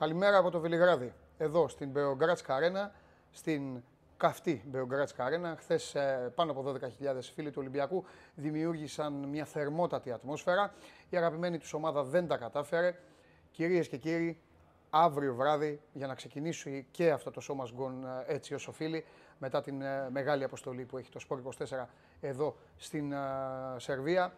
Καλημέρα από το Βελιγράδι. Εδώ στην Μπεογκράτσκα Αρένα, στην καυτή Μπεογκράτσκα Αρένα. Χθες πάνω από 12.000 φίλοι του Ολυμπιακού δημιούργησαν μια θερμότατη ατμόσφαιρα. Η αγαπημένη τους ομάδα δεν τα κατάφερε. Κυρίες και κύριοι, αύριο βράδυ για να ξεκινήσει και αυτό το σώμα γκον ε, έτσι όσο φίλοι μετά την ε, μεγάλη αποστολή που έχει το Σπόρ 24 εδώ στην ε, Σερβία.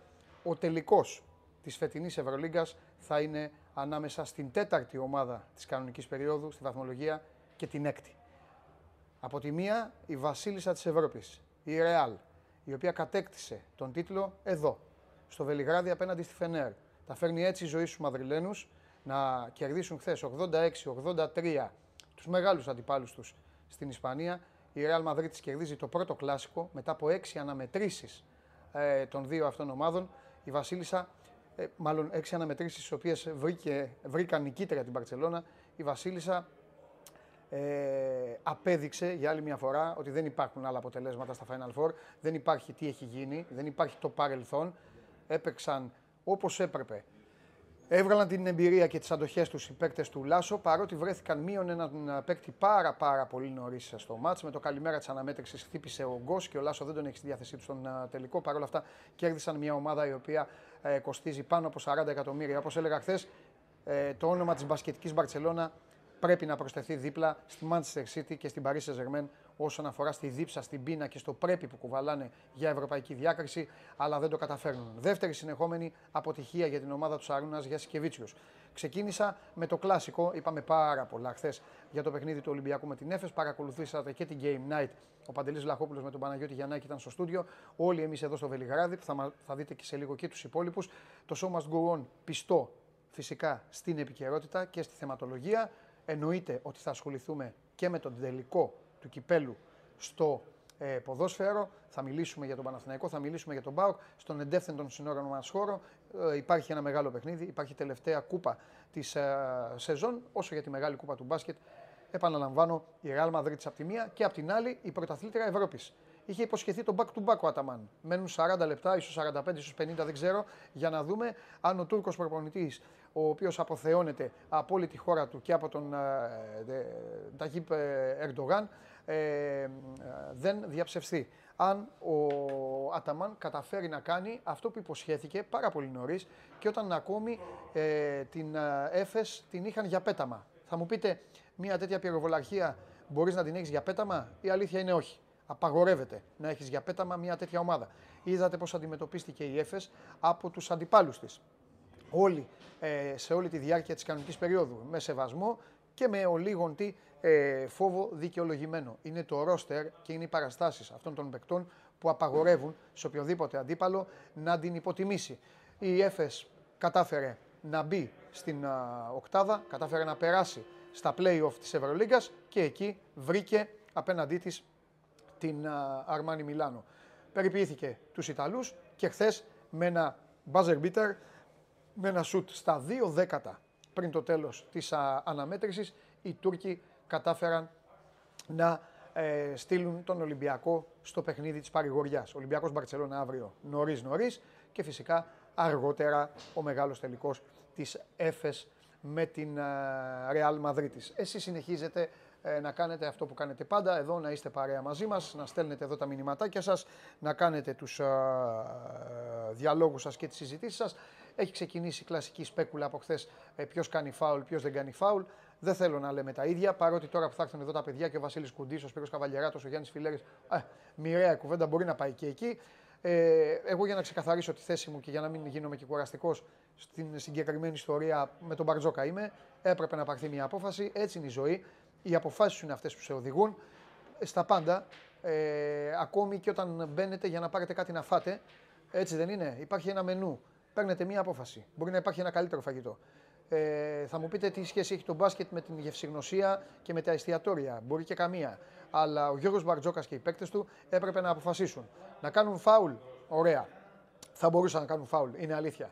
Ο τελικός της φετινής Ευρωλίγκας θα είναι ανάμεσα στην τέταρτη ομάδα της κανονικής περίοδου στη βαθμολογία και την έκτη. Από τη μία η βασίλισσα της Ευρώπης, η Ρεάλ, η οποία κατέκτησε τον τίτλο εδώ, στο Βελιγράδι απέναντι στη Φενέρ. Τα φέρνει έτσι η ζωή στους Μαδριλένους να κερδίσουν χθες 86-83 τους μεγάλους αντιπάλους τους στην Ισπανία. Η Real Madrid κερδίζει το πρώτο κλάσικο μετά από έξι αναμετρήσεις ε, των δύο αυτών ομάδων. Η Βασίλισσα, ε, μάλλον έξι αναμετρήσεις τις οποίες βρήκε, βρήκαν νικήτρια την Παρσελώνα. Η Βασίλισσα ε, απέδειξε για άλλη μια φορά ότι δεν υπάρχουν άλλα αποτελέσματα στα Final Four. Δεν υπάρχει τι έχει γίνει, δεν υπάρχει το παρελθόν. Έπαιξαν όπως έπρεπε Έβγαλαν την εμπειρία και τις αντοχές τους οι παίκτες του Λάσο, παρότι βρέθηκαν μείον έναν παίκτη πάρα πάρα πολύ νωρίς στο μάτς. Με το καλημέρα της αναμέτρησης χτύπησε ο Γκος και ο Λάσο δεν τον έχει στη διάθεσή του στον τελικό. Παρ' όλα αυτά κέρδισαν μια ομάδα η οποία ε, κοστίζει πάνω από 40 εκατομμύρια. Όπως έλεγα χθες, ε, το όνομα της μπασκετικής Μπαρσελόνα πρέπει να προσθεθεί δίπλα στη Manchester City και στην Paris Saint-Germain όσον αφορά στη δίψα, στην πείνα και στο πρέπει που κουβαλάνε για ευρωπαϊκή διάκριση, αλλά δεν το καταφέρνουν. Δεύτερη συνεχόμενη αποτυχία για την ομάδα τους Σαρούνα για Σικεβίτσιου. Ξεκίνησα με το κλασικό, είπαμε πάρα πολλά χθες για το παιχνίδι του Ολυμπιακού με την Έφε. Παρακολουθήσατε και την Game Night. Ο Παντελής Βλαχόπουλος με τον Παναγιώτη Γιαννάκη ήταν στο στούντιο. Όλοι εμείς εδώ στο Βελιγράδι, που θα, θα δείτε και σε λίγο και τους υπόλοιπους. Το show must go on πιστό φυσικά στην επικαιρότητα και στη θεματολογία. Εννοείται ότι θα ασχοληθούμε και με τον τελικό του κυπέλου στο ε, ποδόσφαιρο. Θα μιλήσουμε για τον Παναθηναϊκό, θα μιλήσουμε για τον Μπάουκ. Στον εντεύθυν των συνόρων μας χώρο ε, υπάρχει ένα μεγάλο παιχνίδι. Υπάρχει τελευταία κούπα της ε, σεζόν. Όσο για τη μεγάλη κούπα του μπάσκετ, επαναλαμβάνω η Real Madrid από τη μία και από την άλλη η πρωταθλήτρια Ευρώπης. Είχε υποσχεθεί το back to back ο Αταμάν. Μένουν 40 λεπτά, ίσως 45, ίσως 50, δεν ξέρω, για να δούμε αν ο Τούρκος προπονητής, ο οποίος αποθεώνεται από όλη τη χώρα του και από τον Ταγίπ Ερντογάν, ε, δεν διαψευστεί. Αν ο Αταμάν καταφέρει να κάνει αυτό που υποσχέθηκε πάρα πολύ νωρίς και όταν ακόμη ε, την ε, Έφες την είχαν για πέταμα. Θα μου πείτε, μια τέτοια πυροβολαρχία μπορείς να την έχεις για πέταμα, η αλήθεια είναι όχι. Απαγορεύεται να έχεις για πέταμα μια τέτοια ομάδα. Είδατε πώς αντιμετωπίστηκε η Έφες από τους αντιπάλους της. Όλοι ε, σε όλη τη διάρκεια της κανονικής περίοδου με σεβασμό και με ολίγον τι ε, φόβο δικαιολογημένο. Είναι το ρόστερ και είναι οι παραστάσεις αυτών των παικτών που απαγορεύουν σε οποιοδήποτε αντίπαλο να την υποτιμήσει. Η ΕΦΕΣ κατάφερε να μπει στην α, οκτάδα, κατάφερε να περάσει στα play-off της Ευρωλίγκας και εκεί βρήκε απέναντί της την Αρμάνι Μιλάνο. Περιποιήθηκε τους Ιταλούς και χθες με ένα buzzer beater, με ένα shoot στα δύο δέκατα πριν το τέλος της α, αναμέτρησης, οι Τούρκοι κατάφεραν να ε, στείλουν τον Ολυμπιακό στο παιχνίδι της παρηγοριάς. Ολυμπιακός Μπαρτσελώνα αύριο νωρίς νωρίς και φυσικά αργότερα ο μεγάλος τελικός της ΕΦΕΣ με την Real Madrid. Εσείς συνεχίζετε ε, να κάνετε αυτό που κάνετε πάντα, εδώ να είστε παρέα μαζί μας, να στέλνετε εδώ τα μηνυματάκια σας, να κάνετε τους α, διαλόγους σας και τις συζητήσεις σας. Έχει ξεκινήσει η κλασική σπέκουλα από χθες ε, ποιος κάνει φάουλ, ποιος δεν κάνει φάουλ. Δεν θέλω να λέμε τα ίδια, παρότι τώρα που θα έρθουν εδώ τα παιδιά και ο Βασίλης Κουντή, ο Σπύρος Καβαλιαράτο, ο Γιάννης Φιλέρης, ε, μοιραία κουβέντα μπορεί να πάει και εκεί. Ε, εγώ για να ξεκαθαρίσω τη θέση μου και για να μην γίνομαι και κουραστικός στην συγκεκριμένη ιστορία με τον Μπαρτζόκα είμαι, έπρεπε να πάρθει μια απόφαση. Έτσι είναι η ζωή. Οι αποφάσεις είναι αυτές που σε οδηγούν. Στα πάντα, ε, ακόμη και όταν μπαίνετε για να πάρετε κάτι να φάτε, έτσι δεν είναι. Υπάρχει ένα μενού παίρνετε μία απόφαση. Μπορεί να υπάρχει ένα καλύτερο φαγητό. Ε, θα μου πείτε τι σχέση έχει το μπάσκετ με την γευσηγνωσία και με τα εστιατόρια. Μπορεί και καμία. Αλλά ο Γιώργος Μπαρτζόκας και οι παίκτες του έπρεπε να αποφασίσουν. Να κάνουν φάουλ, ωραία. Θα μπορούσαν να κάνουν φάουλ, είναι αλήθεια.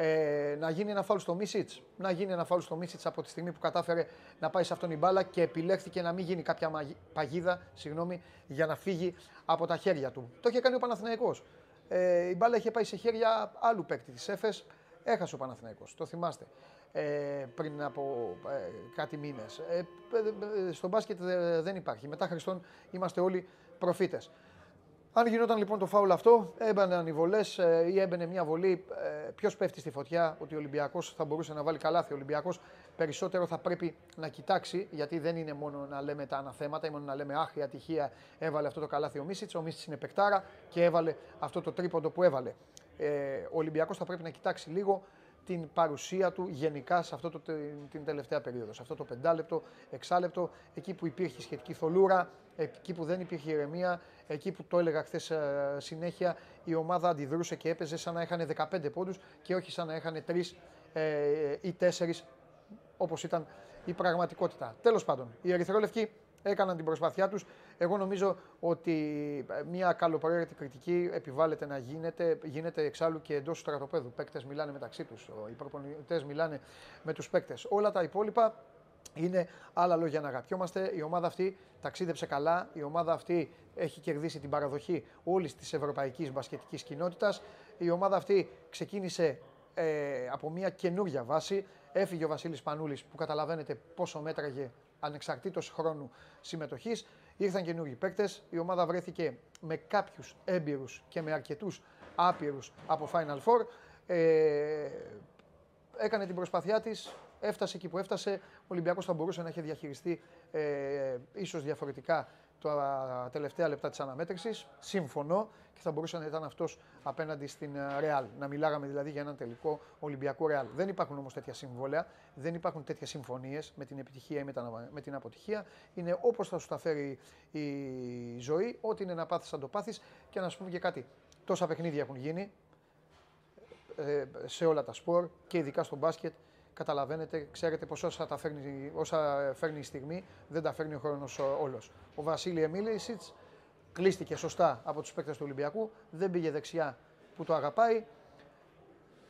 Ε, να γίνει ένα φάουλ στο Μίσιτς. Να γίνει ένα φάουλ στο Μίσιτς από τη στιγμή που κατάφερε να πάει σε αυτόν η μπάλα και επιλέχθηκε να μην γίνει κάποια παγίδα συγγνώμη, για να φύγει από τα χέρια του. Το είχε κάνει ο Παναθηναϊκός. Ε, η μπάλα είχε πάει σε χέρια άλλου παίκτη της ΕΦΕΣ. Έχασε ο Παναθηναϊκός, το θυμάστε. Ε, πριν από ε, κάτι μήνες. Ε, ε, στο μπάσκετ δεν υπάρχει. Μετά Χριστόν είμαστε όλοι προφήτες. Αν γινόταν λοιπόν το φάουλ αυτό, έμπαιναν οι βολές ή έμπαινε μια βολή, ποιος πέφτει στη φωτιά, ότι ο Ολυμπιακός θα μπορούσε να βάλει καλάθι. Ο Ολυμπιακός περισσότερο θα πρέπει να κοιτάξει, γιατί δεν είναι μόνο να λέμε τα αναθέματα ή μόνο να λέμε Αχ, η ατυχία έβαλε αυτό το καλάθι ο Μίσιτς. Ο Μίσιτς είναι παικτάρα και έβαλε αυτό το τρίποντο που έβαλε. Ε, ο Ολυμπιακός θα πρέπει να κοιτάξει λίγο την παρουσία του γενικά σε αυτό το, την τελευταία περίοδο. Σε αυτό το πεντάλεπτο, εξάλεπτο, εκεί που υπήρχε σχετική θολούρα, εκεί που δεν υπήρχε ηρεμία, εκεί που το έλεγα χθες ε, συνέχεια, η ομάδα αντιδρούσε και έπαιζε σαν να είχαν 15 πόντους και όχι σαν να είχαν 3 ε, ή 4 όπως ήταν η πραγματικότητα. Τέλος πάντων, οι Ερυθρόλευκοι έκαναν την προσπάθειά τους. Εγώ νομίζω ότι ε, μια καλοπροαίρετη κριτική επιβάλλεται να γίνεται, γίνεται εξάλλου και εντός του στρατοπέδου. Παίκτες μιλάνε μεταξύ τους, οι προπονητές μιλάνε με τους παίκτες. Όλα τα υπόλοιπα είναι άλλα λόγια να αγαπιόμαστε. Η ομάδα αυτή ταξίδεψε καλά. Η ομάδα αυτή έχει κερδίσει την παραδοχή όλης της ευρωπαϊκής μπασκετικής κοινότητας. Η ομάδα αυτή ξεκίνησε ε, από μια καινούργια βάση. Έφυγε ο Βασίλης Πανούλης που καταλαβαίνετε πόσο μέτραγε ανεξαρτήτως χρόνου συμμετοχής. Ήρθαν καινούργιοι παίκτες. Η ομάδα βρέθηκε με κάποιους έμπειρους και με αρκετούς άπειρους από Final Four. Ε, έκανε την προσπαθειά της, έφτασε εκεί που έφτασε. Ο Ολυμπιακός θα μπορούσε να έχει διαχειριστεί ε, ίσως διαφορετικά τα τελευταία λεπτά της αναμέτρησης. Συμφωνώ και θα μπορούσε να ήταν αυτός απέναντι στην Ρεάλ. Να μιλάγαμε δηλαδή για έναν τελικό Ολυμπιακό Ρεάλ. Δεν υπάρχουν όμως τέτοια συμβόλαια, δεν υπάρχουν τέτοιες συμφωνίες με την επιτυχία ή με, την αποτυχία. Είναι όπως θα σου τα φέρει η ζωή, ό,τι είναι να πάθεις θα το πάθεις και να σου πούμε και κάτι. Τόσα παιχνίδια έχουν γίνει ε, σε όλα τα σπορ και ειδικά στο μπάσκετ καταλαβαίνετε, ξέρετε πως όσα, τα φέρνει, όσα φέρνει η στιγμή δεν τα φέρνει ο χρόνος όλος. Ο Βασίλη Εμίλησιτς κλείστηκε σωστά από τους παίκτες του Ολυμπιακού, δεν πήγε δεξιά που το αγαπάει.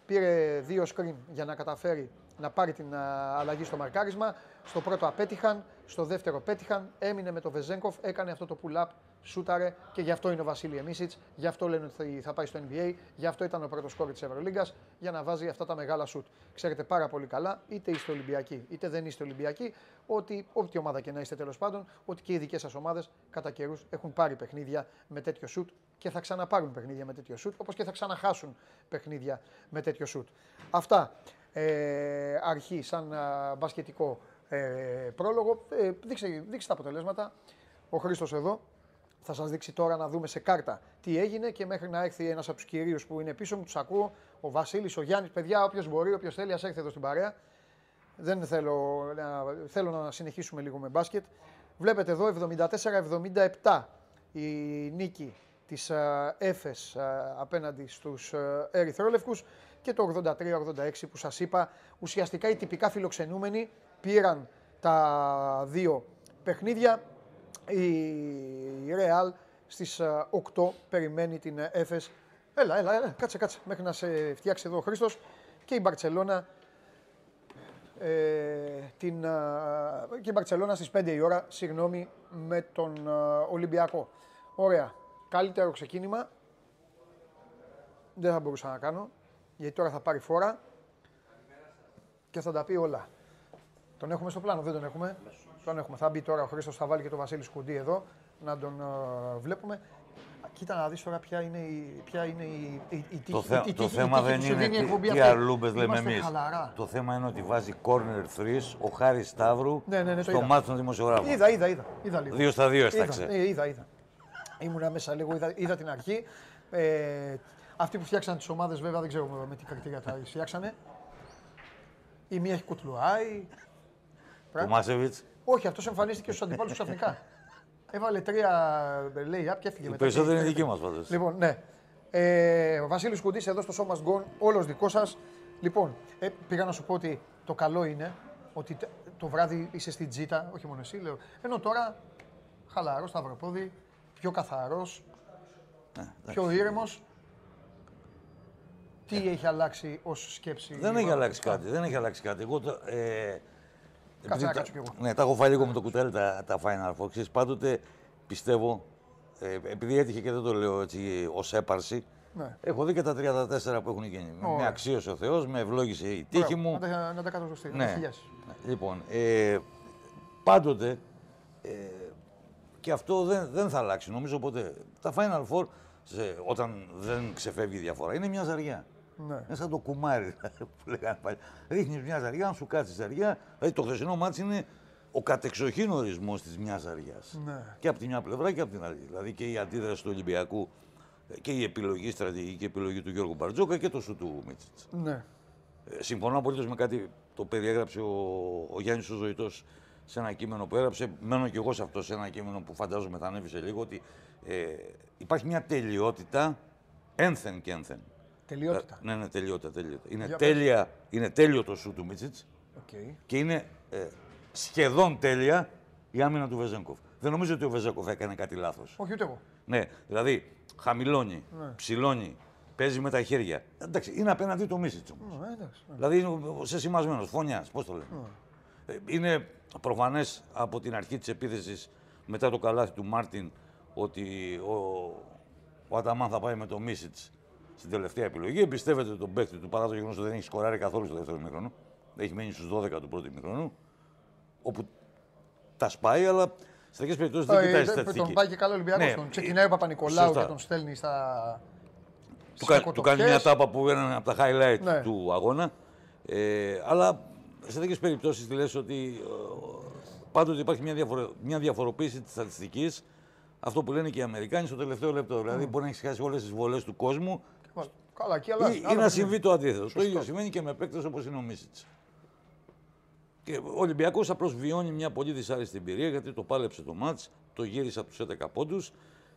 Πήρε δύο screen για να καταφέρει να πάρει την αλλαγή στο μαρκάρισμα. Στο πρώτο απέτυχαν, στο δεύτερο πέτυχαν, έμεινε με το Βεζέγκοφ, έκανε αυτό το pull-up σούταρε και γι' αυτό είναι ο Βασίλη Εμίσιτς. Γι' αυτό λένε ότι θα πάει στο NBA. Γι' αυτό ήταν ο πρώτος κόρη της Ευρωλίγκας για να βάζει αυτά τα μεγάλα σουτ. Ξέρετε πάρα πολύ καλά, είτε είστε Ολυμπιακοί είτε δεν είστε Ολυμπιακοί, ότι όποια ομάδα και να είστε τέλος πάντων, ότι και οι δικές σας ομάδες κατά καιρούς έχουν πάρει παιχνίδια με τέτοιο σουτ και θα ξαναπάρουν παιχνίδια με τέτοιο σουτ, όπως και θα ξαναχάσουν παιχνίδια με τέτοιο σουτ. Αυτά ε, αρχή σαν α, μπασκετικό ε, πρόλογο. Ε, δείξτε, δείξτε τα αποτελέσματα. Ο Χρήστος εδώ θα σας δείξει τώρα να δούμε σε κάρτα τι έγινε και μέχρι να έρθει ένας από τους κυρίους που είναι πίσω μου, τους ακούω. Ο Βασίλης, ο Γιάννης, παιδιά, όποιος μπορεί, όποιος θέλει, ας έρθει εδώ στην παρέα. Δεν θέλω να, θέλω να συνεχίσουμε λίγο με μπάσκετ. Βλέπετε εδώ 74-77 η νίκη της ΕΦΕΣ απέναντι στους Ερυθρόλευκους και το 83-86 που σας είπα ουσιαστικά οι τυπικά φιλοξενούμενοι πήραν τα δύο παιχνίδια η Real στις 8 ε, περιμένει την Έφες. Έλα, έλα, έλα, κάτσε, κάτσε, μέχρι να σε φτιάξει εδώ ο Χρήστος. Και η Μπαρτσελώνα ε, την, ε, και η Μπαρτσελώνα στις 5 η ώρα, συγγνώμη, με τον ε, Ολυμπιακό. Ωραία. Καλύτερο ξεκίνημα. Δεν θα μπορούσα να κάνω, γιατί τώρα θα πάρει φόρα και θα τα πει όλα. Τον έχουμε στο πλάνο, δεν τον έχουμε. Τον έχουμε. Θα μπει τώρα ο Χρήστος, θα βάλει και τον Βασίλη Σκουντή εδώ να τον uh, βλέπουμε. Κοίτα να δεις τώρα ποια είναι η, ποια είναι η, η, η, το, θε, η, το θέμα δεν είναι τι, τι αρλούμπες λέμε εμείς. Το θέμα είναι ότι βάζει corner 3 ο Χάρης Σταύρου ναι, ναι, ναι, στο μάτι των δημοσιογράφων. Είδα, είδα, είδα. είδα λίγο. Δύο στα δύο έσταξε. Είδα, είδα, είδα. Ήμουνα μέσα λίγο, είδα, είδα την αρχή. Ε, αυτοί που φτιάξαν τις ομάδες βέβαια δεν ξέρω με τι κριτήρια τα φτιάξανε. Η μία έχει κουτλουάι. Ο Μάσεβιτς. Όχι, αυτός εμφανίστηκε στους αντιπάλους ξαφνικά. Έβαλε τρία λέει up και έφυγε μετά. Περισσότερο είναι δική μας πάντως. Λοιπόν, ναι. Ε, ο Βασίλης Κουντής εδώ στο σώμα Γκον, όλος δικός σας. Λοιπόν, ε, πήγα να σου πω ότι το καλό είναι ότι το βράδυ είσαι στην τζίτα, όχι μόνο εσύ, λέω. Ενώ τώρα χαλαρό, σταυροπόδι, πιο καθαρός, ναι, πιο ήρεμος. Τι έχει αλλάξει ως σκέψη. Δεν έχει αλλάξει κάτι. Δεν έχει αλλάξει κάτι. Εγώ, ε, Κάτσε να κάτσω κι εγώ. Ναι, τα έχω φάει λίγο με το κουτέλι τα, τα Final Four. Ξέρεις, πάντοτε πιστεύω, ε, επειδή έτυχε και δεν το λέω έτσι ως έπαρση, Ναι. Έχω δει και τα 34 που έχουν γίνει. Oh. Με αξίωσε ο Θεός, με ευλόγησε η τύχη μου. Να τα, να τα κάνω σωστή. Ναι. Λοιπόν, ε, πάντοτε ε, και αυτό δεν, δεν θα αλλάξει νομίζω ποτέ. Τα Final Four σε, όταν δεν ξεφεύγει η διαφορά είναι μια ζαριά. Ναι. Είναι σαν το κουμάρι που λέγανε πάλι. Ρίχνεις μια ζαριά, αν σου κάτσει ζαριά. Δηλαδή το χθεσινό μάτι είναι ο κατεξοχήν ορισμός της μιας ζαριάς. Ναι. Και από τη μια πλευρά και από την άλλη. Δηλαδή και η αντίδραση του Ολυμπιακού και η επιλογή, στρατηγική επιλογή του Γιώργου Μπαρτζόκα και το σου του Μίτσιτς. Ναι. Ε, συμφωνώ απολύτως με κάτι το περιέγραψε ο, ο Γιάννης ο Ζωητός σε ένα κείμενο που έγραψε. Μένω και εγώ σε αυτό σε ένα κείμενο που φαντάζομαι θα ανέβει σε λίγο ότι ε, υπάρχει μια τελειότητα ένθεν και ένθεν. Τελειότητα. Ε, ναι, ναι, τελειότητα. τελειότητα. Είναι, τέλεια, είναι τέλειο το σου του Μίτσιτς okay. και είναι ε, σχεδόν τέλεια η άμυνα του Βεζέγκοφ. Δεν νομίζω ότι ο Βεζέγκοφ έκανε κάτι λάθος. Όχι, ούτε εγώ. Ναι, δηλαδή χαμηλώνει, ναι. ψηλώνει, παίζει με τα χέρια. Εντάξει, είναι απέναντι το Μίσιτς όμως. Ναι, ναι. Δηλαδή είναι σε σημασμένος, φωνιάς, πώς το λέμε. Ναι. Ε, είναι προφανές από την αρχή της επίθεσης μετά το καλάθι του Μάρτιν ότι ο, ο Αταμάν θα πάει με το Μίσιτς στην τελευταία επιλογή. Εμπιστεύεται τον παίκτη του παρά το γεγονός ότι δεν έχει σκοράρει καθόλου στο δεύτερο μήχρονο. Έχει μείνει στους 12 του πρώτου μήχρονου. Όπου τα σπάει, αλλά σε τέτοιες περιπτώσεις δεν κοιτάει στατιστική. Τον πάει και καλό Ολυμπιακός. Ναι, τον ξεκινάει ο Παπα-Νικολάου και τον στέλνει στα. Του, κα, του κάνει μια τάπα που είναι από τα highlight ναι. του αγώνα. Ε, αλλά σε τέτοιες περιπτώσεις τη λες ότι ε, πάντοτε υπάρχει μια, διαφορο, μια διαφοροποίηση της στατιστικής. Αυτό που λένε και οι Αμερικάνοι στο τελευταίο λεπτό. Δηλαδή, μπορεί να έχεις χάσει όλες τις βολές του κόσμου. Καλά, και ή, ή να συμβεί το αντίθετο. Το ίδιο σημαίνει και με παίκτες όπως είναι ο Μίσιτς. Και ο Ολυμπιακός απλώ βιώνει μια πολύ δυσάρεστη εμπειρία γιατί το πάλεψε το μάτς, το γύρισε από τους 11 πόντους.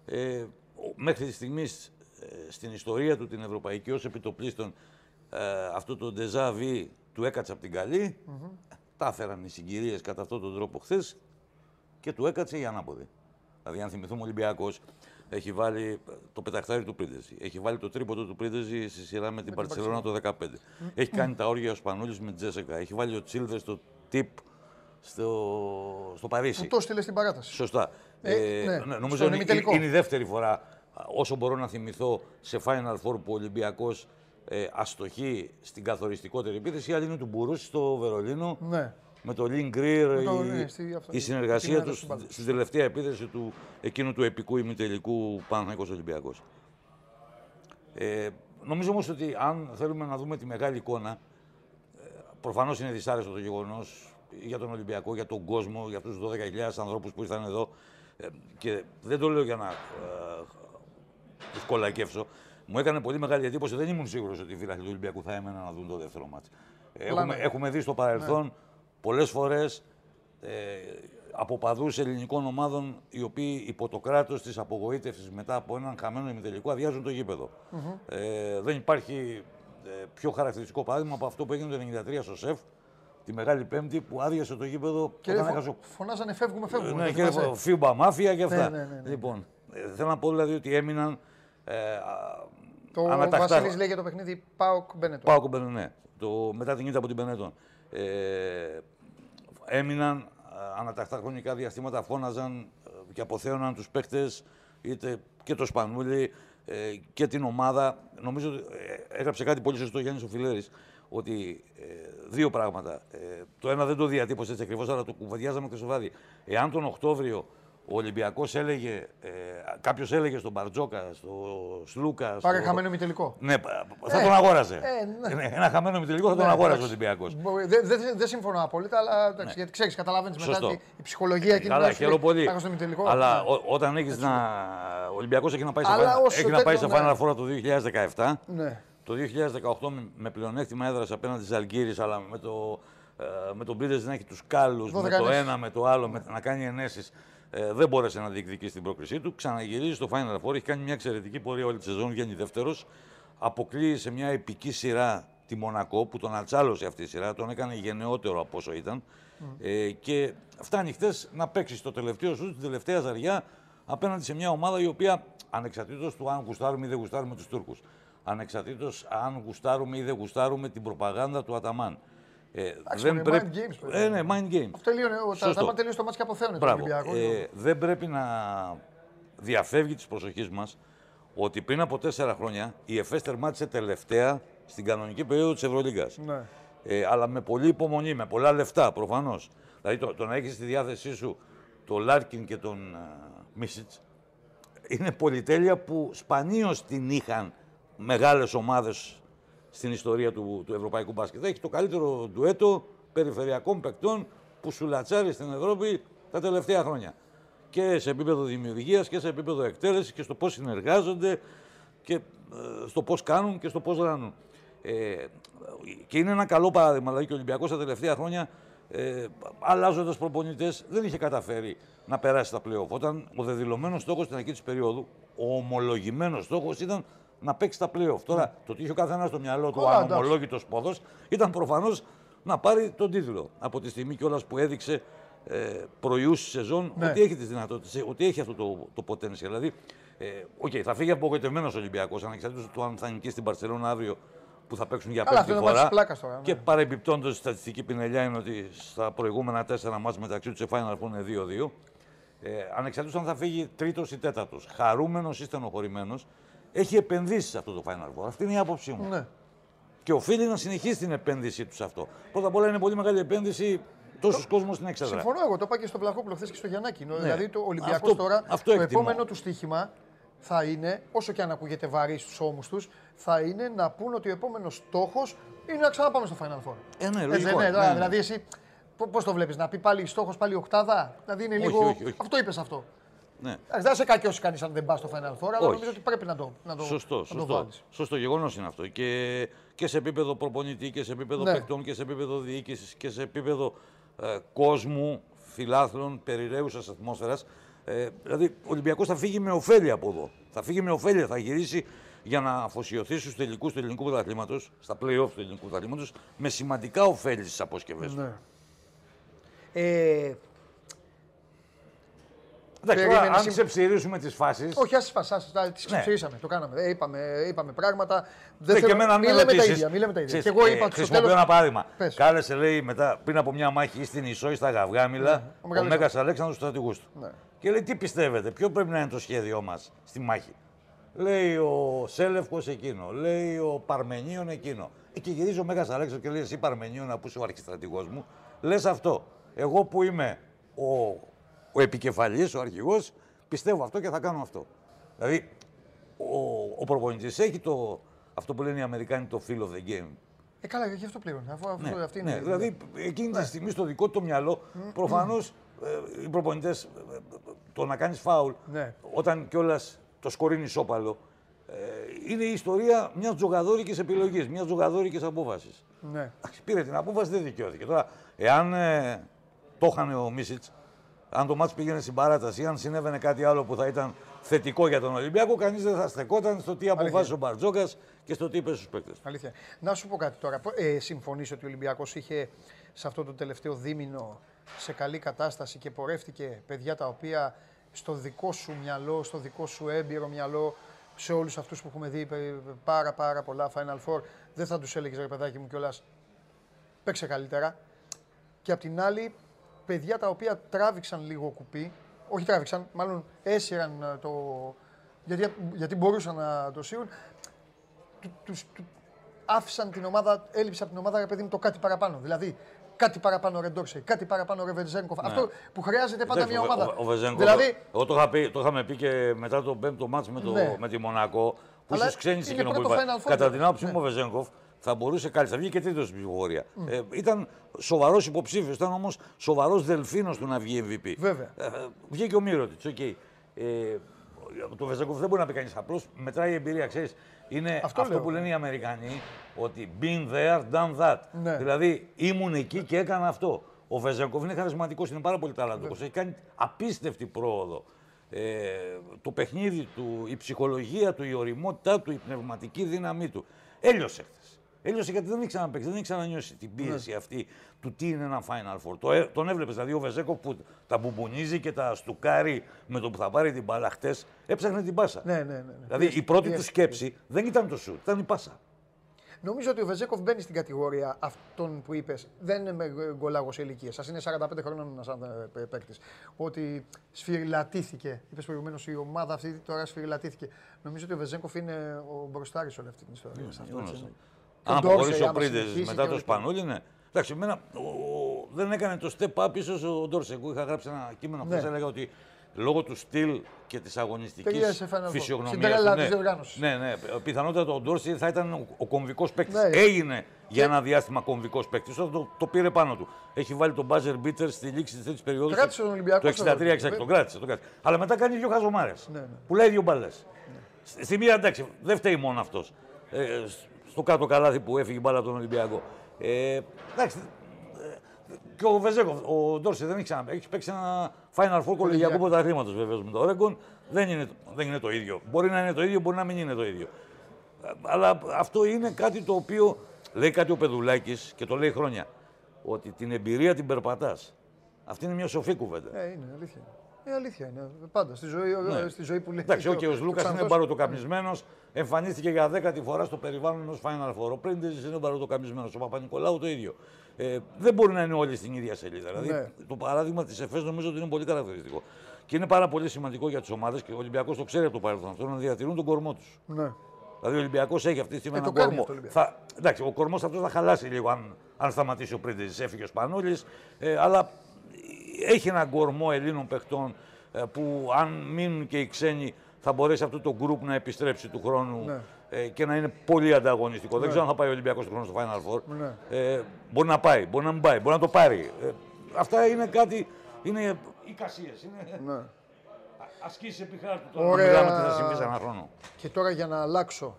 Ε, μέχρι τη στιγμή ε, στην ιστορία του την Ευρωπαϊκή ως επιτοπλίστων ε, αυτό το ντεζάβι του έκατσε από την καλή. Mm-hmm. Τα έφεραν οι συγκυρίες κατά αυτόν τον τρόπο χθες και του έκατσε η ανάποδη. Δηλαδή, αν θυμηθούμε, ο Ολυμπιακός έχει βάλει το πεταχτάρι του Πρίντεζη. Έχει βάλει το τρίποντο του Πρίντεζη στη σειρά με την Παρσελόνα το 2015. Έχει κάνει τα όρια ο Σπανούλης με Τζέσεκα. Έχει βάλει ο Τσίλδε στο τύπ στο, στο Παρίσι. το στείλε στην παράταση. Σωστά. Ε, ε, ναι. Νομίζω είναι, είναι η δεύτερη φορά όσο μπορώ να θυμηθώ σε Final Four που ο Ολυμπιακός ε, αστοχεί στην καθοριστικότερη επίθεση. Η άλλη είναι του Μπουρούση στο Βερολίνο. Ναι. Με το Λιν Γκρι, η, ναι, η συνεργασία τους στην τελευταία επίθεση του εκείνου του επικού ημιτελικού Παναθηναϊκός Ολυμπιακός. Ε, νομίζω όμως ότι αν θέλουμε να δούμε τη μεγάλη εικόνα, ε, προφανώς είναι δυσάρεστο το γεγονός για τον Ολυμπιακό, για τον κόσμο, για τους 12.000 ανθρώπους που ήρθαν εδώ. Ε, και δεν το λέω για να ε, του κολακεύσω. Μου έκανε πολύ μεγάλη εντύπωση. Δεν ήμουν σίγουρος ότι οι φίλοι του Ολυμπιακού θα έμεναν να δουν το δεύτερο μάτι. Έχουμε, έχουμε δει στο παρελθόν ναι. πολλές φορές ε, από παδούς ελληνικών ομάδων οι οποίοι υπό το κράτος της απογοήτευσης μετά από έναν χαμένο ημιτελικό αδειάζουν το γήπεδο. Mm-hmm. Ε, δεν υπάρχει ε, πιο χαρακτηριστικό παράδειγμα από αυτό που έγινε το 1993 στο ΣΕΦ, τη Μεγάλη Πέμπτη που άδειασε το γήπεδο. Και όταν έχασε... φωνάζανε φεύγουμε, φεύγουμε. Ναι, και φίμπα μάφια και αυτά. Ναι, ναι, ναι, ναι. Λοιπόν, ε, θέλω να πω δηλαδή ότι έμειναν ε, το ανατακτά... Βασίλης λέει για το παιχνίδι Πάοκ Μπενετών. Πάοκ Μπενετών, ναι. Το, μετά την ήττα από την Μπενετών. Ε, έμειναν ε, ανατακτά χρονικά διαστήματα, φώναζαν ε, και αποθέωναν τους παίχτες, είτε και το Σπανούλι ε, και την ομάδα. Νομίζω ότι έγραψε κάτι πολύ σωστό ο Γιάννης Οφιλέρης, ότι ε, δύο πράγματα. Ε, το ένα δεν το διατύπωσε έτσι ακριβώς, αλλά το κουβεντιάζαμε και στο βάδι. Εάν τον Οκτώβριο ο Ολυμπιακός έλεγε, ε, κάποιος έλεγε στον Μπαρτζόκας, στο Σλούκας. Πάρε στο... χαμένο τελικό. Ναι, θα ε, τον αγόραζε. Ε, ναι. ναι ένα χαμένο τελικό θα τον ναι, αγόραζε ο Ολυμπιακός. Δεν δε, δε συμφωνώ απόλυτα, αλλά εντάξει, ναι. γιατί ξέρεις, καταλαβαίνεις μετά η ψυχολογία εκείνη Καλά, χαίρομαι πολύ. Αλλά ναι. όταν έχεις να. Ο Ολυμπιακός έχει να πάει σε, έχει να πάει σε Final Four το 2017. Ναι. Το 2018 με πλεονέκτημα έδρα απέναντι της Αλγύρης, αλλά με το. Με τον Πίτερ να έχει τους κάλους, με το ένα, με το άλλο, με, να κάνει ενέσεις ε, δεν μπόρεσε να διεκδικήσει την πρόκρισή του. Ξαναγυρίζει στο Final Four. Έχει κάνει μια εξαιρετική πορεία όλη τη σεζόν. Βγαίνει δεύτερος. Αποκλείει σε μια επική σειρά τη Μονακό που τον ατσάλωσε αυτή η σειρά. Τον έκανε γενναιότερο από όσο ήταν. Ε, και φτάνει χθες να παίξει στο τελευταίο σου, την τελευταία ζαριά απέναντι σε μια ομάδα η οποία ανεξαρτήτως του αν γουστάρουμε ή δεν γουστάρουμε τους Τούρκους. Ανεξαρτήτως αν γουστάρουμε ή δεν γουστάρουμε την προπαγάνδα του Αταμάν. Ε, δεν πρέπει... mind games. Ε, ναι, mind games. Αυτό τελείωνε, τα, τα τελείωσε το μάτς και αποθέωνε το Ολυμπιακό. Ε, δεν πρέπει να διαφεύγει της προσοχής μας ότι πριν από τέσσερα χρόνια η ΕΦΕΣ τερμάτισε τελευταία στην κανονική περίοδο της Ευρωλίγκας. Ναι. Ε, αλλά με πολλή υπομονή, με πολλά λεφτά προφανώς. Δηλαδή το, το να έχεις στη διάθεσή σου τον Λάρκιν και τον uh, Μίσιτς είναι πολυτέλεια που σπανίως την είχαν μεγάλες ομάδες στην ιστορία του, του ευρωπαϊκού μπάσκετ. Έχει το καλύτερο ντουέτο περιφερειακών παικτών που σου λατσάρει στην Ευρώπη τα τελευταία χρόνια. Και σε επίπεδο δημιουργίας και σε επίπεδο εκτέλεσης και στο πώς συνεργάζονται και ε, στο πώς κάνουν και στο πώς ράνουν. Ε, και είναι ένα καλό παράδειγμα. Δηλαδή και ο Ολυμπιακός τα τελευταία χρόνια, ε, αλλάζοντας προπονητές, δεν είχε καταφέρει να περάσει τα playoff. Όταν ο δεδηλωμένος στόχος στην αρχή της περίοδου, ο ομολογημένος στόχος ήταν να παίξει τα playoff. Τώρα, το τι είχε ο καθένας στο μυαλό του, αν ομολόγητος πόδο, ήταν προφανώς να πάρει τον τίτλο. Από τη στιγμή κιόλας που έδειξε ε, προϊούση σεζόν ναι. ότι έχει τις δυνατότητες, ότι έχει αυτό το, το potential. Δηλαδή, ε, okay, θα φύγει απογοητευμένος ο Ολυμπιακός, ανεξαρτήτως του αν θα νικήσει στην Παρσελόνα αύριο που θα παίξουν για πέμπτη φορά. τώρα, ναι. Και παρεμπιπτόντως η στατιστική πινελιά είναι ότι στα προηγούμενα τέσσερα μάτια μεταξύ τους σε Final Four είναι 2-2. Ε, ανεξαρτήτως αν θα φύγει τρίτος ή τέταρτος, χαρούμενος ή στενοχωρημένος, έχει επενδύσει σε αυτό το Final Four. Αυτή είναι η άποψή μου. Ναι. Και οφείλει να συνεχίσει την επένδυσή τους σε αυτό. Πρώτα απ' όλα είναι πολύ μεγάλη επένδυση τόσους κόσμος στην έξοδο. Συμφωνώ εγώ. Το είπα και στο Πλαχόπουλο χθες και στο Γιαννάκη. Ναι. Δηλαδή το Ολυμπιακός τώρα αυτό το επόμενο του στοίχημα θα είναι, όσο και αν ακούγεται βαρύ στους ώμους τους, θα είναι να πούν ότι ο επόμενος στόχος είναι να ξαναπάμε στο Final Four. Ε, ναι, λογικό, ναι, ναι, Δηλαδή εσύ πώς το βλέπεις, να πει πάλι στόχος πάλι οκτάδα. Δηλαδή είναι όχι, λίγο. Όχι, όχι. Αυτό είπες αυτό. Ναι. Δεν σε κακιώσει κανείς αν δεν πας στο Final Four, αλλά νομίζω ότι πρέπει να το, να το, σωστό, να σωστό. Το σωστό γεγονός είναι αυτό. Και, και σε επίπεδο προπονητή και σε επίπεδο ναι. παικτών και σε επίπεδο διοίκησης και σε επίπεδο ε, κόσμου, φιλάθλων, περιραίουσας ατμόσφαιρας. Ε, δηλαδή, ο Ολυμπιακός θα φύγει με ωφέλεια από εδώ. Θα φύγει με ωφέλεια, θα γυρίσει για να αφοσιωθεί στους τελικούς του ελληνικού πρωταθλήματος, στα playoff του ελληνικού πρωταθλήματος, με σημαντικά ωφέλη στις αποσκευές του. Ναι. Ε, Εντάξει, τώρα, αν ξεψηρίσουμε τις φάσει. Όχι, ας τις φάσεις. Τις ξεψηρίσαμε. Το κάναμε. Ε, είπαμε, είπαμε πράγματα. Δεν θέλω... να μην λέμε τα ίδια. Μην λέμε τα ίδια. Και εγώ είπα ε, χρησιμοποιώ τέλος... ένα παράδειγμα. Πες. Κάλεσε, λέει, μετά, πριν από μια μάχη στην Ισό ή στα Γαυγάμιλα, ναι, ο, ο Μέγας Αλέξανδρος του στρατηγούς του. Ναι. Και λέει, τι πιστεύετε, ποιο πρέπει να είναι το σχέδιό μας στη μάχη; Λέει ο Σέλευκος εκείνο, λέει ο Παρμενίων εκείνο. Ε, και γυρίζει ο Μέγας Αλέξανδρος και λέει: Εσύ Παρμενίων, που είσαι ο αρχιστρατηγός μου, λες αυτό. Εγώ που είμαι ο ο επικεφαλής, ο αρχηγός, πιστεύω αυτό και θα κάνω αυτό. Δηλαδή, ο, ο προπονητής έχει το, αυτό που λένε οι Αμερικάνοι το feel of the game. Ε, καλά, γι' αυτό πλέον. Αφού, ναι, αυτή είναι ναι, δηλαδή, εκείνη ναι. τη στιγμή στο δικό του μυαλό, προφανώς ε, οι προπονητές, ε, το να κάνεις φάουλ, ναι. όταν κιόλας το σκορ είναι ισόπαλο, ε, είναι η ιστορία μιας τζογαδόρικης επιλογής, μιας τζογαδόρικης απόφασης. Ναι. Πήρε την απόφαση, δεν δικαιώθηκε. Τώρα, εάν ε, το είχαν ο Μίσιτς, αν το μάτς πήγαινε στην παράταση, αν συνέβαινε κάτι άλλο που θα ήταν θετικό για τον Ολυμπιακό, κανείς δεν θα στεκόταν στο τι αποφάσισε ο Μπαρτζόκας και στο τι είπε στους παίκτες. Αλήθεια. Να σου πω κάτι τώρα. Ε, Συμφωνείς ότι ο Ολυμπιακός είχε σε αυτό το τελευταίο δίμηνο σε καλή κατάσταση και πορεύτηκε παιδιά τα οποία στο δικό σου μυαλό, στο δικό σου έμπειρο μυαλό, σε όλους αυτούς που έχουμε δει πάρα πάρα πολλά Final Four, δεν θα τους έλεγες ρε παιδάκι μου κιόλας. Παίξε καλύτερα. Και απ' την άλλη, παιδιά τα οποία τράβηξαν λίγο κουπί, όχι τράβηξαν, μάλλον έσυραν ε, το. Γιατί, γιατί μπορούσαν να το σύρουν, τους, τους, άφησαν την ομάδα, έλειψε από την ομάδα, παιδί μου, το κάτι παραπάνω. Δηλαδή, κάτι παραπάνω Ρεντόρσε, κάτι παραπάνω Ρεβεντζένκοφ. Ναι. Αυτό που χρειάζεται πάντα μια ομάδα. Ο, ο, ο δηλαδή, εγώ το, είχα πει, το είχαμε πει και μετά το πέμπτο μάτς με, το, ναι. με τη Μονακό, που ίσως ξένησε εκείνο που είπα. Κατά την άποψή μου, ο Βεζέγκοφ θα μπορούσε κάτι. Θα βγει και τρίτος στην ψηφοφορία. Mm. Ε, ήταν σοβαρός υποψήφιος, ήταν όμως σοβαρός δελφίνος του να βγει MVP. Βέβαια. Ε, βγήκε ο Μύρωτιτ. Okay. Ε, το Βεζέγκοφ δεν μπορεί να πει κανείς. Απλώς μετράει η εμπειρία, ξέρεις. Είναι αυτό, αυτό που λένε οι Αμερικανοί, ότι been there, done that. Ναι. Δηλαδή ήμουν εκεί και έκανα αυτό. Ο Βεζέγκοφ είναι χαρισματικός, είναι πάρα πολύ ταλαντικό. Έχει κάνει απίστευτη πρόοδο. Ε, το παιχνίδι του, η ψυχολογία του, η οριμότητά του, η πνευματική δύναμή του. Έλειωσε χθες. Έλειωσε γιατί δεν ήξερα να παίξει, δεν ήξερα να νιώσει την πίεση ναι. αυτή του τι είναι ένα Final Four. Το, ε, τον έβλεπες δηλαδή ο Βεζέκο που τα μπουμπουνίζει και τα στουκάρει με το που θα πάρει την μπάλα έψαχνε την πάσα. Ναι, ναι, ναι. Δηλαδή η πρώτη του σκέψη δεν ήταν το σουτ, ήταν η πάσα. Νομίζω ότι ο Βεζέκοφ μπαίνει στην κατηγορία αυτών που είπες. Δεν είναι γκολάγος ηλικία. Σας είναι 45 χρόνων ένας ε, παίκτης. Ότι σφυριλατήθηκε. Είπες προηγουμένως η ομάδα αυτή τώρα σφυριλατήθηκε. Νομίζω ότι ο Βεζέκοφ είναι ο μπροστάρι όλη αυτή την ιστορία. Ναι, Αν αποχωρήσει ο Πρίντε μετά το Σπανούλι, ναι. Εντάξει, εμένα, δεν έκανε το step up ίσως ο Ντόρσε. Εγώ είχα γράψει ένα κείμενο που ναι. έλεγα ότι λόγω του στυλ και της αγωνιστικής φυσιογνωμίας. Ναι, ναι, ναι. Πιθανότατα ο Ντόρση θα ήταν ο κομβικός παίκτης. Ναι. Έγινε για ένα διάστημα κομβικός παίκτης. Το, το πήρε πάνω του. Έχει βάλει τον buzzer beater στη λήξη της τρίτη περίοδου. Κράτησε τον Ολυμπιακό. Το 63-66. Τον κράτησε, τον κράτησε. Αλλά μετά κάνει δύο χαζομάρες. Ναι, ναι. Πουλάει δύο μπαλές. Ναι. Στη μία εντάξει, δεν φταίει μόνο αυτός. Ε, στο κάτω καλάθι που έφυγε η μπάλα από τον Ολυμπιακό. Ε, εντάξει, και ο Βεζέκοφ, ο Ντόρσε δεν έχει ξαναπέξει. Έχει παίξει ένα Final Four κολεγιακού πρωταθλήματος βεβαίως με το Oregon. Δεν είναι, δεν είναι το ίδιο. Μπορεί να είναι το ίδιο, μπορεί να μην είναι το ίδιο. Αλλά αυτό είναι κάτι το οποίο λέει κάτι ο Πεδουλάκης και το λέει χρόνια. Ότι την εμπειρία την περπατάς. Αυτή είναι μια σοφή κουβέντα. Ε, είναι αλήθεια. Ε, αλήθεια είναι. Πάντα στη ζωή, ναι. στη ζωή που λέει. Εντάξει, ο κ. Λούκας είναι μπαρωτοκαπνισμένο. Εμφανίστηκε για δέκατη φορά στο περιβάλλον ενό Final Four. Ο Πρίντε είναι μπαρωτοκαπνισμένο. Ο Παπα-Νικολάου το ίδιο. Ε, δεν μπορεί να είναι όλοι στην ίδια σελίδα. Δηλαδή, ναι. το παράδειγμα της ΕΦΕΣ νομίζω ότι είναι πολύ χαρακτηριστικό. Και είναι πάρα πολύ σημαντικό για τις ομάδες και ο Ολυμπιακός το ξέρει από το παρελθόν αυτό να διατηρούν τον κορμό τους. Ναι. Δηλαδή ο Ολυμπιακός έχει αυτή τη στιγμή ε, έναν κορμό. Θα, εντάξει, ο κορμός αυτός θα χαλάσει λίγο αν, αν σταματήσει ο Πρίντε. Έφυγε ο Σπανούλης. Ε, αλλά έχει έναν κορμό Ελλήνων παιχτών ε, που αν μείνουν και οι ξένοι θα μπορέσει αυτό το γκρουπ να επιστρέψει του χρόνου ναι. ε, και να είναι πολύ ανταγωνιστικό. Δεν ναι. ξέρω αν θα πάει ο Ολυμπιακός του χρόνου στο Final Four. Ναι. Ε, μπορεί να πάει, μπορεί να μην πάει, μπορεί να το πάρει. Ε, αυτά είναι κάτι, είναι εικασίες, είναι ναι. ασκήσεις επί χάρτη. Τώρα μιλάμε τι θα συμβεί σε ένα χρόνο. Και τώρα για να αλλάξω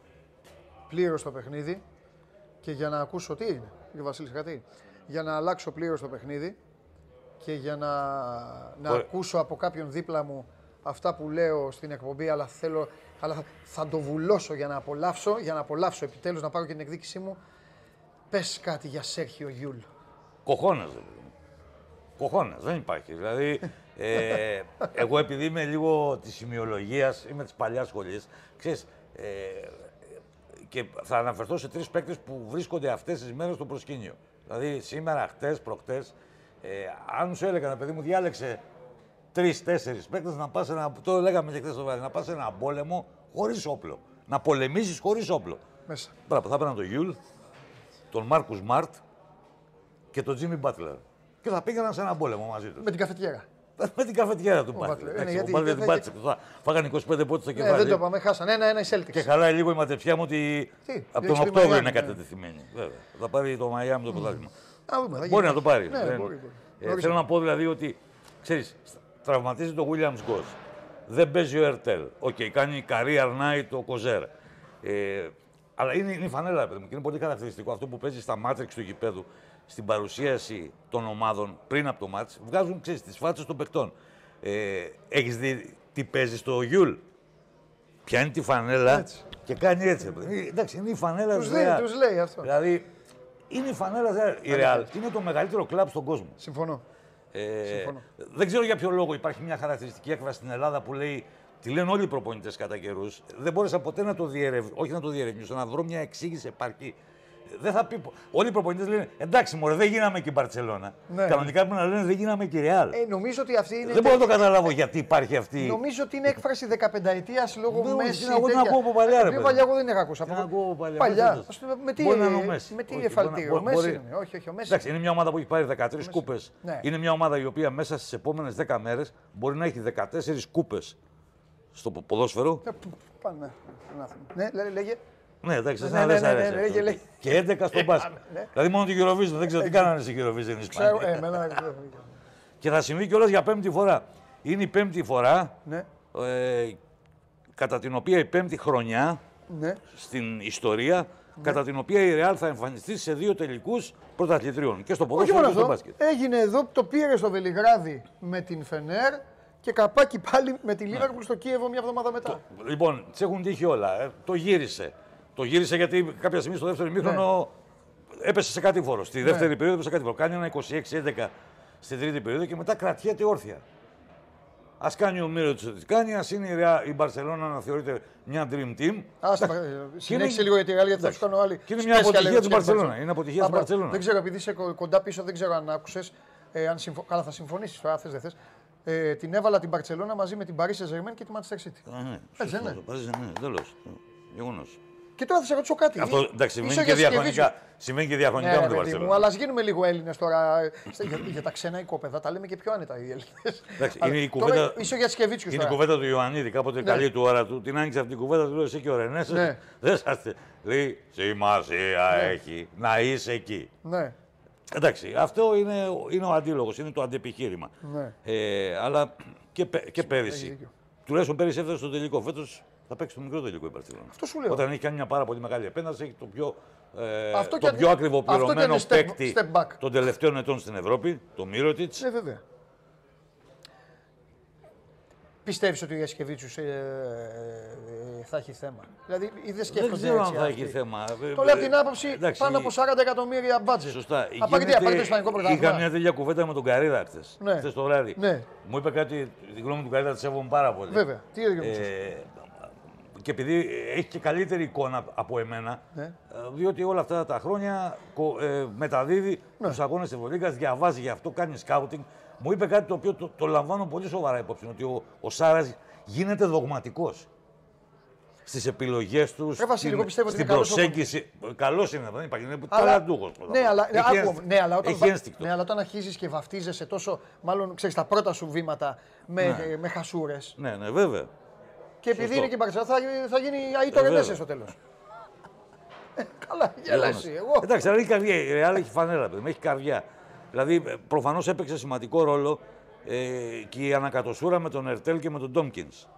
πλήρως το παιχνίδι και για να ακούσω τι είναι, για Βασίλη κάτι, για να αλλάξω πλήρως το παιχνίδι και για να, να ακούσω από κάποιον δίπλα μου αυτά που λέω στην εκπομπή, αλλά θέλω, αλλά θα, θα το βουλώσω για να απολαύσω, για να απολαύσω επιτέλους να πάρω και την εκδίκησή μου. Πες κάτι για Σέρχιο Γιούλ. Κοχώνας, δηλαδή. δεν υπάρχει. Δηλαδή, ε, εγώ επειδή είμαι λίγο της σημειολογίας, είμαι της παλιάς σχολής, ξέρεις, ε, και θα αναφερθώ σε τρεις παίκτες που βρίσκονται αυτές τις μέρες στο προσκήνιο. Δηλαδή, σήμερα, χτες, προχτές, ε, αν σου έλεγα, παιδί μου, διάλεξε τρει-τέσσερι παίκτες να πας ένα. Το λέγαμε και χθες το βράδυ, να πας ένα πόλεμο χωρίς όπλο. Να πολεμήσεις χωρίς όπλο. Μέσα. Μπράβο, θα έπαιρναν τον Γιουλ, τον Μάρκους Σμαρτ και τον Τζίμι Μπάτλερ. Και θα πήγαιναν σε ένα πόλεμο μαζί τους. Με την καφετιέρα. Με την καφετιέρα του Μπάτλερ. Ναι, γιατί, ο την πάτησε. Φάγανε 25 πόντους στο κεφάλι. Ναι, δεν το είπαμε, χάσανε. Ένα-ένα οι Celtics. Και χαλάει λίγο η μαντεψιά μου ότι Τι, από τον Οκτώβριο είναι κατατεθειμένη. Βέβαια. Θα πάρει το Μαϊάμι το πρωτάθλημα. Μπορεί να το πάρει. Ναι, ε, θέλω να πω δηλαδή ότι ξέρεις, τραυματίζεται ο Williams-Goss. Δεν παίζει ο Ερτέλ. Ok, okay, κάνει career night ο Κοζέρ. Ε, αλλά είναι, είναι η φανέλα, παιδί μου, και είναι πολύ χαρακτηριστικό αυτό που παίζει στα matrix του γηπέδου στην παρουσίαση των ομάδων πριν από το ματς. Βγάζουν, ξέρεις, τις φάτσες των παιχτών. Ε, έχεις δει τι παίζει στο Γιουλ; Πιάνει τη φανέλα έτσι. και κάνει έτσι. Ε, εντάξει, είναι η φανέλα τους λέει, τους λέει αυτό. Δηλαδή, είναι η φανέλα η Real. Είναι το μεγαλύτερο κλαμπ στον κόσμο. Συμφωνώ. Ε, δεν ξέρω για ποιο λόγο υπάρχει μια χαρακτηριστική έκφραση στην Ελλάδα που λέει. Τη λένε όλοι οι προπονητές κατά καιρούς. Δεν μπόρεσα ποτέ να το διερευνήσω, όχι να το διερευνήσω, να βρω μια εξήγηση επαρκή δεν θα πει. Όλοι οι προπονητές λένε εντάξει, μωρέ, δεν γίναμε και η Μπαρσελόνα. Ναι. Κανονικά πρέπει να λένε δεν γίναμε και η Ρεάλ. Ε, νομίζω ότι αυτή είναι. Δεν μπορώ να το καταλάβω γιατί υπάρχει αυτή. Νομίζω ότι είναι έκφραση 15 ετία λόγω δεν, Μέση. Εγώ την ακούω από παλιά. Ρε, παλιά εγώ δεν είχα ακούσει. Από ακούω παλιά. παλιά. Με τι, με τι εφαλτήριο. Μέση Όχι, όχι, ο Μέση. Εντάξει, είναι μια ομάδα που έχει πάρει 13 κούπες. Ναι. Είναι μια ομάδα η οποία μέσα στις επόμενες 10 μέρες μπορεί να έχει 14 κούπες στο ποδόσφαιρο. Ε, πάνε. Ναι, λέγε. Ναι, εντάξει, δεν ναι, ναι, ναι, ναι, Και 11 στο μπάσκετ. Δηλαδή μόνο την Eurovision, δεν ξέρω τι κάνανε στην Eurovision Ισπανία. Και θα συμβεί κιόλας για πέμπτη φορά. Είναι η πέμπτη φορά ε, κατά την οποία η πέμπτη χρονιά στην ιστορία κατά την οποία η Ρεάλ θα εμφανιστεί σε δύο τελικούς πρωταθλητριών. Και στο ποδόσφαιρο και στο μπάσκετ. Έγινε εδώ, το πήρε στο Βελιγράδι με την Φενέρ και καπάκι πάλι με τη Λίβερπουλ στο Κίεβο μια εβδομάδα μετά. λοιπόν, τις έχουν τύχει όλα. Ε, το γύρισε. Το γύρισε γιατί κάποια στιγμή στο δεύτερο ημίχρονο ναι. έπεσε σε κάτι φόρο. Στη δεύτερη ναι. περίοδο έπεσε σε κάτι φόρο. Κάνει ένα 26-11 στη τρίτη περίοδο και μετά κρατιέται όρθια. Α κάνει ο Μύρο τη ό,τι κάνει, ας είναι η, Ρεά, η Μπαρσελόνα να θεωρείται μια dream team. Α συνέχισε λίγο για τη Ρεάλ γιατί θα σου κάνω άλλη. Και είναι μια αποτυχία της Μπαρσελόνα. Είναι αποτυχία της Μπαρσελόνα. Δεν ξέρω, επειδή είσαι κοντά πίσω, δεν ξέρω αν άκουσες. Ε, αν συμφω... Καλά, θα συμφωνήσεις τώρα, θες δεν θες. Ε, την έβαλα την Μπαρσελόνα μαζί με την Paris Saint-Germain και τη Manchester City. Α, ναι. Έτσι, ναι. ναι. Τέλος. Γεγονός. Και τώρα θα σε ρωτήσω κάτι. Αυτό εντάξει, σημαίνει και, διαχρονικά, σημαίνει και διαχρονικά ναι, με την Παρσελόνα. Αλλά ας γίνουμε λίγο Έλληνες τώρα. για, για, τα ξένα οικόπεδα τα λέμε και πιο άνετα οι Έλληνες. είναι η κουβέντα. Είσαι για Σκεβίτσιου. Είναι η κουβέντα του Ιωαννίδη. Κάποτε ναι. καλή του ώρα του. Την άνοιξε αυτή την κουβέντα του λέω εσύ και ο Ρενές. Ναι. Δεν σα λέει σημασία ναι. έχει να είσαι εκεί. Ναι. Εντάξει, αυτό είναι, είναι ο αντίλογος, είναι το αντεπιχείρημα. Ναι. Ε, αλλά και, και πέρυσι. Τουλάχιστον πέρυσι έφτασε στο τελικό. Φέτος θα παίξει το μικρό τελικό η Παρσελόνα. Αυτό σου λέω. Όταν έχει κάνει μια πάρα πολύ μεγάλη επένδυση, έχει το πιο, ε, αυτό το πιο ακριβοπληρωμένο παίκτη των τελευταίων ετών στην Ευρώπη, το Μύρωτιτ. Ναι, βέβαια. Πιστεύεις ότι ο Ιασκεβίτσιου ε, ε, θα έχει θέμα; Δηλαδή, δεν σκέφτονται Δεν ξέρω αν θα έχει θέμα. Το λέω από την άποψη Εντάξει, πάνω από 40 εκατομμύρια μπάτζε. Σωστά. Απαγγελία, πάρει το Ισπανικό πρωτάθλημα. Είχα μια τέτοια κουβέντα με τον Καρίδα χθες. Ναι. το βράδυ. Ναι. Μου είπε κάτι, τη γνώμη του Καρίδα τη σέβομαι πάρα πολύ. Βέβαια. Τι έλεγε ε, και επειδή έχει και καλύτερη εικόνα από εμένα, ναι. Ε, διότι όλα αυτά τα χρόνια ε, μεταδίδει ναι. τους αγώνες της Ευρωλίγα, διαβάζει γι' αυτό, κάνει σκάουτινγκ. Μου είπε κάτι το οποίο το, το λαμβάνω πολύ σοβαρά υπόψη, ότι ο, ο Σάρας γίνεται δογματικός στις επιλογές τους, στην, στην προσέγγιση. Καλός είναι, δεν υπάρχει. Είναι ταλαντούχο. Ναι, αλλά, έχει, ναι, αλλά όταν, ναι, αλλά όταν αρχίζεις και βαφτίζεσαι τόσο, μάλλον ξέρεις τα πρώτα σου βήματα με, ναι. με χασούρες. Ναι, ναι, βέβαια. Και επειδή είναι και η Μπαρσελόνα, θα, θα γίνει Αίτο ε, Ρενέσε στο τέλος. Ε, καλά, γέλασε. Εγώ. Εντάξει, αλλά έχει καρδιά. Η Ρεάλ έχει φανέλα, παιδί, έχει καρδιά. Δηλαδή, προφανώς έπαιξε σημαντικό ρόλο ε, και η ανακατοσούρα με τον Ερτέλ και με τον Ντόμκινς.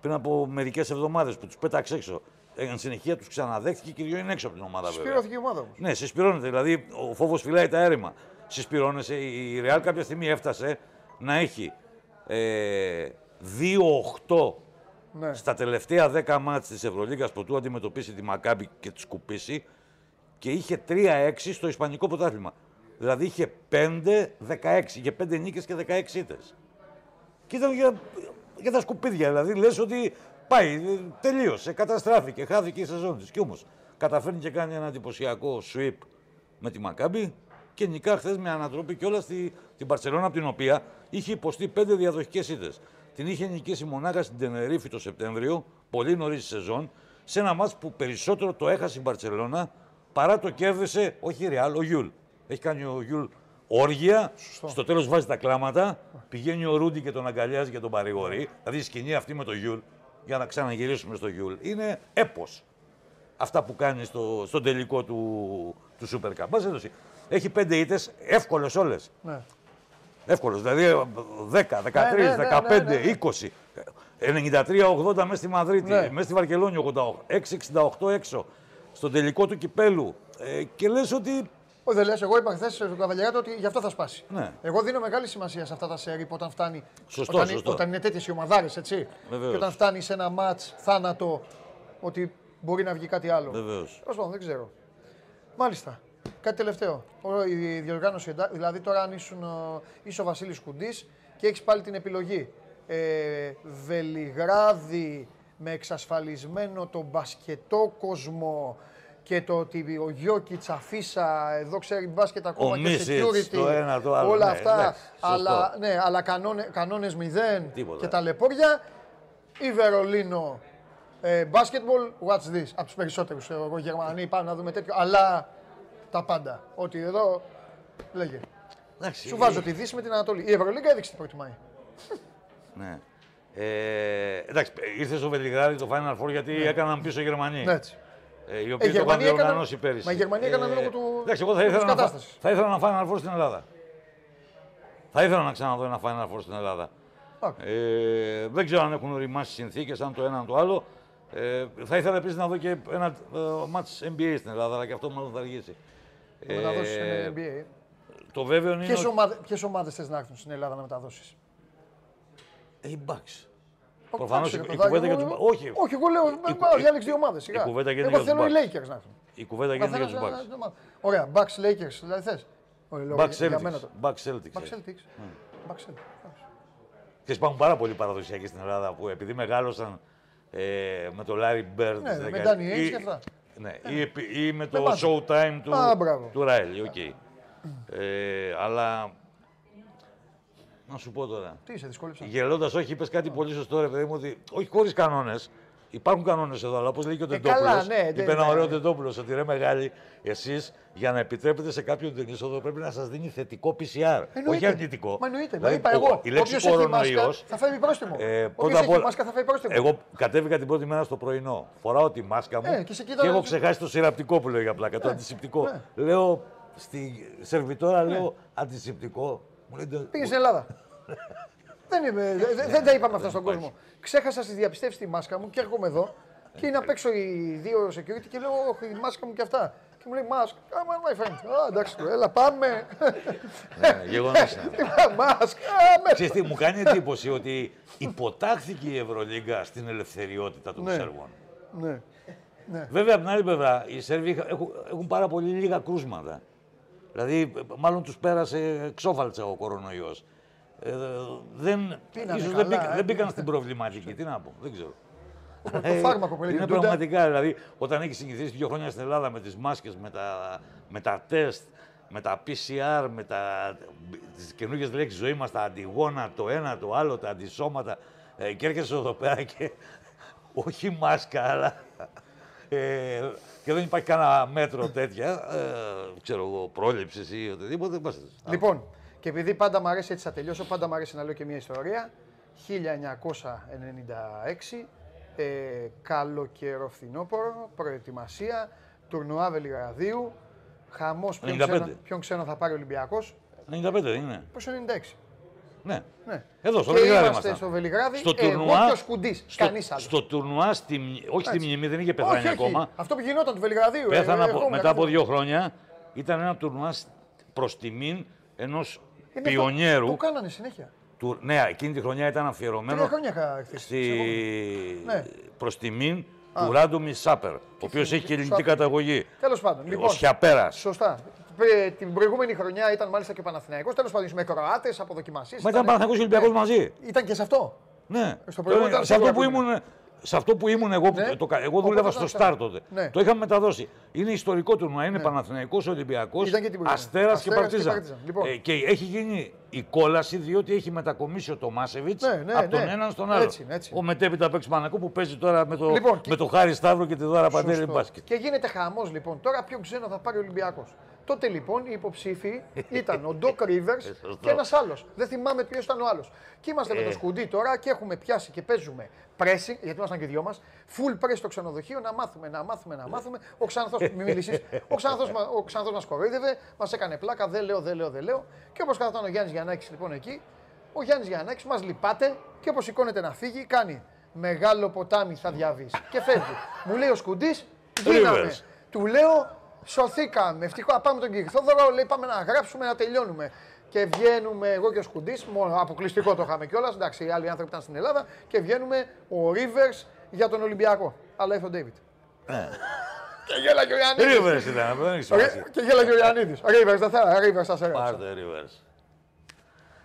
Πριν από μερικές εβδομάδες που τους πέταξε έξω. Ε, εν συνεχεία τους ξαναδέχτηκε και οι δύο είναι έξω από την ομάδα. Συσπηρώθηκε η ομάδα όμως. Ναι, συσπηρώνεται. Δηλαδή, ο φόβος φυλάει τα έρημα. Συσπηρώνεσαι. Η Ρεάλ κάποια στιγμή έφτασε να έχει ε, 2-8 ναι. στα τελευταία 10 μάτς της Ευρωλίγας που του αντιμετωπίσει τη Μακάμπη και τη σκουπίσει και είχε 3-6 στο Ισπανικό πρωτάθλημα. Δηλαδή είχε 5-16, είχε 5 νίκες και 16 ήττες. Και ήταν για, για τα σκουπίδια, δηλαδή λες ότι πάει, τελείωσε, καταστράφηκε, χάθηκε η σεζόν της. Κι όμως καταφέρνει και κάνει ένα εντυπωσιακό sweep με τη Μακάμπη και νικά χθες με ανατροπή και όλα στη, την Παρσελόνα από την οποία είχε υποστεί πέντε διαδοχικές ήττες. Την είχε νικήσει μονάχα στην Τενερίφη το Σεπτέμβριο, πολύ νωρίς στη σεζόν, σε ένα μάτς που περισσότερο το έχασε η Μπαρσελόνα παρά το κέρδισε, όχι η Ρεάλ, ο Γιούλ. Έχει κάνει ο Γιούλ όργια, στο τέλος βάζει τα κλάματα, πηγαίνει ο Ρούντι και τον αγκαλιάζει και τον παρηγορεί. Δηλαδή η σκηνή αυτή με το Γιούλ, για να ξαναγυρίσουμε στο Γιούλ, είναι έπος. Αυτά που κάνει στο, στον τελικό του, του Super Cup. Έχει πέντε ήττες, εύκολες όλες. Ναι. Εύκολος. Δηλαδή 10, 13, 15, 20. 93-80 μέσα στη Μαδρίτη, ναι. μέσα στη Βαρκελόνη 88, 6-68 έξω. Στον τελικό του κυπέλου. Ε, και λες ότι. Όχι, δεν λες. Εγώ είπα χθες στον Καβαλιάτο ότι γι' αυτό θα σπάσει. Ναι. Εγώ δίνω μεγάλη σημασία σε αυτά τα σερί που όταν φτάνει. Σωστό, όταν, σωστό. όταν είναι τέτοιες οι ομαδάρες, έτσι. Βεβαίως. Και όταν φτάνει σε ένα ματ θάνατο, ότι μπορεί να βγει κάτι άλλο. Βεβαίως. Τέλο δεν ξέρω. Μάλιστα. Κάτι τελευταίο. Η διοργάνωση, δηλαδή τώρα αν ήσουν, είσαι ο Βασίλης Κουντής και έχεις πάλι την επιλογή. Ε, Βελιγράδι με εξασφαλισμένο τον μπασκετό κόσμο και το ότι ο Γιώκη Τσαφίσα εδώ ξέρει μπάσκετ ακόμα ο και security, το ένα, το άλλο, όλα ναι, αυτά, εντάξει, αλλά, ναι, αλλά κανόνε, κανόνες μηδέν Τίποτα. και τα λεπόρια. Η Βερολίνο ε, basketball, what's this, από τους περισσότερους, ε, εγώ Γερμανοί πάμε να δούμε τέτοιο, αλλά τα πάντα. Ότι εδώ. Λέγε. Εντάξει, Σου βάζω τη Δύση με την Ανατολή. Η Ευρωλίγκα έδειξε τι προτιμάει. Ναι. Ε, εντάξει, ήρθε στο Βελιγράδι το Final Four γιατί ναι. έκαναν πίσω οι Γερμανοί. Ναι, έτσι. Ε, οι οποίοι ε, το είχαν διοργανώσει πέρυσι. Μα η Γερμανία έκαναν ε, λόγω του. Εντάξει, εγώ θα ήθελα, να, θα ήθελα ένα Final Four στην Ελλάδα. Θα ήθελα να ξαναδώ ένα Final Four στην Ελλάδα. Ε, δεν ξέρω αν έχουν οριμάσει συνθήκες, αν το ένα αν το άλλο. Ε, θα ήθελα επίσης να δω και ένα ε, μάτς NBA στην Ελλάδα, αλλά και αυτό μάλλον θα αργήσει. Να μεταδώσει ε, NBA. Το βέβαιο είναι. Ποιες ομάδε ποιες ομάδες θες να έρθουν στην Ελλάδα να μεταδώσεις; Ε, οι Bucks. Προφανώς η κουβέντα για τους Όχι, όχι, εγώ λέω. Διάλεξε δύο ομάδες. Η κουβέντα γίνεται για τους Εγώ θέλω οι Lakers να έρθουν. Η κουβέντα γίνεται για τους Bucks. Ωραία, Bucks Lakers, δηλαδή θες. Bucks Celtics. Bucks Celtics. Bucks Celtics. Και υπάρχουν πάρα πολλοί παραδοσιακοί στην Ελλάδα που επειδή μεγάλωσαν ε, με το Larry Bird. Ναι, με Danny Ainge και αυτά. Ναι, ή, ή, με το Showtime του, Α, του Riley. Okay. Ε, αλλά να σου πω τώρα. Τι είσαι, δυσκόλεψα. Γελώντας, όχι, είπες κάτι πολύ σωστό, ρε παιδί μου, ότι όχι χωρίς κανόνες. Υπάρχουν κανόνες εδώ, αλλά όπως λέει και ο Τεντόπουλος. Ε, ναι, είπε ναι, ένα ναι. ωραίο Τεντόπουλος ότι ρε μεγάλη, εσείς για να επιτρέπετε σε κάποιον την είσοδο πρέπει να σας δίνει θετικό PCR. Εννοείται. Όχι αρνητικό. Μα εννοείται. Δηλαδή, Μα είπα εγώ. η λέξη όποιος έχει μάσκα κορονοϊό. Θα φέρει πρόστιμο. Ε, Όποιος πρώτα απ' έχει όλα, μάσκα θα φέρει πρόστιμο. εγώ κατέβηκα την πρώτη μέρα στο πρωινό. Φοράω τη μάσκα μου Ε, και σε κοίταζα- έχω ξεχάσει το σειραπτικό που λέω για πλάκα, το αντισηπτικό. Λέω στη σερβιτόρα, λέω αντισηπτικό. Μου λέει, Πήγε στην Ελλάδα. δεν, είμαι, δε- δε- δεν τα είπαμε αυτά στον κόσμο. Ξέχασα στι διαπιστεύσει τη μάσκα μου και έρχομαι εδώ και είναι απ' έξω οι δύο security και λέω «Όχι, η μάσκα μου και αυτά. Και μου λέει Μάσκ, άμα my friend. Α, εντάξει, έλα πάμε. Ναι, γεγονός είναι. Μάσκ, Ξέρεις τι, μου κάνει εντύπωση ότι υποτάχθηκε η Ευρωλίγκα στην ελευθεριότητα των Ναι. Σέρβων. Ναι. Βέβαια, από την άλλη πλευρά, οι Σέρβοι είχα- έχουν, έχουν πάρα πολύ λίγα κρούσματα. Δηλαδή, μάλλον τους πέρασε ξόφαλτσα ο κορονοϊός. Ε, δεν, Πίνανε ίσως καλά, δεν, μπήκα- ε, δεν μπήκαν στην προβληματική. Τι να πω, δεν ξέρω. Ε, Το φάρμακο που έλεγε Είναι Ντούντα. πραγματικά, δηλαδή, όταν έχεις συνηθίσει δύο χρόνια στην Ελλάδα με τις μάσκες, με τα, με τα τεστ, με τα PCR, με τα, τις καινούργιες λέξεις ζωή μας, τα αντιγόνα, το ένα, το άλλο, τα αντισώματα, ε, και έρχεσαι εδώ πέρα και όχι μάσκα, αλλά ε, και δεν υπάρχει κανένα μέτρο τέτοια, ε, ξέρω εγώ, πρόληψης ή οτιδήποτε, δεν πας. Λοιπόν, και επειδή πάντα μου αρέσει έτσι θα τελειώσω, πάντα μου αρέσει να λέω και μια ιστορία. 1996, ε, καλοκαιρό φθινόπωρο, προετοιμασία, τουρνουά Βελιγραδίου, χαμός ποιον 95. ξένο, ποιον ξένο θα πάρει ο Ολυμπιακός. 95 δεν είναι. Πώς 96. Ναι. Ναι. Εδώ, στο και Βελιγράδι είμαστε ήμασταν. στο Βελιγράδι, Στο ε, τουρνουά- εγώ και ο Σκουντής, Στο, κανείς άλλος. στο τουρνουά, στη, μνη- όχι στη Έτσι. μνημή, δεν είχε πεθάνει όχι, όχι. ακόμα. Αυτό που γινόταν του Βελιγραδίου. ε, Πέθανε από- εγώ μετά από κάθε- δύο χρόνια. Ήταν ένα τουρνουά προς τιμήν ενός Είναι αυτό. πιονιέρου. Το κάνανε συνέχεια. Του, ναι, εκείνη τη χρονιά ήταν αφιερωμένο Τρία χρόνια είχα χθες. στη... Ναι. προς τιμήν του Ράντομι Σάπερ, ο οποίος έχει και ελληνική Σάπερ. καταγωγή. Τέλος πάντων. Ο Λοιπόν, Σιαπέρας. Σωστά. Ε, την προηγούμενη χρονιά ήταν μάλιστα και ο Παναθηναϊκός. Τέλος πάντων, με Κροάτες, αποδοκιμασίες. Μα ήταν Παναθηναϊκός και Ολυμπιακός μαζί. Ήταν και σε αυτό. Ναι. Στο προηγούμενο ήταν σε, αυτό σίγουρα που που ήμουν, σε αυτό που ήμουν εγώ, που Ναι. το, κα- εγώ Οπότε δούλευα ήταν στο αυτό. Star τότε. Ναι. Το είχαμε μεταδώσει. Είναι ιστορικό τουρνουά. Είναι Παναθηναϊκός, Ολυμπιακός, Ήταν και την προηγούμενη. Αστέρας και Αστέρας και Παρτίζαν. Παρτίζαν. Λοιπόν. Ε, και έχει γίνει η κόλαση διότι έχει μετακομίσει ο Τομάσεβιτς Ναι, ναι, από τον ναι. έναν στον άλλο. Έτσι, έτσι. Ο μετέπειτα παίξει Πανακό που παίζει τώρα με το, Λοιπόν, με το Χάρη Σταύρο και τη Δώρα Παντέλη Σωστό. μπάσκετ. Και γίνεται χαμός λοιπόν. Τώρα ποιο ξένο θα πάρει ο Ολυμπιακός. Τότε λοιπόν οι υποψήφοι ήταν ο Ντοκ Ρίβερς Ε, σωστό. και ένας άλλος. Δεν θυμάμαι ποιος ήταν ο άλλος. Και είμαστε Ε. με το σκουντί τώρα και έχουμε πιάσει και παίζουμε pressing, γιατί ήμασταν και δυο μας. Full press στο ξενοδοχείο να μάθουμε, να μάθουμε, να μάθουμε. Ο Ξανθός, μην μιλήσεις. Ο Ξανθός ο Ξανθός μας κοροϊδεύε, μας έκανε πλάκα. Δεν λέω, δεν λέω, δεν λέω. Και όπως καθόταν ο Γιάννης Γιαννάκης λοιπόν εκεί, ο Γιάννης Γιαννάκης μας λυπάται και όπως σηκώνεται να φύγει, κάνει μεγάλο ποτάμι θα διαβείς και φεύγει. Μου λέει ο Σκουντής, γίναμε. Rivers. Του λέω, σωθήκαμε. Ευτυχώς πάμε τον Κυριθόδωρο, λέει πάμε να γράψουμε, να τελειώνουμε. Και βγαίνουμε εγώ και ο Σκουντής, μόνο αποκλειστικό το είχαμε κιόλας. Εντάξει, οι άλλοι άνθρωποι ήταν στην Ελλάδα και βγαίνουμε ο Rivers για τον Ολυμπιακό. Αλλά ήρθε ο Ντέιβιτ. Και γέλαγε ο Ιωαννίδης. Rivers ήταν, δεν έχεις σημασία. Και γέλαγε ο Ιωαννίδης. Rivers δεν θα, Rivers θα σε γράψω. Πάρτε Rivers.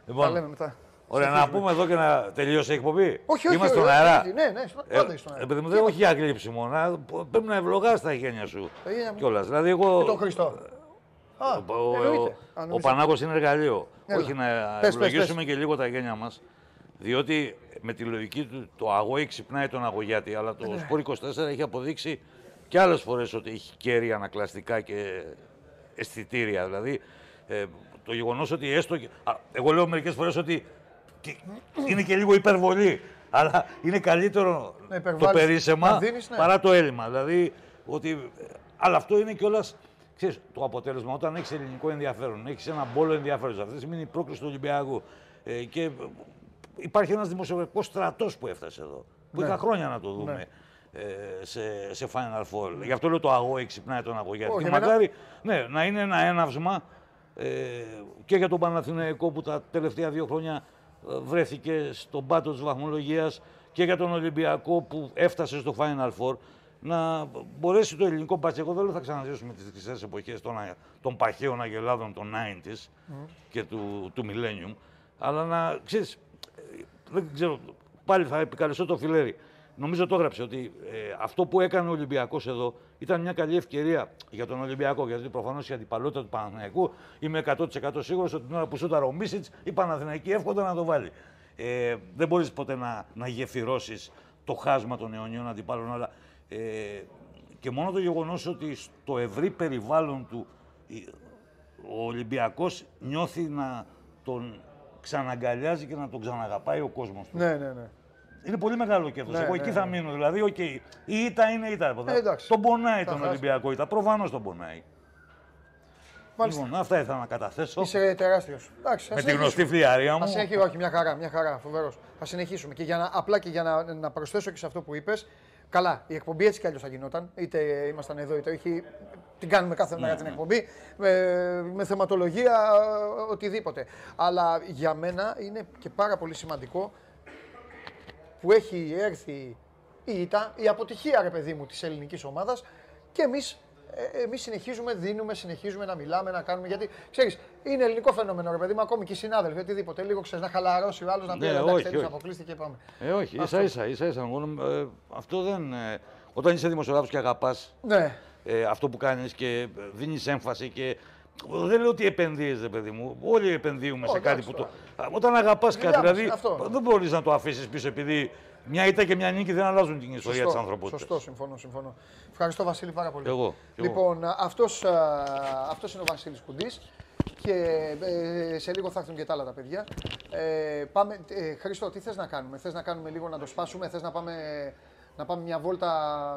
Τα λέμε Λοιπόν, μετά. Ωραία, να πούμε εδώ και να τελειώσει η εκπομπή. Όχι, όχι, Είμαστε όχι, στον αέρα. όχι, Ναι, ναι, στο- Ε, πάντα είσαι στον αέρα. Επειδή μου δεν όχι για γλύψιμο, να, πρέπει να ευλογάς τα γένια σου Τα γένια μου. κιόλας. Δηλαδή εγώ, Και τον Χριστό. Α, ο, ο, εννοείται. ο, Α, ο νόμιζα. Πανάγος είναι εργαλείο. Έλα. Όχι να πες, ευλογήσουμε και λίγο τα γένια μας. Διότι με τη λογική του το αγώη ξυπνάει τον αγωγιάτη, αλλά το Ναι. Σπορ 24 έχει αποδείξει και άλλες φορές ότι έχει κέρια ανακλαστικά και αισθητήρια. Δηλαδή, ε, το γεγονός ότι έστω. και- α, Εγώ λέω μερικές φορές ότι και- είναι και λίγο υπερβολή. Αλλά είναι καλύτερο Να το υπερβάλλεις, περίσσεμα να δίνεις, ναι. παρά το έλλειμμα. Δηλαδή, ότι, αλλά αυτό είναι κιόλας το αποτέλεσμα όταν έχεις ελληνικό ενδιαφέρον, έχεις ένα μπόλο ενδιαφέρον. Αυτή τη στιγμή είναι η πρόκληση του Ολυμπιακού. Ε, και ε, υπάρχει ένας δημοσιογραφικός στρατός που έφτασε εδώ. Που Ναι. είχα χρόνια να το δούμε. Ναι. Ε, σε, σε Final Four. Γι' αυτό λέω το αγώ ξυπνάει τον αγωγιάτη. Όχι, Και εμένα- μακάρι ναι, να είναι ένα έναυσμα ε, και για τον Παναθηναϊκό που τα τελευταία δύο χρόνια ε, βρέθηκε στον πάτο της βαθμολογίας και για τον Ολυμπιακό που έφτασε στο Final Four να μπορέσει το ελληνικό μπάσκετ. Εγώ δεν λέω θα ξαναζήσουμε τις χρυσές εποχές των, α- των παχαίων αγελάδων των 90s και του, του Millennium, αλλά να, ξέρεις, ε, δεν ξέρω, πάλι θα επικαλεστώ το φιλέρι. Νομίζω το έγραψε ότι ε, αυτό που έκανε ο Ολυμπιακός εδώ ήταν μια καλή ευκαιρία για τον Ολυμπιακό. Γιατί προφανώς η αντιπαλότητα του Παναθηναϊκού είμαι 100% σίγουρος ότι την ώρα που σούταρε ο Μίσιτς, οι Παναθηναϊκοί εύχονταν να το βάλει. Ε, δεν μπορείς ποτέ να, να γεφυρώσεις το χάσμα των αιωνιών αντιπάλων, αλλά ε, και μόνο το γεγονός ότι στο ευρύ περιβάλλον του ο Ολυμπιακός νιώθει να τον ξαναγκαλιάζει και να τον ξαναγαπάει ο κόσμος του. Ναι, ναι, ναι. Είναι πολύ μεγάλο κέρδο. Ναι, Εγώ ναι, εκεί θα ναι. μείνω. Δηλαδή, okay, η ήττα είναι ήττα. Ε, τον πονάει τον Ολυμπιακό ήττα. Προφανώς τον πονάει. Μάλιστα. Λοιπόν, αυτά ήθελα να καταθέσω. Είσαι τεράστιος. Με τη γνωστή φλιαρία μου. Α έχει, όχι, μια χαρά, μια χαρά. Φοβερός. Θα συνεχίσουμε. Και για να, απλά και για να, να προσθέσω και σε αυτό που είπες, Καλά, η εκπομπή έτσι κι αλλιώς θα γινόταν. Είτε ήμασταν εδώ, είτε όχι. Την κάνουμε κάθε μέρα την εκπομπή. Με, με θεματολογία, οτιδήποτε. Αλλά για μένα είναι και πάρα πολύ σημαντικό που έχει έρθει η ήττα, η αποτυχία, ρε παιδί μου, της ελληνικής ομάδας και εμείς ε, εμείς συνεχίζουμε, δίνουμε, συνεχίζουμε να μιλάμε, να κάνουμε. Γιατί ξέρεις, είναι ελληνικό φαινόμενο, ρε παιδί μου, ακόμη και οι συνάδελφοι, οτιδήποτε. Λίγο ξέρεις να χαλαρώσει ο άλλος να πει: ναι, Εντάξει, όχι, αποκλείστηκε και πάμε. Ε, όχι, ίσα ίσα. ίσα, ίσα ε, αυτό δεν. Ε, όταν είσαι δημοσιογράφος και αγαπάς ναι. ε, αυτό που κάνεις και δίνεις έμφαση και. Δεν λέω ότι επενδύει, παιδί μου. Όλοι επενδύουμε σε κάτι που το. Όταν αγαπάς κάτι, δηλαδή δεν μπορείς να το αφήσεις πίσω επειδή μια ήττα και μια νίκη δεν αλλάζουν την ιστορία της ανθρωπότητας. Σωστό, συμφωνώ, συμφωνώ. Ευχαριστώ Βασίλη πάρα πολύ. Εγώ. Λοιπόν, αυτός αυτός είναι ο Βασίλης Κουντής. Και ε, σε λίγο θα έρθουν και τα άλλα τα παιδιά. Ε, πάμε, ε, Χρήστο, τι θες να κάνουμε, θες να κάνουμε λίγο να το σπάσουμε, θες να πάμε, να πάμε μια βόλτα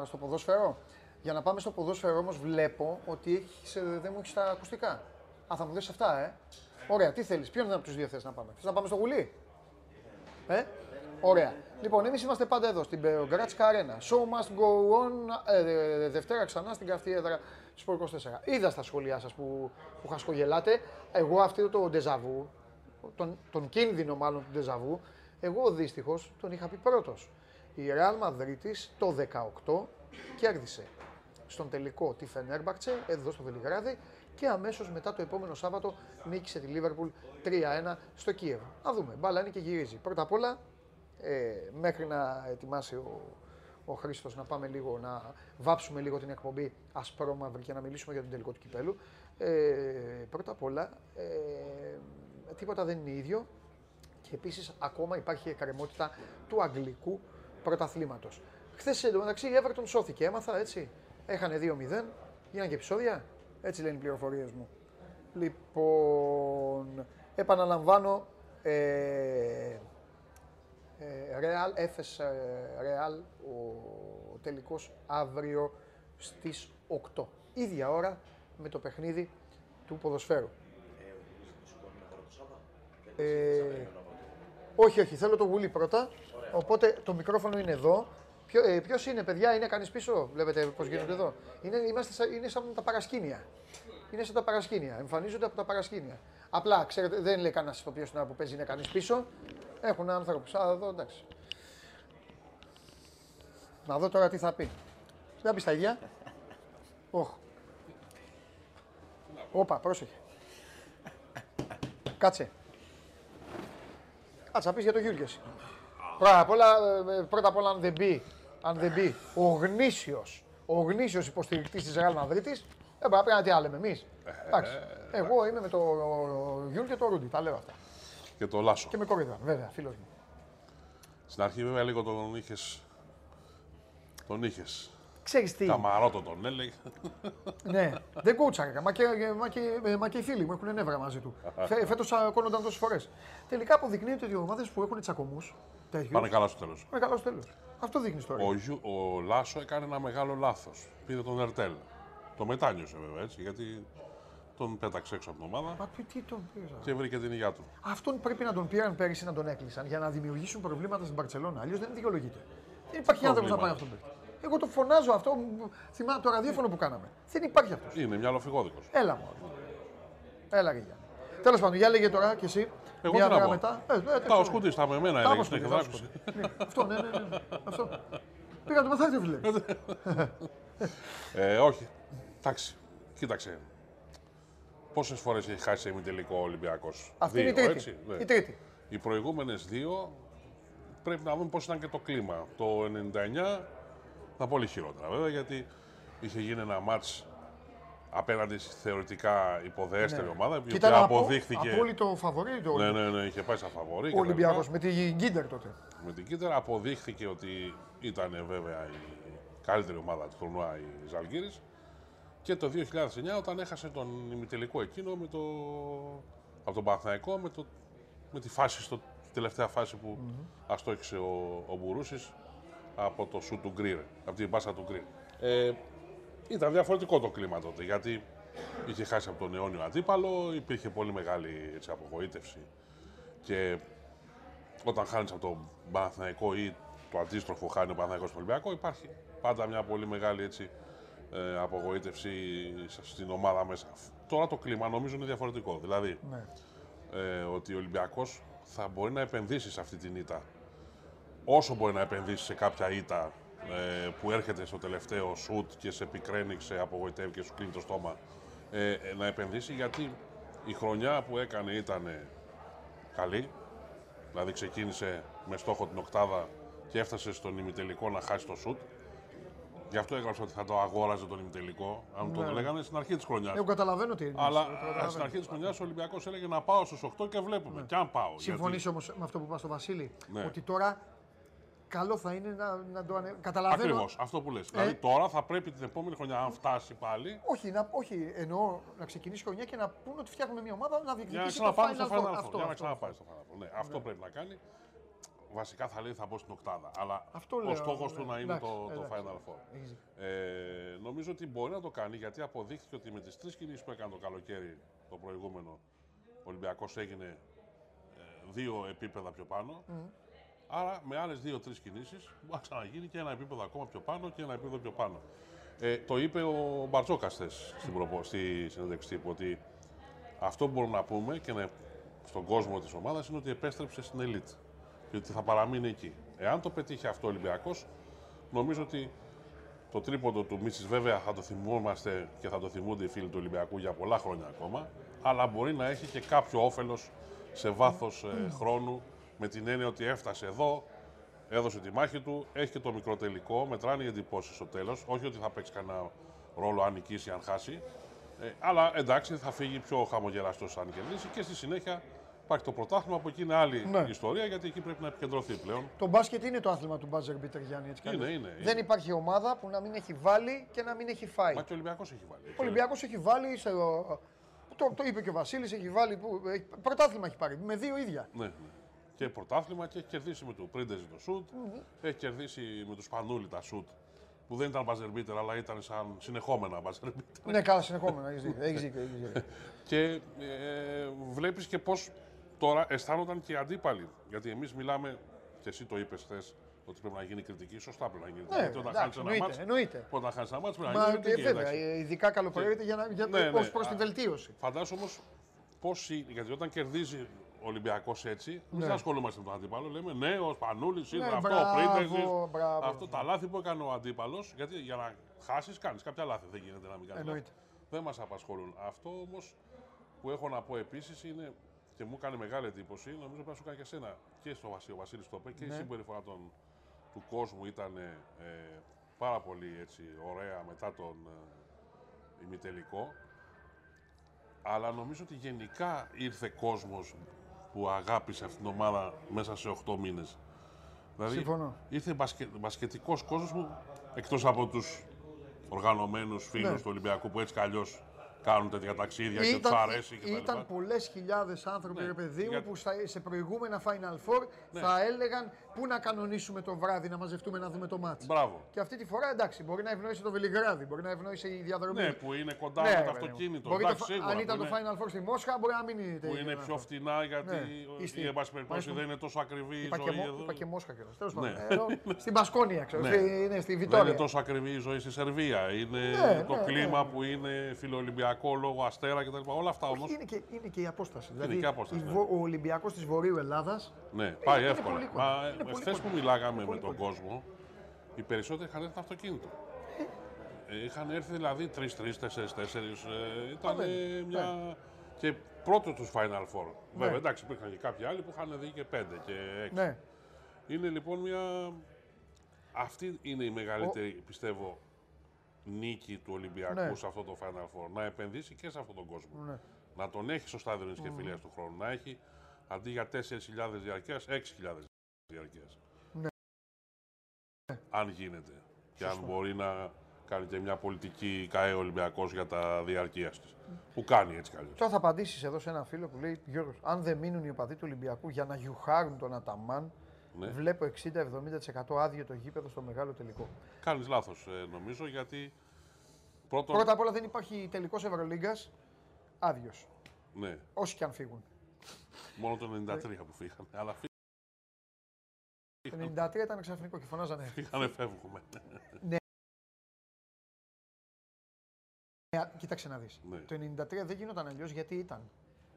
στο ποδόσφαιρο; Για να πάμε στο ποδόσφαιρο όμως βλέπω ότι έχεις, ε, δεν μου έχεις τα ακουστικά. Α, θα μου δώσεις αυτά, ε. Ωραία, τι θέλεις, ποιον από τους δύο θες να πάμε. Θες να πάμε στο γουλί; Ε, ωραία. Λοιπόν, εμείς είμαστε πάντα εδώ στην Γκράτσκα Αρένα. Show must go on. Ε, Δευτέρα ξανά στην καυτή έδρα του 24. Είδα στα σχόλιά σας που, που χασκογελάτε. Εγώ αυτό το ντεζαβού, τον, τον κίνδυνο μάλλον του ντεζαβού, εγώ δυστυχώς τον είχα πει πρώτος. Η Real Madrid το 18 κέρδισε στον τελικό τη Φενέρμπακτσε, εδώ στο Βελιγράδι και αμέσως μετά το επόμενο Σάββατο νίκησε τη Λίβερπουλ 3-1 στο Κίεβο. Να δούμε, μπάλα είναι και γυρίζει. Πρώτα απ' όλα ε, μέχρι να ετοιμάσει ο, ο Χρήστος να πάμε λίγο να βάψουμε λίγο την εκπομπή ασπρόμαυρη και να μιλήσουμε για τον τελικό του κυπέλου. Ε, πρώτα απ' όλα, ε, τίποτα δεν είναι ίδιο και επίσης ακόμα υπάρχει εκκρεμότητα του αγγλικού πρωταθλήματος. Χθες εντωμεταξύ η Everton σώθηκε, έμαθα έτσι; Έχανε 2-0, γίνανε και επεισόδια, έτσι λένε οι πληροφορίες μου. Λοιπόν, επαναλαμβάνω, ε, Real, έφες Real, ο τελικός αύριο στις 8. Ίδια ώρα με το παιχνίδι του ποδοσφαίρου. Ε, όχι, όχι, θέλω το γουλί πρώτα. Οπότε το μικρόφωνο είναι εδώ. Ποιο ε, ποιος είναι, παιδιά, είναι κανείς πίσω; Βλέπετε πώς γίνονται εδώ. Είναι, είμαστε, είναι σαν τα παρασκήνια. Είναι σαν τα παρασκήνια. Εμφανίζονται από τα παρασκήνια. Απλά, ξέρετε, δεν λέει κανένας το ποιο που παίζει είναι κανείς πίσω. Έχουν άνθρωπους. Α, εδώ εντάξει. Να δω τώρα τι θα πει. Δεν πεις τα ίδια. Όχ. Όπα, πρόσεχε. Κάτσε. Κάτσε να πεις για το Γιούργες. Πρώτα απ' όλα, ε, πρώτα απ' όλα αν δεν μπει, αν δεν μπει ο γνήσιος, ο γνήσιος υποστηρικτής της Real Madrid, ε, πρέπει να τι άλλαμε εμείς. Εντάξει. Εγώ είμαι με το Γιούλ και το Ρούντι, τα λέω αυτά. Και το Λάσο. Και με κορίδα, βέβαια, φίλος μου. Στην αρχή βέβαια λίγο τον είχε. Τον είχες. Ξέρεις τι; Καμαρότο τον έλεγε. ναι, δεν κούτσακα. Μα και, μα, και, μα και οι φίλοι μου έχουν νεύρα μαζί του. Φέτος ακόνονταν τόσες φορές. Τελικά αποδεικνύεται ότι οι ομάδες που έχουν τσακωμούς. Πάνε καλά στο τέλος. Πάνε καλά στο τέλος. Αυτό δείχνει τώρα. Ο, ο Λάσο έκανε ένα μεγάλο λάθος. Πήρε τον Ερτέλ. Το μετάνιωσε βέβαια έτσι, γιατί τον πέταξε έξω από την ομάδα. Μα τι τον πήρε. Και βρήκε την υγεία του. Αυτόν πρέπει να τον πήραν πέρυσι να τον έκλεισαν για να δημιουργήσουν προβλήματα στην Παρσελόνα. Αλλιώς δεν δικαιολογείται. Δεν υπάρχει άνθρωπος να πάει αυτόν τον Εγώ το φωνάζω αυτό, θυμάμαι το ραδιόφωνο που κάναμε. Δεν υπάρχει αυτός. Είναι μια λοφηγόδικο. Έλα μου. Έλα Γεια. Τέλος πάντων, για λέγε τώρα κι εσύ. Εγώ μια μέρα μετά. Ε, ε, τα ο Σκούτη, τα με εμένα έλεγε. Αυτό, ναι, ναι, ναι. Αυτό. Πήγα το μαθάκι, φίλε. ε, όχι. Εντάξει. Κοίταξε. Πόσες φορές έχει χάσει τελικό Ολυμπιακός; Αυτή είναι η τρίτη. Έτσι, ναι. η τρίτη. Οι προηγούμενες δύο πρέπει να δούμε πώς ήταν και το κλίμα. Το 99 ήταν πολύ χειρότερα βέβαια γιατί είχε γίνει ένα μάτς απέναντι στη θεωρητικά υποδέστερη ναι. ομάδα. Και ήταν αποδείχθηκε. Απόλυτο φαβορή το Ναι, ναι, ναι, είχε πάει σαν φαβορή. Ο Ολυμπιακός με την Γκίντερ τότε. Με την Γκίντερ αποδείχθηκε ότι ήταν βέβαια η καλύτερη ομάδα του τουρνουά η Ζαλγκύρη. Και το 2009 όταν έχασε τον ημιτελικό εκείνο με το, από τον Παναθηναϊκό με, το, με τη φάση στο, τη τελευταία φάση που mm-hmm. αστόχησε ο, ο Μπουρούσης από το σου του Γκρι, από την μπάσα του Γκρι. Ε, ήταν διαφορετικό το κλίμα τότε, γιατί είχε χάσει από τον αιώνιο αντίπαλο, υπήρχε πολύ μεγάλη έτσι, απογοήτευση. Και όταν χάνεις από τον Παναθηναϊκό ή το αντίστροφο χάνει ο Παναθηναϊκός στον Ολυμπιακό, υπάρχει πάντα μια πολύ μεγάλη έτσι, ε, απογοήτευση στην ομάδα μέσα. Τώρα το κλίμα νομίζω είναι διαφορετικό. Δηλαδή, ναι. ε, ότι ο Ολυμπιακός θα μπορεί να επενδύσει σε αυτή την ήττα. Όσο μπορεί να επενδύσει σε κάποια ήττα ε, που έρχεται στο τελευταίο σουτ και σε πικραίνει, σε απογοητεύει και σου κλείνει το στόμα, ε, να επενδύσει γιατί η χρονιά που έκανε ήταν καλή. Δηλαδή ξεκίνησε με στόχο την οκτάδα και έφτασε στον ημιτελικό να χάσει το σουτ. Γι' αυτό έγραψα ότι θα το αγόραζε τον ημιτελικό. Αν ναι. το λέγανε στην αρχή της χρονιάς. Εγώ καταλαβαίνω τι είναι. Αλλά στην αρχή της χρονιάς ο Ολυμπιακός έλεγε να πάω στου 8 και βλέπουμε. Ναι. Και αν πάω. Συμφωνείς γιατί... όμως με αυτό που είπα στο Βασίλη. Ναι. Ότι τώρα καλό θα είναι να, να το ανε... καταλαβαίνω. Ακριβώς αυτό που λες. Ε; Δηλαδή τώρα θα πρέπει την επόμενη χρονιά, αν φτάσει πάλι. Όχι, να, όχι εννοώ να ξεκινήσει η χρονιά και να πούνε ότι φτιάχνουμε μια ομάδα να διεκδικήσει το Final Four. Αυτό, για να ξαναπάει στο Final Four. Ναι, αυτό ναι. πρέπει να κάνει βασικά θα λέει θα μπω στην οκτάδα. Αλλά Αυτό ο στόχος του να είναι το, το Final Four. Ε, νομίζω ότι μπορεί να το κάνει γιατί αποδείχθηκε ότι με τις τρεις κινήσεις που έκανε το καλοκαίρι το προηγούμενο, ο Ολυμπιακός έγινε ε, δύο επίπεδα πιο πάνω. Mm. Άρα με άλλες δύο-τρει κινήσεις μπορεί να ξαναγίνει και ένα επίπεδο ακόμα πιο πάνω και ένα επίπεδο πιο πάνω. Ε, το είπε ο Μπαρτζόκα στη, στη συνέντευξη τύπου ότι αυτό που μπορούμε να πούμε και να, στον κόσμο της ομάδας είναι ότι επέστρεψε στην Elite και ότι θα παραμείνει εκεί. Εάν το πετύχει αυτό ο Ολυμπιακός, νομίζω ότι το τρίποντο του Μίσης βέβαια θα το θυμόμαστε και θα το θυμούνται οι φίλοι του Ολυμπιακού για πολλά χρόνια ακόμα, αλλά μπορεί να έχει και κάποιο όφελος σε βάθος ε, χρόνου με την έννοια ότι έφτασε εδώ, έδωσε τη μάχη του, έχει και το μικρό τελικό, μετράνε οι εντυπώσεις στο τέλος. Όχι ότι θα παίξει κανένα ρόλο αν νικήσει ή αν χάσει. Ε, αλλά εντάξει, θα φύγει πιο χαμογελαστός αν κερδίσει και στη συνέχεια Υπάρχει το πρωτάθλημα, από εκεί είναι άλλη ναι. ιστορία γιατί εκεί πρέπει να επικεντρωθεί πλέον. Το μπάσκετ είναι το άθλημα του μπάζερ μπίτερ Γιάννη. Έτσι είναι, είναι, είναι, Δεν υπάρχει ομάδα που να μην έχει βάλει και να μην έχει φάει. Μα και ο Ολυμπιακός έχει βάλει. Ο Ολυμπιακός έχει βάλει. Σε, το, το είπε και ο Βασίλης, έχει βάλει. Που, πρωτάθλημα έχει πάρει με δύο ίδια. Ναι, ναι. Και πρωτάθλημα και έχει κερδίσει με το Πρίντεζι το σουτ. Mm-hmm. Έχει κερδίσει με τους Σπανούλη τα σουτ που δεν ήταν μπαζερμπίτερ, αλλά ήταν σαν συνεχόμενα μπαζερμπίτερ. Ναι, καλά, συνεχόμενα. Έχεις δίκιο. και ε, βλέπεις και πώς Τώρα αισθάνονταν και οι αντίπαλοι. Γιατί εμείς μιλάμε, και εσύ το είπες χθες, ότι πρέπει να γίνει κριτική. Σωστά πρέπει να γίνει ναι, κριτική. όταν χάνεις ένα μάτσο. Εννοείται. Όταν χάνεις ένα μάτσο πρέπει να γίνει κριτική. Βέβαια, ειδικά καλοπροαίρετα για, να, για ναι, ναι, προς την βελτίωση. Φαντάζομαι όμως πώς. Γιατί όταν κερδίζει ο Ολυμπιακός έτσι, ναι. δεν ασχολούμαστε με τον αντίπαλο. Λέμε ναι, ο Σπανούλης είναι ναι, αυτό, ο Αυτό τα λάθη που έκανε ο αντίπαλος. Γιατί για να χάσεις, κάνεις κάποια λάθη. Δεν γίνεται να μην κάνεις. Δεν μας απασχολούν. Αυτό όμως που έχω να πω επίσης είναι και μου έκανε μεγάλη εντύπωση, νομίζω πρέπει να σου κάνει και εσένα και στο Βασίλη, ο Βασίλης το είπε και ναι. η συμπεριφορά των, του κόσμου ήταν ε, πάρα πολύ έτσι, ωραία μετά τον ε, ημιτελικό. Αλλά νομίζω ότι γενικά ήρθε κόσμος που αγάπησε αυτήν την ομάδα μέσα σε 8 μήνες. Δηλαδή Συμφωνώ. ήρθε μπασκε, μπασκετικός κόσμος που εκτός από τους οργανωμένους φίλους ναι. του Ολυμπιακού που έτσι κι κάνουν τέτοια ταξίδια ήταν, και τους αρέσει. Και ήταν πολλές χιλιάδες άνθρωποι, ναι, παιδί μου, που σε προηγούμενα Final Four ναι. θα έλεγαν πού να κανονίσουμε το βράδυ να μαζευτούμε να δούμε το μάτι. Μπράβο. Και αυτή τη φορά εντάξει, μπορεί να ευνοήσει το Βελιγράδι, μπορεί να ευνοήσει η διαδρομή. Ναι, που είναι κοντά ναι, με το αυτοκίνητο. Μπορεί εντάξει, το, σίγουρα, αν ήταν το Final Four στη Μόσχα, μπορεί να μην είναι Που είναι πιο φτηνά γιατί ναι. στη, εν πάση περιπτώσει δεν είναι τόσο ακριβή η ζωή εδώ. Είπα και Μόσχα κιόλας. Ναι. Στην Πασκόνια, ξέρω. Είναι στη Βιτόρια. Δεν είναι τόσο ακριβή η ζωή στη Σερβία. Είναι το κλίμα που είναι φιλοολυμπιακό Ολυμπιακό λόγω αστέρα κτλ. Όλα αυτά όμω. Είναι, και, είναι και η απόσταση. Είναι δηλαδή, και η απόσταση. Ναι. Ο Ολυμπιακός της Βορείου Ελλάδας. Ναι, πάει εύκολα. Μα χθε που μιλάγαμε με τον κόσμο, οι περισσότεροι είχαν έρθει αυτοκίνητο. Ε, είχαν έρθει δηλαδή τρει-τρει, τέσσερι-τέσσερι. Ε, ήταν μια. Ναι. Και πρώτο τους Final Four. Βέβαια, ναι. εντάξει, υπήρχαν και κάποιοι άλλοι που είχαν δει και πέντε και έξι. Ναι. Είναι λοιπόν μια. Αυτή είναι η μεγαλύτερη, πιστεύω, νίκη του Ολυμπιακού Ναι. σε αυτό το Final Four. Να επενδύσει και σε αυτόν τον κόσμο. Ναι. Να τον έχει στο στάδιο της mm. του χρόνου. Να έχει αντί για 4.000 διαρκεία, 6.000 διαρκείας. Ναι. Αν γίνεται. Και αν μπορεί να κάνει και μια πολιτική ΚΑΕ Ολυμπιακός για τα διαρκείας της. Που κάνει έτσι καλώς. Τώρα θα απαντήσεις εδώ σε ένα φίλο που λέει: Γιώργος, αν δεν μείνουν οι οπαδοί του Ολυμπιακού για να γιουχάρουν τον Αταμάν, Ναι. βλέπω 60-70% άδειο το γήπεδο στο μεγάλο τελικό. Κάνεις λάθος, νομίζω, γιατί πρώτον. Πρώτα απ' όλα δεν υπάρχει τελικός Ευρωλίγκας άδειος. Ναι, Όσοι και αν φύγουν. μόνο το 93 που φύγανε. Αλλά Το 93 ήταν ξαφνικό και φωνάζανε. φύγανε, φεύγουμε. Ε, Κοίταξε να δεις. Ναι. Το 93 δεν γινόταν αλλιώς γιατί ήταν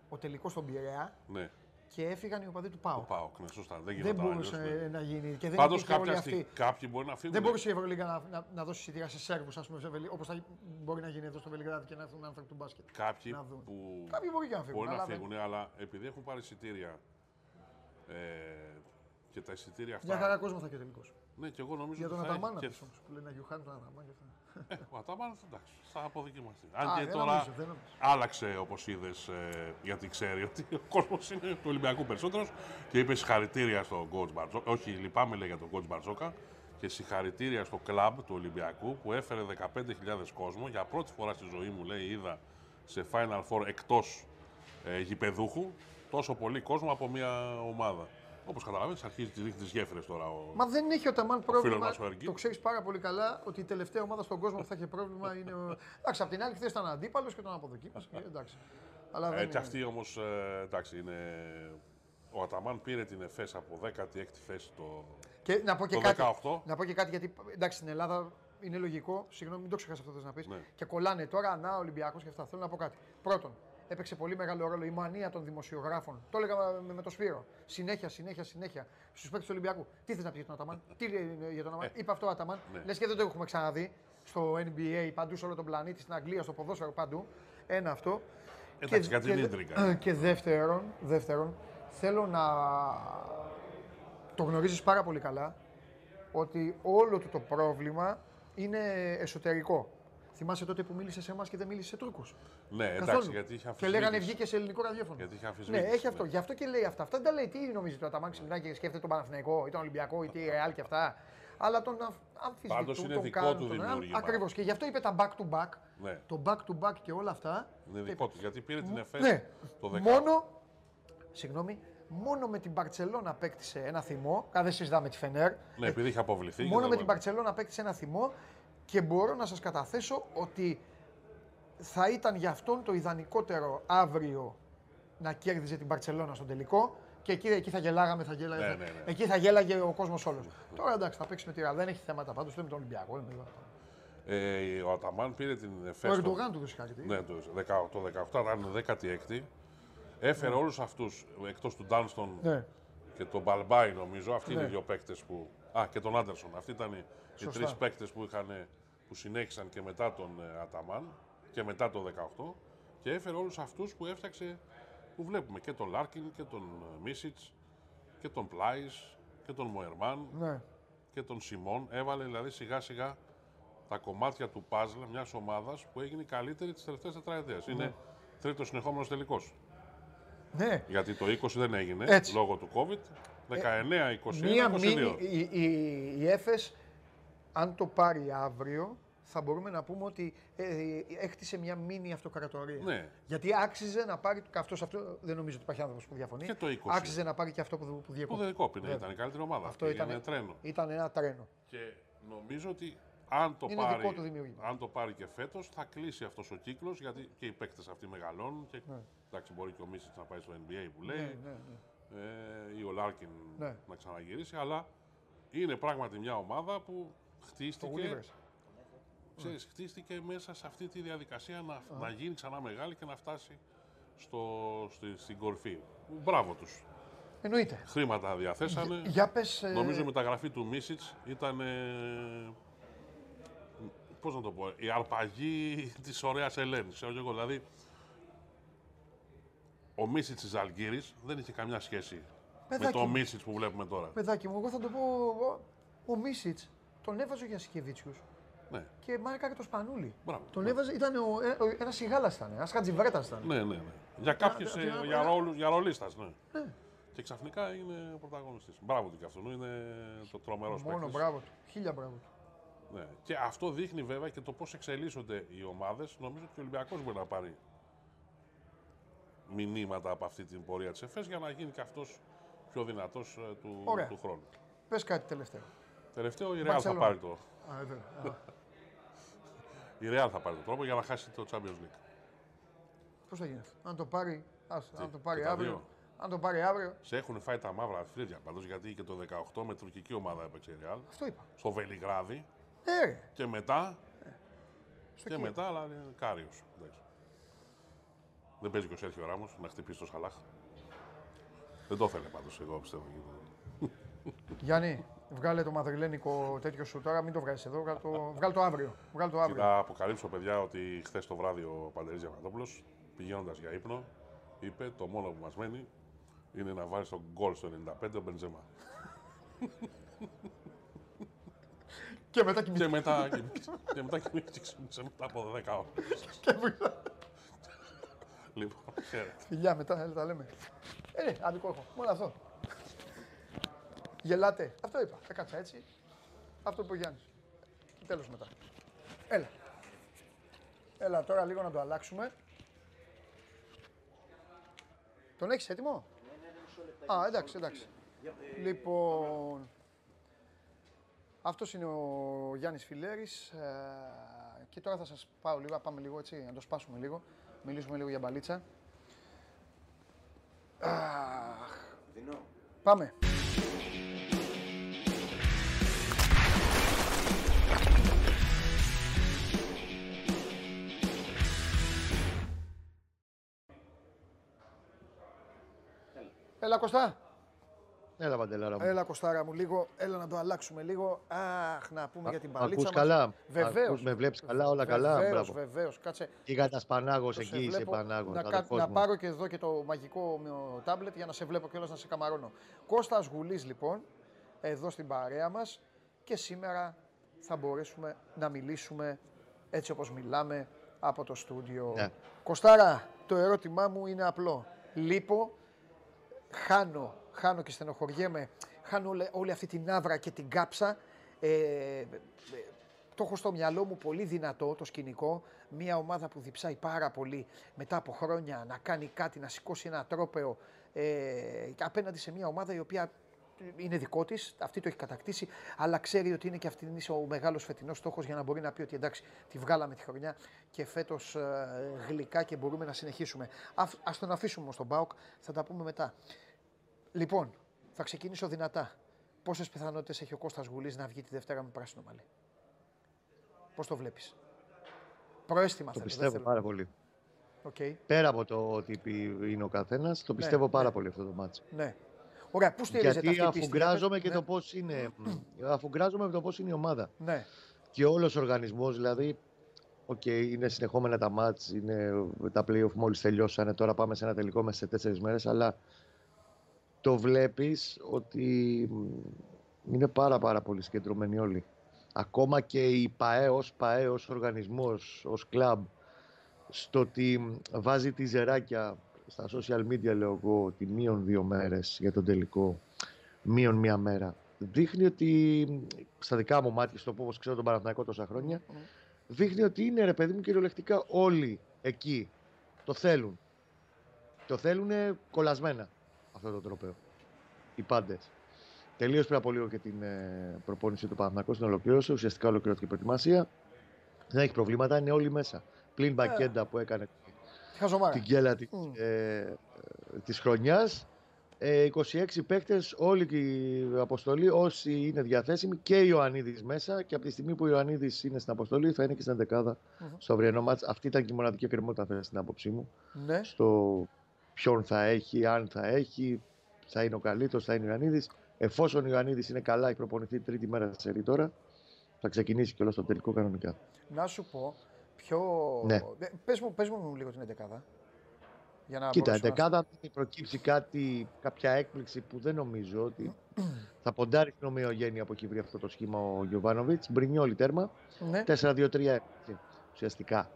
ο τελικός στον Πειραιά ναι, και έφυγαν οι οπαδοί του Πάου. πάω, ναι, σωστά. Δεν Δεν γινόταν μπορούσε αλλιώς, ναι. να γίνει. Και δεν Πάντως υπήρχε όλη κάποια αυτή. στιγμή κάποιοι μπορεί να φύγουν. Δεν μπορούσε η Ευρωλίγα να, να, να δώσει εισιτήρια σε Σέρβους, ας πούμε, όπως θα μπορεί να γίνει εδώ στο Βελιγράδι και να έρθουν άνθρωποι του μπάσκετ. Κάποιοι να δουν. που Κάποιοι μπορεί και να φύγουν. μπορεί να αλλά δεν- φύγουν, αλλά επειδή έχουν πάρει εισιτήρια ε, και τα εισιτήρια Μια αυτά. χαρά κόσμο θα έχει ο τελικός. Ναι, και εγώ νομίζω Για τον ότι θα Αταμάνα έχει και... όμως, που λένε να γιουχάνουν τον Αταμάνα. και αυτά. Ε, ο Αταμάν, εντάξει, θα αποδοκιμαστεί. Αν Α, και δεν τώρα νομίζω, δεν νομίζω. άλλαξε, όπως είδες, γιατί ξέρει ότι ο κόσμος είναι του Ολυμπιακού περισσότερος και είπε συγχαρητήρια στον coach Μπαρτζόκα. Όχι, λυπάμαι λέει για τον coach Μπαρτζόκα και συγχαρητήρια στο κλαμπ του Ολυμπιακού που έφερε 15.000 κόσμο. Για πρώτη φορά στη ζωή μου, λέει, είδα σε Final Four εκτός ε, γηπεδούχου τόσο πολύ κόσμο από μια ομάδα. Όπως καταλαβαίνεις, αρχίζει τη ρίχνει τι γέφυρες τώρα. Ο... Μα δεν έχει ο Ταμάν πρόβλημα. μας ο Αργύρης. Το ξέρεις πάρα πολύ καλά ότι η τελευταία ομάδα στον κόσμο που θα έχει πρόβλημα είναι. Ο... Εντάξει, απ' την άλλη χθες ήταν αντίπαλος και τον αποδοκίμασε. και Εντάξει. Αλλά δεν Ε, και είναι. αυτή όμως, ε, εντάξει, είναι. Ο Αταμάν πήρε την ΕΦΕΣ από 16η θέση το. Και να πω και Το κάτι. 18. Να πω και κάτι γιατί εντάξει στην Ελλάδα είναι λογικό. Συγγνώμη, μην το ξεχάσει αυτό θες να πεις. Ναι. Και κολλάνε τώρα να Ολυμπιακός και αυτά. Θέλω να πω κάτι. Πρώτον, έπαιξε πολύ μεγάλο ρόλο η μανία των δημοσιογράφων. Το έλεγα με, με το Σπύρο. Συνέχεια, συνέχεια, συνέχεια στους παίκτες του Ολυμπιακού. Τι θες να πεις για τον Αταμάν, τι λέει για τον Αταμάν; Είπε αυτό ο Αταμάν. ναι. Λες και δεν το έχουμε ξαναδεί στο NBA, παντού σε όλο τον πλανήτη, στην Αγγλία, στο ποδόσφαιρο, παντού. Ένα αυτό. Εντάξει, κάτι είναι και, ίντρικα. και δεύτερον, δεύτερον, θέλω να το γνωρίζεις πάρα πολύ καλά ότι όλο του το πρόβλημα είναι εσωτερικό. Θυμάσαι τότε που μίλησε σε εμάς και δεν μίλησε σε Τούρκους; Ναι, εντάξει, Καθόλου. γιατί είχε Και αμφισβήτηση. λέγανε βγήκε σε ελληνικό ραδιόφωνο. Γιατί είχε Ναι, αμφισβήτηση, έχει αυτό. ναι. Γι' αυτό και λέει αυτά. Αυτά δεν τα λέει. Τι νομίζεις το Αταμάν ξυπνάει και σκέφτεται τον Παναθηναϊκό ή τον Ολυμπιακό ή τη Ρεάλ και αυτά. Αλλά τον αμφ- αμφισβητούν. Πάντως είναι τον δικό κάνουν, του τον- δημιούργημα. Ακριβώς. Και γι' αυτό είπε τα back to back. Ναι. Το back to back και όλα αυτά. Είναι δικό του. Γιατί πήρε την ΕΦΕΣ Ναι. το 10. Μόνο, συγγνώμη, μόνο με την Μπαρτσελώνα απέκτησε ένα θυμό. Α, δεν συζητάμε τη Φενέρ. Ναι, επειδή είχε αποβληθεί. και Μόνο δεν με την μπορεί. Μπαρτσελώνα απέκτησε ένα θυμό και μπορώ να σας καταθέσω ότι θα ήταν για αυτόν το ιδανικότερο αύριο να κέρδιζε την Μπαρτσελώνα στον τελικό και εκεί, εκεί θα γελάγαμε, θα γέλαγε, Ναι, θα- ναι, ναι. εκεί θα γέλαγε ο κόσμος όλος. Τώρα εντάξει, θα παίξει με τη Ρεάλ, δεν έχει θέματα πάντως, ούτε με τον Ολυμπιακό. ούτε με τον- Ε, ο Αταμάν πήρε την Ο ΕΦΕΣ. το- Ερντογάν του δώσει κάτι. Ναι, το 18, το 18 ήταν 16η. Έφερε όλους αυτούς εκτός του Ντάνστον Ναι. και τον Μπαλμπάι νομίζω. Αυτοί είναι Ναι. οι δύο παίκτες που. Α, και τον Άντερσον. Αυτοί ήταν οι, οι Σωστά. τρεις παίκτες που, είχαν, που συνέχισαν και μετά τον ε, Αταμάν και μετά το 18. Και έφερε όλους αυτούς που έφτιαξε, που βλέπουμε και τον Λάρκιν και τον ε, Μίτσιτς και τον Πλάις και τον Μοερμάν Ναι. και τον Σιμών. Έβαλε δηλαδή σιγά σιγά τα κομμάτια του παζλ μιας ομάδας που έγινε η καλύτερη τις τελευταίες τετραετίες. Είναι τρίτος συνεχόμενος τελικός. ναι. Γιατί το 20 δεν έγινε Έτσι. λόγω του COVID. 19, 21, Μία 22. μήνυ, η, η, η Έφες, αν το πάρει αύριο, θα μπορούμε να πούμε ότι ε, ε, έκτισε μια μίνι αυτοκρατορία. Ναι. Γιατί άξιζε να πάρει και αυτός, αυτό, δεν νομίζω ότι υπάρχει άνθρωπος που διαφωνεί. Και το 20. Άξιζε να πάρει και αυτό που, που Που διεκόπη. δεν κόπηνε, Βέβαια. ήταν η καλύτερη ομάδα. Αυτό Πήγαινε ήταν, τρένο. ήταν ένα τρένο. Και νομίζω ότι αν το, Είναι πάρει, δικό του δημιούργημα. αν το πάρει και φέτος, θα κλείσει αυτός ο κύκλος γιατί και οι παίκτες αυτοί μεγαλώνουν. Και, Εντάξει, μπορεί και ο Μίσιτ να πάει στο NBA που λέει. Ναι, ναι, ναι. Ε, ή ο Λάρκιν Ναι. να ξαναγυρίσει, αλλά είναι πράγματι μια ομάδα που Το χτίστηκε, Universe. ξέρεις, χτίστηκε μέσα σε αυτή τη διαδικασία να, να γίνει ξανά μεγάλη και να φτάσει στο, στη, στην κορυφή. Μπράβο τους. Εννοείται. Χρήματα διαθέσανε. Για πες, ε, Νομίζω η μεταγραφή του Μίσιτς ήταν. Ε, πώς να το πω, η αρπαγή της ωραίας Ελένης. Ξέρω και εγώ, δηλαδή, ο Μίσιτς της Αλγύρης δεν είχε καμιά σχέση με το Μίσιτς που βλέπουμε τώρα. Παιδάκι μου, εγώ θα το πω. Ο Μίσιτς τον έβαζε για Σικεβίτσιου. Ναι. Και μάρκαρε το Σπανούλι. Μπράβο. Τον έβαζε, ήταν ο, ε, ένας σιγάλα ήταν, ένας χατζιβρέτα ήταν. Ναι, ναι, ναι. Για κάποιους, ε, για, ρόλου, για ρολίστας, ναι. ναι. Και ξαφνικά είναι πρωταγωνιστής. Μπράβο του και αυτού, είναι το τρομερός σπίτι. Μόνο μπράβο του. Χίλια μπράβο του. Ναι. Και αυτό δείχνει βέβαια και το πώς εξελίσσονται οι ομάδες. Νομίζω ότι ο Ολυμπιακός μπορεί να πάρει μηνύματα από αυτή την πορεία της ΕΦΕΣ για να γίνει και αυτός πιο δυνατός ε, του, του χρόνου. Πες κάτι τελευταίο. Τελευταίο η Real θα πάρει το. η Real θα πάρει το τρόπο για να χάσει το Champions League. Πώς θα γίνει αυτό; Αν το πάρει, ας, αν το πάρει αύριο. Αν το πάρει αύριο. Σε έχουν φάει τα μαύρα φρύδια πάντως γιατί και το 18 με τουρκική ομάδα έπαιξε η Real. Αυτό είπα. Στο Βελιγράδι. Ε. Και μετά. Ε. Και μετά, αλλά είναι κάριος. Δεν παίζει και ο Σέρχιο Ράμος να χτυπήσει το Σαλάχ. Δεν το ήθελε πάντως, εγώ πιστεύω. Γιάννη, βγάλε το μαδριλένικο τέτοιο σου τώρα, μην το βγάλεις εδώ, βγάλε το, βγάλε το αύριο. Βγάλε το αύριο. Θα αποκαλύψω, παιδιά, ότι χθες το βράδυ ο Παντελή Διαμαντόπουλος, πηγαίνοντας για ύπνο, είπε το μόνο που μας μένει είναι να βάλεις τον γκολ στο 95 ο Μπεντζεμά. και μετά κοιμήθηκε. Και μετά και μετά κοιμήθηκε μετά από 10 ώρες. Λοιπόν, Φιλιά, μετά τα λέμε. Ε, ναι, αδικό έχω. Μόνο αυτό. Γελάτε. Αυτό είπα. Έκατσα έτσι. Αυτό είπε ο Γιάννης. Και τέλος μετά. Έλα. Έλα τώρα λίγο να το αλλάξουμε. Τον έχεις έτοιμο; Α, εντάξει, εντάξει. Λοιπόν, αυτός είναι ο Γιάννης Φιλέρης ε, και τώρα θα σας πάω λίγο, πάμε λίγο έτσι, να το σπάσουμε λίγο, μιλήσουμε λίγο για μπαλίτσα. Πάμε. Έλα Κωστά. Έλα Παντελάρα μου. Έλα Κωστάρα μου λίγο, έλα να το αλλάξουμε λίγο. Αχ, να πούμε Α, για την παλίτσα Ακούς καλά; Βεβαίως. με βλέπεις καλά, όλα καλά; Βεβαίως, βεβαίως. Κάτσε. Είχα τα σπανάγος εκεί, είσαι πανάγος. Να, κα, να πάρω και εδώ και το μαγικό τάμπλετ για να σε βλέπω κιόλας να σε καμαρώνω. Κώστας Γουλής λοιπόν, εδώ στην παρέα μας και σήμερα θα μπορέσουμε να μιλήσουμε έτσι όπως μιλάμε από το στούντιο. Ναι. Κωστάρα, το ερώτημά μου είναι απλό. Λείπω χάνω, χάνω και στενοχωριέμαι, χάνω όλη, αυτή την άβρα και την κάψα. Ε, ε, το έχω στο μυαλό μου πολύ δυνατό το σκηνικό. Μια ομάδα που διψάει πάρα πολύ μετά από χρόνια να κάνει κάτι, να σηκώσει ένα τρόπεο ε, απέναντι σε μια ομάδα η οποία είναι δικό της, αυτή το έχει κατακτήσει, αλλά ξέρει ότι είναι και αυτή ο μεγάλος φετινός στόχος για να μπορεί να πει ότι εντάξει, τη βγάλαμε τη χρονιά και φέτος ε, γλυκά και μπορούμε να συνεχίσουμε. Α τον αφήσουμε όμως τον Μπάουκ, θα τα πούμε μετά. Λοιπόν, θα ξεκινήσω δυνατά. Πόσες πιθανότητες έχει ο Κώστας Γουλής να βγει τη Δευτέρα με πράσινο μαλλί; Πώς το βλέπεις; Προέστημα Το πιστεύω πάρα πολύ. Okay. Πέρα από το ότι είναι ο καθένας, το ναι, πιστεύω πάρα ναι. πολύ αυτό το μάτσο. Ναι. Ωραία, πού στηρίζεται Γιατί αυτή αφουγκράζομαι και ναι. το πώς είναι. αφουγκράζομαι το πώς είναι η ομάδα. Ναι. Και όλος ο οργανισμός, δηλαδή. OK, okay, είναι συνεχόμενα τα μάτς, είναι τα playoff μόλις τελειώσανε, τώρα πάμε σε ένα τελικό μέσα σε τέσσερις μέρες, αλλά το βλέπεις ότι είναι πάρα πάρα πολύ συγκεντρωμένοι όλοι. Ακόμα και η ΠΑΕ ως ΠΑΕ, ως οργανισμός, ως κλαμπ, στο ότι βάζει τιζεράκια στα social media, λέω εγώ, ότι μείον δύο μέρες για τον τελικό, μείον μία μέρα. Δείχνει ότι, στα δικά μου μάτια, στο πω ξέρω τον Παναθηναϊκό τόσα χρόνια, δείχνει ότι είναι, ρε παιδί μου, κυριολεκτικά όλοι εκεί το θέλουν. Το θέλουν κολλασμένα αυτό το τροπέο. Οι πάντες. Τελείωσε πριν από λίγο και την ε, προπόνηση του Παναθηνακού στην ολοκλήρωση. Ουσιαστικά ολοκληρώθηκε η προετοιμασία. Δεν έχει προβλήματα, είναι όλοι μέσα. Πλην ε. Μπακέντα που έκανε την κέλα της mm. ε, της χρονιάς. 26 παίκτες, όλη η αποστολή, όσοι είναι διαθέσιμοι και ο Ιωαννίδης μέσα. Και από τη στιγμή που ο Ιωαννίδης είναι στην αποστολή, θα είναι και στην δεκάδα mm-hmm. στο αυριανό μάτς. Αυτή ήταν και η μοναδική εκκρεμότητα στην άποψή μου. Ναι. Στο ποιον θα έχει, αν θα έχει, θα είναι ο καλύτερος, θα είναι ο Ιωαννίδης. Εφόσον ο Ιωαννίδης είναι καλά, έχει προπονηθεί τρίτη μέρα σε ρή τώρα, θα ξεκινήσει και όλο στο τελικό κανονικά. Να σου πω, πιο. Ναι. Πες μου, πες μου λίγο την 11. Για να Κοίτα, δεκάδα να... προκύψει κάτι, κάποια έκπληξη που δεν νομίζω ότι θα ποντάρει την ομοιογένεια από εκεί βρει αυτό το σχήμα ο Γιωβάνοβιτς. Μπρινιόλι τέρμα. Ναι. 4-2-3 ουσιαστικά.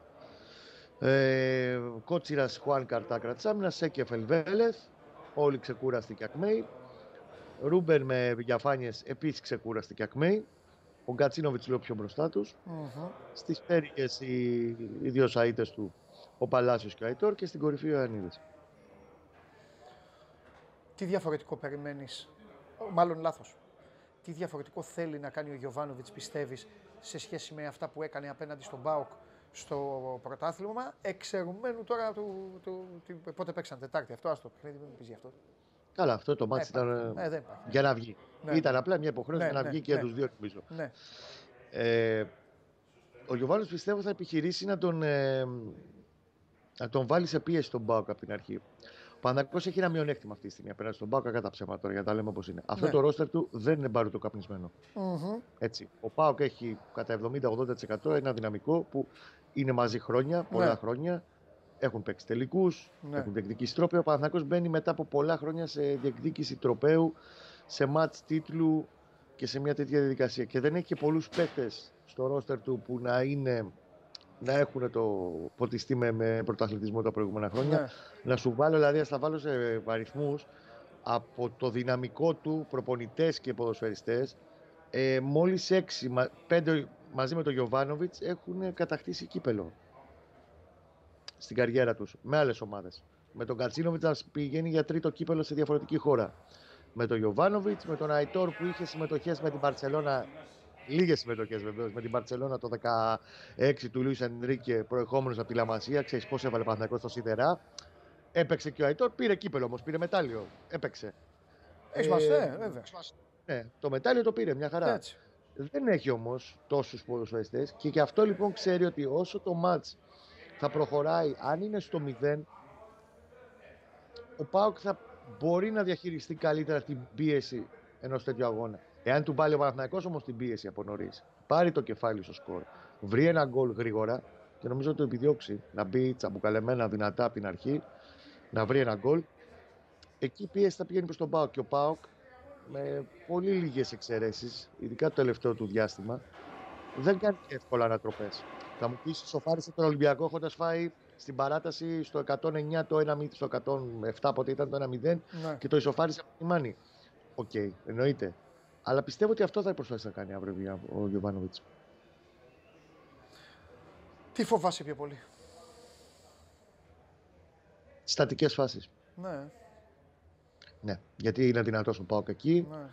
Ε, Κότσιρα Χουάν Καρτάκρα Τσάμινα, Σέκεφελ Βέλεθ. Όλοι ξεκούραστοι και ακμαίοι. Ρούμπερ με διαφάνειες επίσης ξεκούραστοι και ακμαίοι. Ο Γκατσίνοβιτς λίγο πιο μπροστά τους. Mm-hmm. Στις πέριε οι, οι δύο σαΐτες του, ο Παλάσιος και ο Αϊτόρ και στην κορυφή ο Ιωαννίδης. Τι διαφορετικό περιμένεις, μάλλον λάθος. Τι διαφορετικό θέλει να κάνει ο Γιωβάνοβιτς, πιστεύεις, σε σχέση με αυτά που έκανε απέναντι στον Μπάουκ; Στο πρωτάθλημα. Εξαιρουμένου τώρα του, του, του, πότε παίξαν Τετάρτη. Αυτό άστο παιχνίδι, μην πεις γι' αυτό. Καλά, αυτό το μάτι ναι, ήταν ναι, δεν για να βγει. Ναι, ήταν ναι. απλά μια υποχρέωση ναι, να ναι, βγει και για τους δύο, νομίζω. Ναι. Ε, ο Γιωβάνος πιστεύω θα επιχειρήσει να τον, ε, να τον βάλει σε πίεση τον Μπάουκ από την αρχή. Ο Παναγικός έχει ένα μειονέκτημα αυτή τη στιγμή απέναντι στον Πάουκ κατά ψέματα τώρα, για τα λέμε όπως είναι. Αυτό το ρόστερ του δεν είναι μπαρούτο καπνισμένο. Mm-hmm. Έτσι. Ο Πάουκ έχει κατά 70-80% ένα δυναμικό που είναι μαζί χρόνια, πολλά χρόνια έχουν παίξει τελικούς, ναι. έχουν διεκδικήσει τρόπαιο. Ο Παναθηναϊκός μπαίνει μετά από πολλά χρόνια σε διεκδίκηση τροπέου, σε μάτς τίτλου και σε μια τέτοια διαδικασία. Και δεν έχει και πολλούς παίκτες στο ρόστερ του που να είναι να έχουν το ποτιστεί με, με πρωταθλητισμό τα προηγούμενα χρόνια. Ναι. Να σου βάλω, δηλαδή, θα βάλω σε αριθμούς από το δυναμικό του προπονητές και ποδοσφαιριστές ε, μόλις έξι, πέντε μαζί με τον Γιωβάνοβιτς έχουν κατακτήσει κύπελο στην καριέρα τους με άλλες ομάδες. Με τον Κατσίνοβιτς να πηγαίνει για τρίτο κύπελο σε διαφορετική χώρα. Με τον Γιωβάνοβιτς, με τον Αϊτόρ που είχε συμμετοχές με την Παρσελώνα. Λίγες συμμετοχές βεβαίως με την Παρσελώνα το 16 του Λούι Ενρίκε, προερχόμενος από τη Λαμασία. Ξέρεις πώς έβαλε Παναθηναϊκός στο Σιδερά. Έπαιξε και ο Αϊτόρ, πήρε κύπελο όμως, πήρε μετάλλιο. Έπαιξε. Έχεις ε, βέβαια. Ναι, το μετάλλιο το πήρε, μια χαρά. Έτσι. Δεν έχει όμως τόσους ποδοσφαιριστές και γι' αυτό λοιπόν ξέρει ότι όσο το ματ θα προχωράει. Αν είναι στο 0, ο Πάοκ θα μπορεί να διαχειριστεί καλύτερα την πίεση ενός τέτοιου αγώνα. Εάν του βάλει ο Παναθηναϊκός όμως την πίεση από νωρίς, πάρει το κεφάλι στο σκορ, βρει ένα γκολ γρήγορα και νομίζω ότι το επιδιώξει να μπει τσαμπουκαλεμένα δυνατά από την αρχή, να βρει ένα γκολ, εκεί η πίεση θα πηγαίνει προς τον Πάοκ. Και ο Πάοκ με πολύ λίγες εξαιρέσεις, ειδικά το τελευταίο του διάστημα, δεν κάνει εύκολα ανατροπές. Θα μου πεις, ισοφάρισε τον Ολυμπιακό έχοντας φάει στην παράταση στο 109 το 1-0, στο 107 πότε ήταν το 1-0 ναι. και το ισοφάρισε από τη Μάνη. OK, okay, εννοείται. Αλλά πιστεύω ότι αυτό θα προσπαθήσει να κάνει αύριο ο Γιοβάνοβιτς. Τι φοβάσαι πιο πολύ; Στατικές φάσεις. Ναι. Ναι, γιατί είναι δυνατός ο ΠΑΟΚ εκεί. Ναι.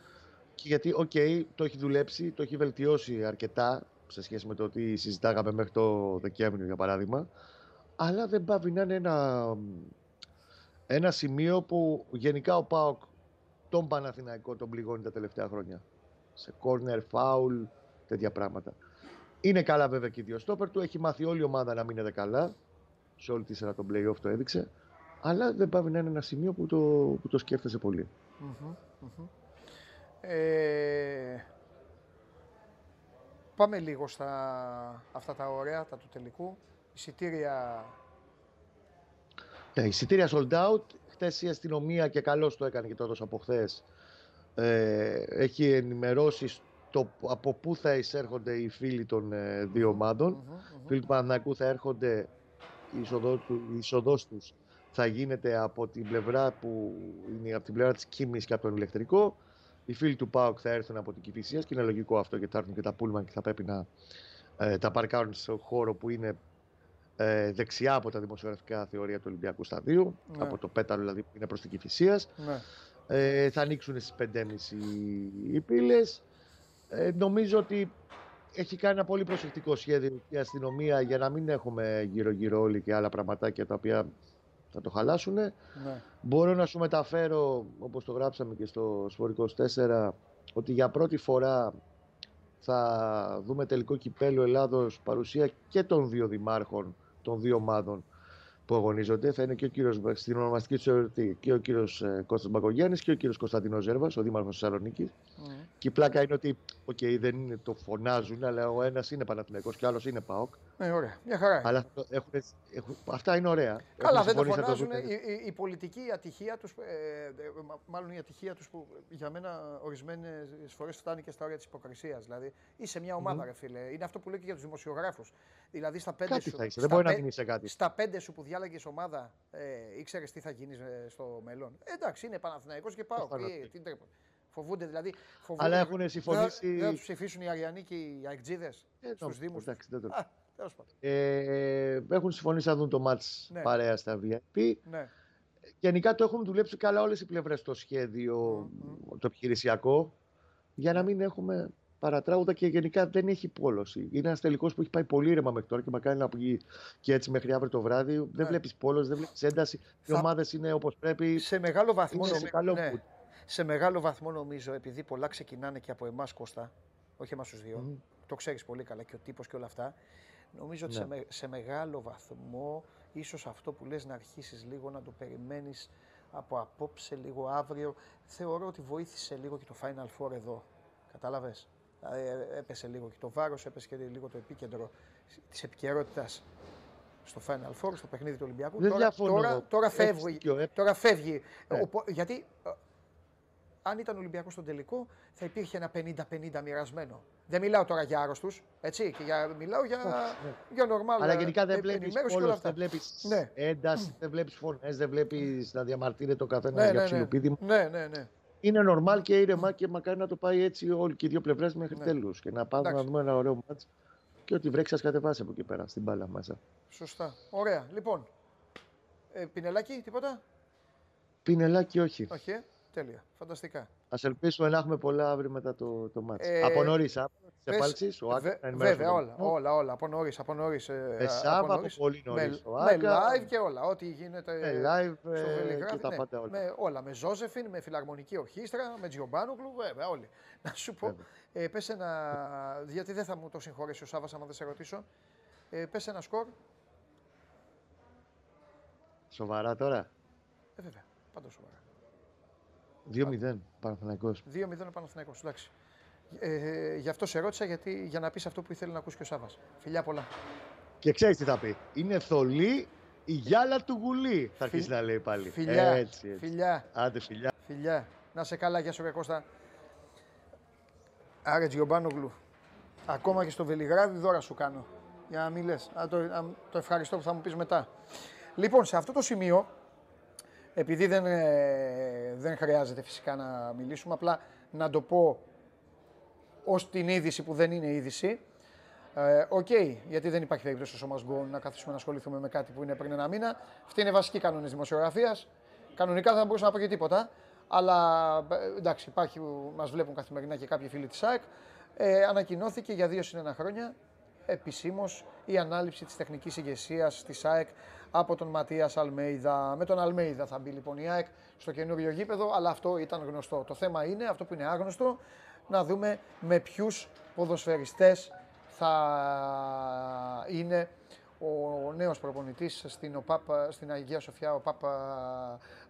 Και γιατί, OK, okay, το έχει δουλέψει, το έχει βελτιώσει αρκετά σε σχέση με το τι συζητάγαμε μέχρι το Δεκέμβριο για παράδειγμα αλλά δεν παύει να είναι ένα, ένα σημείο που γενικά ο ΠΑΟΚ τον Παναθηναϊκό τον πληγώνει τα τελευταία χρόνια σε corner, foul, τέτοια πράγματα. Είναι καλά βέβαια και οι δύο στόπερ του. Έχει μάθει όλη η ομάδα να αμύνεται καλά. Σε όλη τη σειρά των playoff το έδειξε. Αλλά δεν παύει να είναι ένα σημείο που το, που το σκέφτεσαι πολύ. Ε, Πάμε λίγο στα αυτά τα ωραία, τα του τελικού. Εισιτήρια... Ναι, εισιτήρια sold out. Χθες η αστυνομία και καλώς το έκανε και τότε από χθες. Ε, έχει ενημερώσει το, από πού θα εισέρχονται οι φίλοι των ε, δύο ομάδων. Mm-hmm, Φίλοι του Πανανακού θα έρχονται, η είσοδός τους θα γίνεται από την πλευρά που είναι από την πλευρά της Κίμης και από τον ηλεκτρικό. Οι φίλοι του ΠΑΟΚ θα έρθουν από την Κυφυσίας και είναι λογικό αυτό γιατί θα έρθουν και τα Πούλμαν και θα πρέπει να ε, τα παρκάρουν στο χώρο που είναι ε, δεξιά από τα δημοσιογραφικά θεωρία του Ολυμπιακού Σταδίου, ναι. από το πέταλο δηλαδή που είναι προ την Κυφυσία. Ναι. Ε, θα ανοίξουν στις 5.30 οι πύλες. Ε, νομίζω ότι έχει κάνει ένα πολύ προσεκτικό σχέδιο η αστυνομία για να μην έχουμε γύρω-γύρω όλοι και άλλα πραγματάκια τα οποία θα το χαλάσουν. Ναι. Μπορώ να σου μεταφέρω, όπως το γράψαμε και στο Σφορικό 4, ότι για πρώτη φορά θα δούμε τελικό κυπέλο Ελλάδος παρουσία και των δύο δημάρχων των δύο ομάδων που αγωνίζονται. Θα είναι και ο κύριος, στην ονομαστική τους εορτή και ο κύριος ε, Κώστας Μπακογιάννης και ο κύριος Κωνσταντίνος Ζέρβας, ο δήμαρχος Θεσσαλονίκης. Mm. Και η πλάκα είναι ότι okay, δεν είναι, το φωνάζουν, αλλά ο ένας είναι Παναθηναϊκός και ο άλλος είναι ΠΑΟΚ. Ναι, ωραία. Μια χαρά. Αλλά έχουν, έχουν, αυτά είναι ωραία. Καλά, δεν το φωνάζουν. Η, η, η, πολιτική ατυχία τους, ε, μάλλον η ατυχία τους που για μένα ορισμένες φορές φτάνει και στα όρια της υποκρισίας. Δηλαδή, είσαι μια ομάδα, mm. ρε φίλε. Είναι αυτό που λέω και για τους δημοσιογράφους. Δηλαδή, στα πέντε κάτι σου. Θα είσαι. Δεν μπορεί να γίνει σε κάτι. Στα πέντε σου που διάλεγες ομάδα, ε, ήξερες τι θα γίνεις ε, στο μέλλον. Ε, εντάξει, είναι Παναθηναϊκός και πάω. Τι, τι, Φοβούνται δηλαδή. Φοβούνται, Αλλά έχουν συμφωνήσει. Δεν θα τους ψηφίσουν οι Αριανοί και οι Αεκτζίδες ε, στους Δήμους. Εντάξει, δεν το ε, έχουν συμφωνήσει να δουν το μάτς ναι. παρέα στα VIP. Ναι. Γενικά το έχουν δουλέψει καλά όλες οι πλευρές στο σχέδιο, mm-hmm. το επιχειρησιακό, για να μην έχουμε παρατράγουδα και γενικά δεν έχει πόλωση. Είναι ένας τελικός που έχει πάει πολύ ήρεμα μέχρι τώρα και μακάρι να βγει και έτσι μέχρι αύριο το βράδυ. Ναι. Δεν βλέπεις πόλωση, δεν βλέπεις ένταση. Οι ομάδες είναι όπως πρέπει. Σε μεγάλο βαθμό. Είναι σε, καλό ναι. σε μεγάλο βαθμό νομίζω, επειδή πολλά ξεκινάνε και από εμάς Κώστα, όχι εμάς τους δύο, mm. το ξέρεις πολύ καλά και ο τύπος και όλα αυτά. Νομίζω ότι ναι. σε, μεγάλο βαθμό ίσως αυτό που λες να αρχίσεις λίγο να το περιμένεις από απόψε, λίγο αύριο. Θεωρώ ότι βοήθησε λίγο και το Final Four εδώ. Κατάλαβες; Ε, έπεσε λίγο και το βάρος, έπεσε και λίγο το επίκεντρο της επικαιρότητας στο Final Four, στο παιχνίδι του Ολυμπιακού. τώρα, τώρα, τώρα, φεύγει. Τώρα φεύγει. Ναι. γιατί αν ήταν Ολυμπιακός στον τελικό, θα υπήρχε ένα 50-50 μοιρασμένο. Δεν μιλάω τώρα για άρρωστους, έτσι. Και για, μιλάω για, ναι. για νορμάλ. Αλλά γενικά δεν βλέπεις όλος, δεν βλέπεις ναι. ένταση, δεν βλέπεις φωνές, δεν βλέπεις να διαμαρτύρεται το καθένας ναι, για ναι, ψιλοπίδι. Ναι, ναι, ναι. Είναι νορμάλ και ήρεμα και μακάρι να το πάει έτσι όλοι και οι δύο πλευρές μέχρι ναι. τέλους. Και να πάμε να δούμε ένα ωραίο μάτς και ότι βρέξει, ας κατεβάσει από εκεί πέρα στην μπάλα μέσα. Σωστά. Ωραία. Λοιπόν. Ε, πινελάκι, τίποτα; Πινελάκι, όχι. Όχι. Ε; Τέλεια. Φανταστικά. Α ελπίσουμε να έχουμε πολλά αύριο μετά το, το μάτι. Ε, από νωρίς, από τις επάλξεις, ο Άκα. Βέβαια, όλα, όλα, όλα. Από νωρίς, από νωρίς. Ε, Εσάβα, από πολύ νωρίς. Με, με live και όλα. Ό,τι γίνεται. Με live ε, και τα ναι, πάντα όλα. Με, όλα. Με Ζώζεφιν, με φιλαρμονική ορχήστρα, με Τζιομπάνοκλου, βέβαια, όλοι. Να σου πω, ε, πες ένα, γιατί δεν θα μου το συγχωρέσει ο Σάββας, άμα δεν σε ρωτήσω. Ε, πες ένα σκορ. Σοβαρά τώρα; Ε, βέβαια, πάντα σοβαρά. 2-0 Παναθηναϊκός. 2-0 ο Παναθηναϊκός, εντάξει. Ε, γι' αυτό σε ρώτησα γιατί, για να πεις αυτό που ήθελε να ακούσει και ο Σάβας. Φιλιά πολλά. Και ξέρεις τι θα πει. Είναι θολή η γυάλα του γουλή. Θα αρχίσει να λέει πάλι. Φιλιά. Έτσι, έτσι. Φιλιά. Άντε φιλιά. Φιλιά. Να 'σαι καλά, γεια σου και Κώστα. Άρε Τζιομπάνογλου. Ακόμα και στο Βελιγράδι δώρα σου κάνω. Για να μην λες. το, το ευχαριστώ που θα μου πεις μετά. Λοιπόν, σε αυτό το σημείο επειδή δεν, ε, δεν χρειάζεται φυσικά να μιλήσουμε, απλά να το πω ως την είδηση που δεν είναι είδηση. Ε, OK, okay, γιατί δεν υπάρχει περίπτωση στο μας να καθίσουμε να ασχοληθούμε με κάτι που είναι πριν ένα μήνα. Αυτή είναι βασική κανόνες δημοσιογραφίας. Κανονικά δεν θα μπορούσα να πω και τίποτα. Αλλά ε, εντάξει, υπάρχει, μας βλέπουν καθημερινά και κάποιοι φίλοι της ΑΕΚ. Ε, ανακοινώθηκε για δύο συν ένα χρόνια επισήμως η ανάληψη της τεχνικής ηγεσίας της ΑΕΚ από τον Ματίας Αλμέιδα. Με τον Αλμέιδα θα μπει λοιπόν η ΑΕΚ στο καινούριο γήπεδο, αλλά αυτό ήταν γνωστό. Το θέμα είναι, αυτό που είναι άγνωστο, να δούμε με ποιους ποδοσφαιριστές θα είναι ο νέος προπονητής στην, ΟΠΑΠ, στην Αγία Σοφιά, ο ΠΑΠ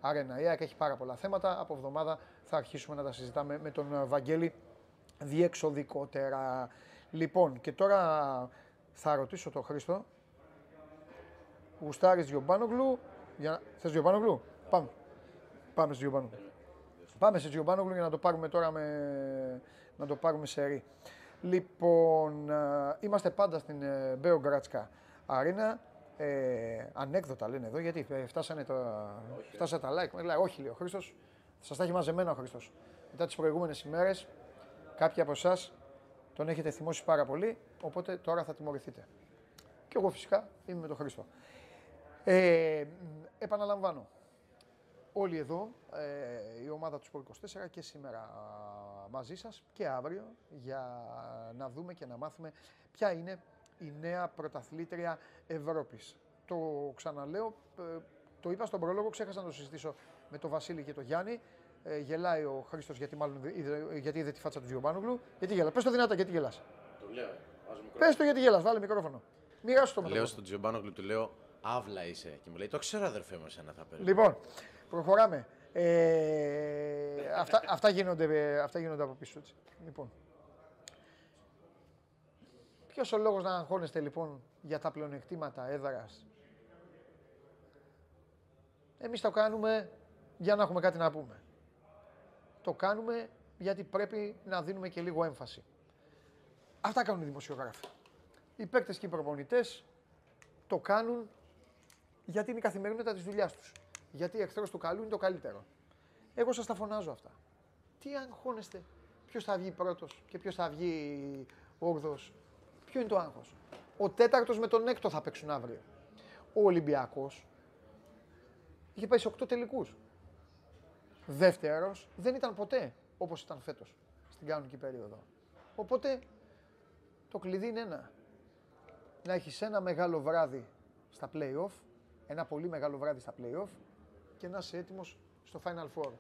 Αρένα. Η ΑΕΚ έχει πάρα πολλά θέματα. Από εβδομάδα θα αρχίσουμε να τα συζητάμε με τον Βαγγέλη διεξοδικότερα. Λοιπόν, και τώρα θα ρωτήσω τον Χρήστο. Γουστάρης Γιωμπάνογλου. Για... Θες Γιωμπάνογλου. Πάμε. Πάμε σε Γιωμπάνογλου. Πάμε σε Γιωμπάνογλου για να το πάρουμε τώρα με... να το πάρουμε σε ρί. Λοιπόν, είμαστε πάντα στην ε, Μπέογκρατska Αρίνα. Ε, ανέκδοτα λένε εδώ, γιατί ε, φτάσανε, τα, φτάσανε τα like. Λέει, όχι, λέει ο Χρήστος. Σας τα έχει μαζεμένα ο Χρήστος. Μετά τις προηγούμενες ημέρες, κάποιοι από εσάς τον έχετε θυμώσει πάρα πολύ, οπότε τώρα θα τιμωρηθείτε. Και εγώ φυσικά είμαι με τον Χρήστο. Ε, επαναλαμβάνω, όλοι εδώ, ε, η ομάδα του Sport 24 και σήμερα μαζί σας και αύριο για να δούμε και να μάθουμε ποια είναι η νέα πρωταθλήτρια Ευρώπης. Το ξαναλέω, ε, το είπα στον πρόλογο, ξέχασα να το συζητήσω με τον Βασίλη και τον Γιάννη. Ε, γελάει ο Χρήστος γιατί, μάλλον, είδε, γιατί είδε τη φάτσα του Τζιομπάνογλου. Γιατί γελάς; Πες το δυνατά, γιατί γελάς; Το λέω. Πες το γιατί γελάς, βάλε μικρόφωνο. Μοιράσου το Λέω στον Τζιομπάνογλου, του λέω Αύλα είσαι. Και μου λέει Το ξέρω, αδερφέ μου, εσένα θα παίρνει. Λοιπόν, προχωράμε. Ε, αυτά, αυτά, γίνονται, αυτά γίνονται από πίσω. Έτσι. Λοιπόν. Ποιος ο λόγος να αγχώνεστε λοιπόν για τα πλεονεκτήματα έδρας; Εμείς το κάνουμε για να έχουμε κάτι να πούμε. Το κάνουμε γιατί πρέπει να δίνουμε και λίγο έμφαση. Αυτά κάνουν οι δημοσιογράφοι. Οι παίκτες και οι προπονητές το κάνουν γιατί είναι η καθημερινότητα της δουλειάς τους. Γιατί εχθρός του καλού είναι το καλύτερο. Εγώ σας τα φωνάζω αυτά. Τι αγχώνεστε, ποιος θα βγει πρώτος και ποιος θα βγει όγδος. Ποιο είναι το άγχος. Ο τέταρτος με τον έκτο θα παίξουν αύριο. Ο Ολυμπιακός είχε πάει σε 8 τελικούς. Δεύτερος δεν ήταν ποτέ όπως ήταν φέτος στην κανονική περίοδο. Οπότε το κλειδί είναι ένα. Να έχεις ένα μεγάλο βράδυ στα play-off, ένα πολύ μεγάλο βράδυ στα play-off και να είσαι έτοιμος στο Final Four.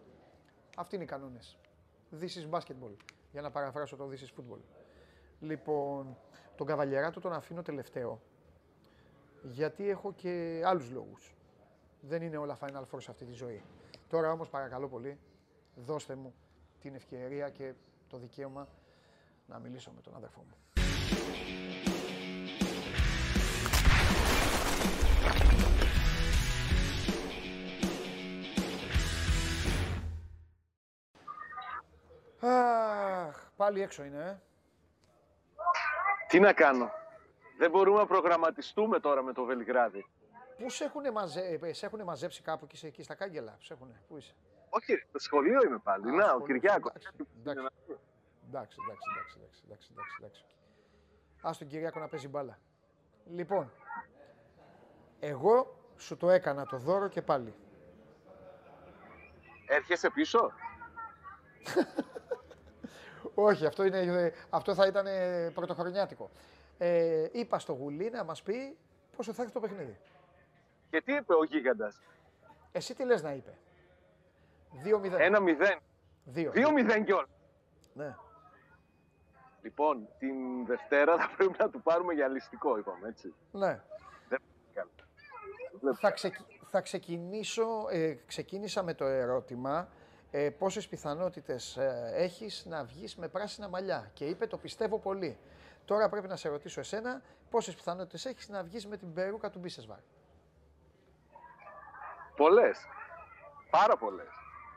Αυτοί είναι οι κανόνες. This is basketball, για να παραφράσω το This is football. Λοιπόν, τον Καβαλιεράτο τον αφήνω τελευταίο, γιατί έχω και άλλους λόγους. Δεν είναι όλα Final Four σε αυτή τη ζωή. Τώρα όμως παρακαλώ πολύ, δώστε μου την ευκαιρία και το δικαίωμα να μιλήσω με τον αδερφό μου. Αχ, πάλι έξω είναι, ε. Τι να κάνω. Δεν μπορούμε να προγραμματιστούμε τώρα με το Βελιγράδι. Πού σε έχουν, μαζε... σε έχουν μαζέψει κάπου και εκεί στα κάγκελα, σε έχουν, πού είσαι; Όχι, στο σχολείο είμαι πάλι. Να, ο Κυριάκος. Εντάξει, εντάξει, εντάξει, εντάξει, εντάξει, εντάξει, Ας τον Κυριάκο να παίζει μπάλα. Λοιπόν, εγώ σου το έκανα το δώρο και πάλι. Έρχεσαι πίσω; Όχι, αυτό, είναι, αυτό θα ήταν πρωτοχρονιάτικο. Ε, είπα στο Γουλή να μας πει πόσο θα έρθει το παιχνίδι. Και τι είπε ο Γίγαντας; Εσύ τι λες να είπε; 2-0. Ένα 0. 2-0 κιόλα. Ναι. Λοιπόν, την Δευτέρα θα πρέπει να του πάρουμε για ληστικό, είπαμε, έτσι. Ναι. θα, θα ξεκινήσω, ε, ξεκίνησα με το ερώτημα ε, πόσες πιθανότητες ε, έχεις να βγεις με πράσινα μαλλιά; Και είπε το πιστεύω πολύ. Τώρα πρέπει να σε ρωτήσω εσένα πόσες πιθανότητες έχεις να βγεις με την περούκα του Μπίσεσβαρ. Πολλές. Πάρα πολλές.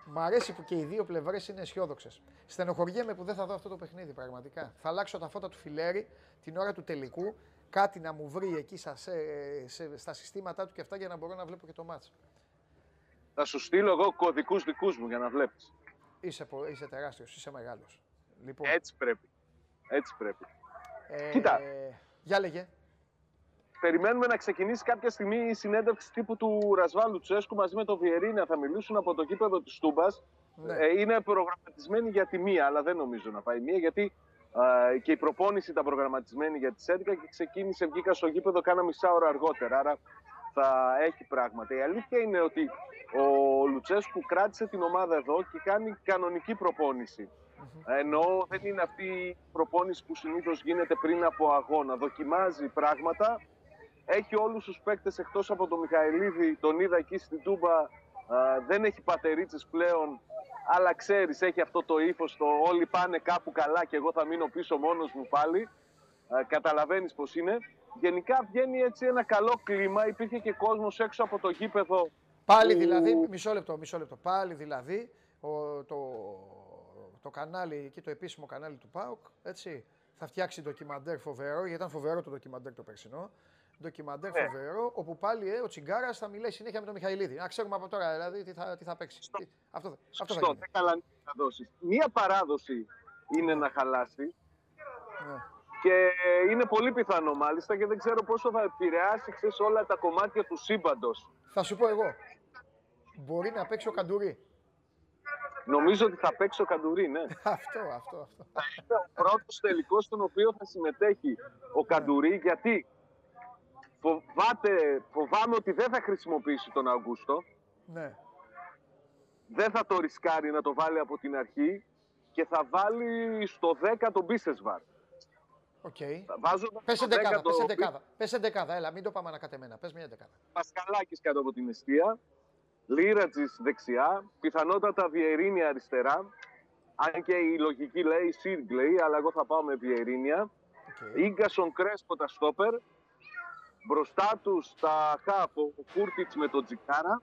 Μ' αρέσει που και οι δύο πλευρές είναι αισιόδοξες. Στενοχωριέμαι που δεν θα δω αυτό το παιχνίδι πραγματικά. Θα αλλάξω τα φώτα του φιλέρι την ώρα του τελικού. Κάτι να μου βρει εκεί στα, σε, σε, στα συστήματά του και αυτά για να μπορώ να βλέπω και το μάτς. Θα σου στείλω εγώ κωδικούς δικούς μου για να βλέπεις. Είσαι, είσαι τεράστιος, είσαι μεγάλος. Λοιπόν, Έτσι πρέπει. Έτσι πρέπει. Ε, Κοίτα. Για λέγε περιμένουμε να ξεκινήσει κάποια στιγμή η συνέντευξη τύπου του Ρασβάλου Τσέσκου μαζί με τον Βιερίνια. Θα μιλήσουν από το κήπεδο της Τούμπας. Ναι. Ε, είναι προγραμματισμένη για τη μία, αλλά δεν νομίζω να πάει μία, γιατί ε, και η προπόνηση ήταν προγραμματισμένη για τις 11 και ξεκίνησε, βγήκα στο γήπεδο κάνα μισά ώρα αργότερα. Άρα θα έχει πράγματα. Η αλήθεια είναι ότι ο Λουτσέσκου κράτησε την ομάδα εδώ και κάνει κανονική προπόνηση. Ενώ δεν είναι αυτή η προπόνηση που συνήθως γίνεται πριν από αγώνα. Δοκιμάζει πράγματα έχει όλους τους παίκτες εκτός από τον Μιχαηλίδη, τον είδα εκεί στην Τούμπα, δεν έχει πατερίτσες πλέον, αλλά ξέρεις, έχει αυτό το ύφος το όλοι πάνε κάπου καλά και εγώ θα μείνω πίσω μόνος μου πάλι. Α, καταλαβαίνεις πώς είναι. Γενικά βγαίνει έτσι ένα καλό κλίμα, υπήρχε και κόσμος έξω από το γήπεδο. Πάλι δηλαδή, μισό λεπτό, μισό λεπτό, πάλι δηλαδή ο, το, το κανάλι, εκεί το επίσημο κανάλι του ΠΑΟΚ, έτσι, θα φτιάξει ντοκιμαντέρ φοβερό, γιατί ήταν φοβερό το ντοκιμαντέρ το περσινό ντοκιμαντέρ ναι. φοβερό, όπου πάλι ε, ο Τσιγκάρας θα μιλάει συνέχεια με τον Μιχαηλίδη. Να ξέρουμε από τώρα δηλαδή τι θα, τι θα παίξει. Στο, τι, αυτό, στο, αυτό θα δεν καλά να δώσει. Μία παράδοση είναι να χαλάσει. Ναι. Και είναι πολύ πιθανό μάλιστα και δεν ξέρω πόσο θα επηρεάσει ξέρεις, όλα τα κομμάτια του σύμπαντος. Θα σου πω εγώ. Μπορεί να παίξει ο Καντουρί. Νομίζω ότι θα παίξει ο Καντουρί, ναι. αυτό, αυτό, αυτό. Θα είναι ο πρώτος τελικός στον οποίο θα συμμετέχει ο Καντουρί, γιατί Φοβάται, φοβάμαι ότι δεν θα χρησιμοποιήσει τον Αυγούστο. Ναι. Δεν θα το ρισκάρει να το βάλει από την αρχή και θα βάλει στο 10 τον Μπίσεσβαρ. OK. Okay. Πες δεκάδα, το... πες δεκάδα. Πες δεκάδα, έλα, μην το πάμε ανακατεμένα. Πες μια δεκάδα. Πασκαλάκης κάτω από την αιστεία. Λίρατζης δεξιά. Πιθανότατα Βιερίνια αριστερά. Αν και η λογική λέει Σίργκ λέει, αλλά εγώ θα πάω με Βιερίνια. Okay. Ίγκασον Κρέσπο τα στόπερ. Μπροστά τους τα χαφ ο Κούρτιτς με τον Τζικάρα.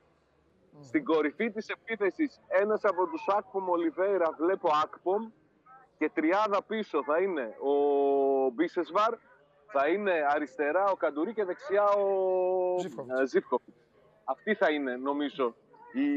Στην κορυφή της επίθεσης ένας από τους Ακπομ Ολιβέρα βλέπω Ακπομ και τριάδα πίσω θα είναι ο Μπίσεσβαρ, θα είναι αριστερά ο Καντουρί και δεξιά ο Ζήφκοφιτ. Αυτή θα είναι νομίζω οι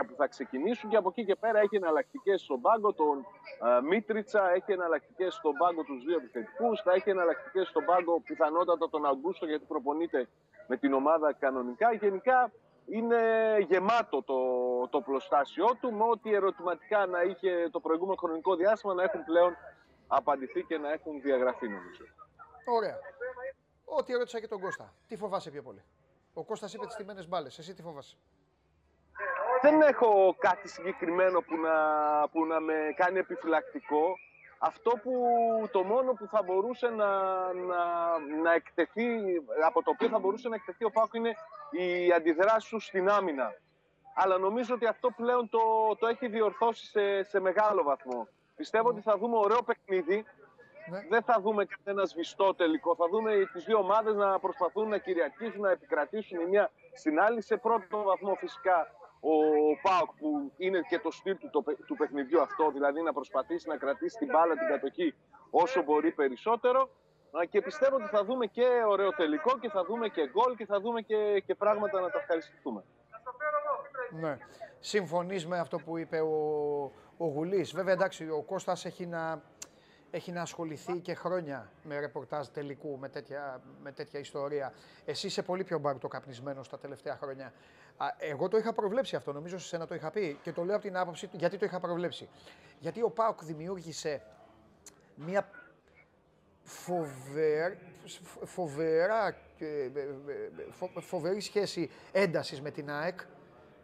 11 που θα ξεκινήσουν και από εκεί και πέρα έχει εναλλακτικέ στον πάγκο τον uh, Μίτριτσα, έχει εναλλακτικέ στον πάγκο τους δύο επιθετικούς, θα έχει εναλλακτικέ στον πάγκο πιθανότατα τον Αγκούστο γιατί προπονείται με την ομάδα κανονικά. Γενικά είναι γεμάτο το, το πλωστάσιό του με ό,τι ερωτηματικά να είχε το προηγούμενο χρονικό διάστημα να έχουν πλέον απαντηθεί και να έχουν διαγραφεί νομίζω. Ωραία. Ό,τι ερώτησα και τον Κώστα. Τι φοβάσαι πιο πολύ; Ο Κώστας είπε τις τιμένες μπάλες. Εσύ τι φοβάσαι; Δεν έχω κάτι συγκεκριμένο που να, που να με κάνει επιφυλακτικό. Αυτό που το μόνο που θα μπορούσε να, να, να εκτεθεί, από το οποίο θα μπορούσε να εκτεθεί ο Πάκο είναι η αντιδράση σου στην άμυνα. Αλλά νομίζω ότι αυτό πλέον το, το έχει διορθώσει σε, σε μεγάλο βαθμό. Πιστεύω ότι θα δούμε ωραίο παιχνίδι. Ναι. Δεν θα δούμε κανένα σβηστό τελικό. Θα δούμε τις δύο ομάδες να προσπαθούν να κυριαρχήσουν, να επικρατήσουν η μία στην άλλη. Σε πρώτο βαθμό φυσικά ο Πάοκ που είναι και το στυλ του, του παιχνιδιού αυτό, δηλαδή να προσπαθήσει να κρατήσει την μπάλα, την κατοχή όσο μπορεί περισσότερο. Και πιστεύω ότι θα δούμε και ωραίο τελικό και θα δούμε και γκολ και θα δούμε και, και πράγματα να τα ευχαριστηθούμε. Ναι. Συμφωνείς με αυτό που είπε ο, ο Γουλής. Βέβαια εντάξει ο Κώστας έχει να, έχει να ασχοληθεί και χρόνια με ρεπορτάζ τελικού, με τέτοια, με τέτοια ιστορία. Εσύ είσαι πολύ πιο μπαρτοκαπνισμένο τα τελευταία χρόνια. Εγώ το είχα προβλέψει αυτό, νομίζω σε σένα το είχα πει και το λέω από την άποψη του γιατί το είχα προβλέψει. Γιατί ο Πάοκ δημιούργησε μια φοβερ, φοβερά, φοβερή σχέση έντασης με την ΑΕΚ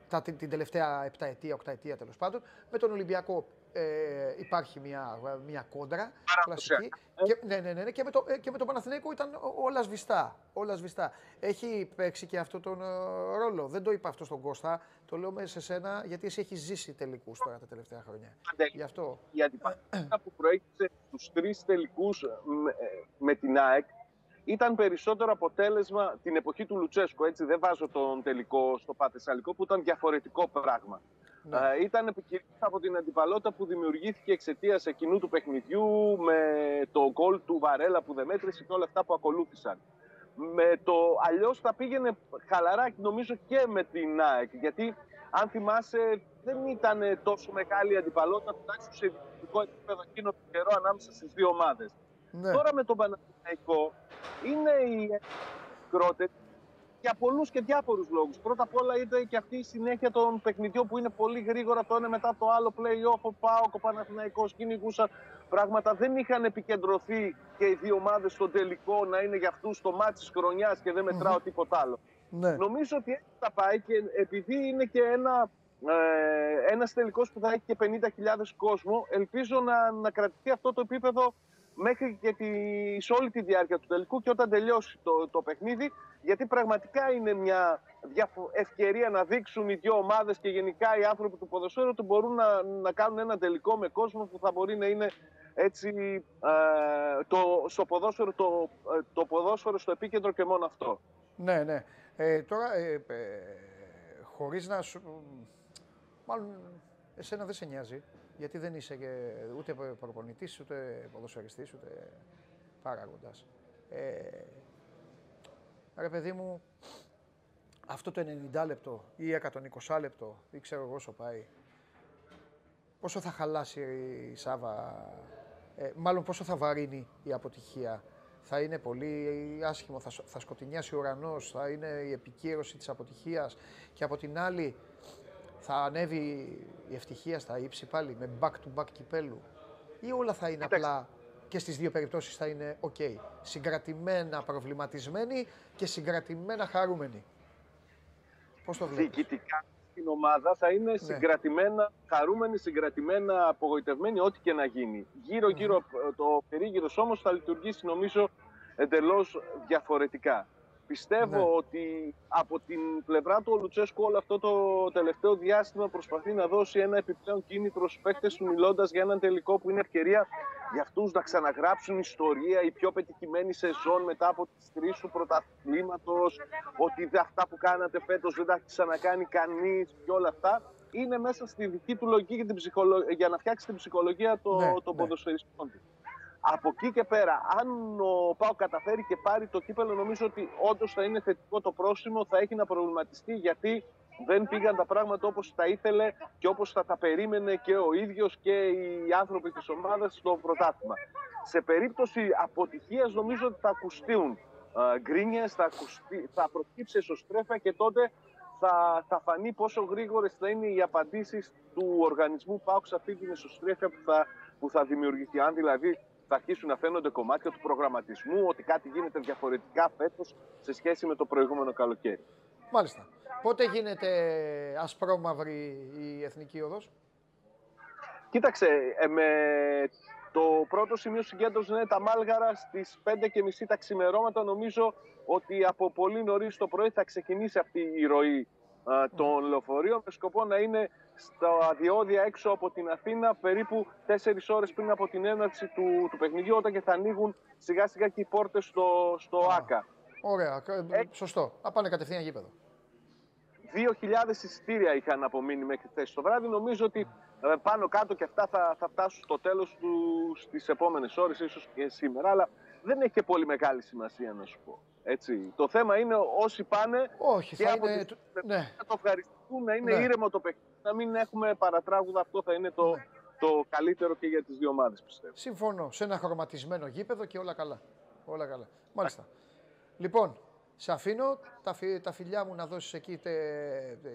τα, την, την τελευταία επταετία, οκταετία τέλος πάντων. Με τον Ολυμπιακό ε, υπάρχει μια, μια κόντρα κλασική. Και, ναι, ναι, ναι, ναι, και, με το, ε, και με το Παναθηναϊκό ήταν όλα σβηστά, όλα σβηστά. Έχει παίξει και αυτό τον uh, ρόλο. Δεν το είπα αυτό στον Κώστα, το λέω μέσα σε σένα γιατί εσύ έχεις ζήσει τελικούς τώρα τα τελευταία χρόνια. Γι' αυτό. Γιατί που προέκυψε τους τρεις τελικούς με, με την ΑΕΚ ήταν περισσότερο αποτέλεσμα την εποχή του Λουτσέσκου. Έτσι, δεν βάζω τον τελικό στο Πατεσσαλικό που ήταν διαφορετικό πράγμα. Ναι. Ε, ήταν επικοινωνία από την αντιπαλότητα που δημιουργήθηκε εξαιτίας εκείνου του παιχνιδιού με το γκολ του Βαρέλα που δεν μέτρησε και όλα αυτά που ακολούθησαν. Με το αλλιώς θα πήγαινε χαλαρά νομίζω και με την ΑΕΚ. Γιατί αν θυμάσαι, δεν ήταν τόσο μεγάλη αντιπαλότητα, τουλάχιστον σε ειδικό επίπεδο εκείνο το καιρό ανάμεσα στις δύο ομάδες. Ναι. Τώρα με τον Παναθηναϊκό είναι η μικρότερη για πολλούς και διάφορους λόγους. Πρώτα απ' όλα ήταν και αυτή η συνέχεια των παιχνιδιών που είναι πολύ γρήγορα το ένα μετά το άλλο. Play-off, ο Πάο, ο Παναθηναϊκός κυνηγούσαν πράγματα. Δεν είχαν επικεντρωθεί και οι δύο ομάδες στο τελικό να είναι για αυτούς το μάτι της χρονιάς και δεν μετράω τίποτα άλλο. Ναι. Νομίζω ότι έτσι θα πάει και επειδή είναι και ένα ε, ένας τελικός που θα έχει και 50.000 κόσμο, ελπίζω να, να κρατηθεί αυτό το επίπεδο μέχρι και τη, σε όλη τη διάρκεια του τελικού και όταν τελειώσει το, το παιχνίδι, γιατί πραγματικά είναι μια ευκαιρία να δείξουν οι δύο ομάδες και γενικά οι άνθρωποι του ποδοσφαίρου ότι μπορούν να, να κάνουν ένα τελικό με κόσμο που θα μπορεί να είναι έτσι ε, το, στο ποδόσφαιρο, το, ε, το ποδόσφαιρο στο επίκεντρο και μόνο αυτό. Ναι, ναι. Ε, τώρα, ε, ε, χωρίς να σου... Μάλλον εσένα δεν σε νοιάζει γιατί δεν είσαι και ούτε προπονητής, ούτε ποδοσφαιριστής, ούτε παράγοντας. Ε, ρε παιδί μου, αυτό το 90 λεπτό ή 120 λεπτό ή ξέρω εγώ όσο πάει, πόσο θα χαλάσει η Σάβα, ε, μάλλον πόσο θα βαρύνει η αποτυχία. Θα είναι πολύ άσχημο, θα, θα σκοτεινιάσει ο ουρανός, θα είναι η επικύρωση της αποτυχίας και από την άλλη θα ανέβει η ευτυχία στα ύψη πάλι με back-to-back κυπέλου ή όλα θα είναι απλά και στις δύο περιπτώσεις θα είναι ok. Συγκρατημένα προβληματισμένοι και συγκρατημένα χαρούμενοι. Πώς το βλέπεις; Διοικητικά στην ομάδα θα είναι ναι. συγκρατημένα χαρούμενοι, συγκρατημένα απογοητευμένοι, ό,τι και να γίνει. Γύρω-γύρω το περίγυρο όμως θα λειτουργήσει νομίζω εντελώς διαφορετικά. Πιστεύω ναι. ότι από την πλευρά του ο Λουτσέσκου όλο αυτό το τελευταίο διάστημα προσπαθεί να δώσει ένα επιπλέον κίνητρο στους παίκτες του, μιλώντας για έναν τελικό που είναι ευκαιρία για αυτούς να ξαναγράψουν ιστορία, η πιο πετυχημένη σεζόν μετά από τις τρεις του πρωταθλήματος, ότι αυτά που κάνατε φέτος δεν τα έχει ξανακάνει κανείς και όλα αυτά. Είναι μέσα στη δική του λογική για, την για να φτιάξει την ψυχολογία των ναι, το ναι. ποδοσφαιριστών του. Από εκεί και πέρα, αν ο Πάο καταφέρει και πάρει το κύπελο, νομίζω ότι όντως θα είναι θετικό το πρόσημο, θα έχει να προβληματιστεί γιατί δεν πήγαν τα πράγματα όπως τα ήθελε και όπως θα τα περίμενε και ο ίδιος και οι άνθρωποι της ομάδας στο πρωτάθλημα. Σε περίπτωση αποτυχίας νομίζω ότι θα ακουστείουν γκρίνιες, θα, ακουστεί, θα προκύψει εσωστρέφεια και τότε θα, θα φανεί πόσο γρήγορες θα είναι οι απαντήσεις του οργανισμού ΠΑΟΚ σε αυτή την εσωστρέφεια που θα, που θα δημιουργηθεί. Αν δηλαδή θα αρχίσουν να φαίνονται κομμάτια του προγραμματισμού, ότι κάτι γίνεται διαφορετικά φέτος σε σχέση με το προηγούμενο καλοκαίρι. Μάλιστα. Πότε γίνεται ασπρόμαυρη η Εθνική Οδός; Κοίταξε, ε, με το πρώτο σημείο συγκέντρωση είναι τα Μάλγαρα στις 5.30 τα ξημερώματα. Νομίζω ότι από πολύ νωρίς το πρωί θα ξεκινήσει αυτή η ροή των λεωφορείων με σκοπό να είναι στα διόδια έξω από την Αθήνα περίπου 4 ώρες πριν από την έναρξη του, του παιχνιδιού όταν και θα ανοίγουν σιγά σιγά και οι πόρτες στο, στο ΆΚΑ. Ωραία, ε, σωστό. Θα πάνε κατευθείαν γήπεδο. 2.000 εισιτήρια είχαν απομείνει μέχρι χθες το βράδυ. Νομίζω ότι ε, πάνω κάτω και αυτά θα, θα φτάσουν στο τέλος του στις επόμενες ώρες, ίσως και σήμερα, αλλά δεν έχει και πολύ μεγάλη σημασία να σου πω. Έτσι. Το θέμα είναι όσοι πάνε Όχι, και θα από είναι... τις... ναι. να το ευχαριστούν, να είναι ναι. ήρεμο το παιχνίδι, να μην έχουμε παρατράγουδα. Αυτό θα είναι το, ναι. το καλύτερο και για τις δύο ομάδες πιστεύω. Συμφωνώ. Σε ένα χρωματισμένο γήπεδο και όλα καλά. Όλα καλά. Μάλιστα. Λοιπόν, σε αφήνω τα, φι, τα φιλιά μου να δώσεις εκεί τε,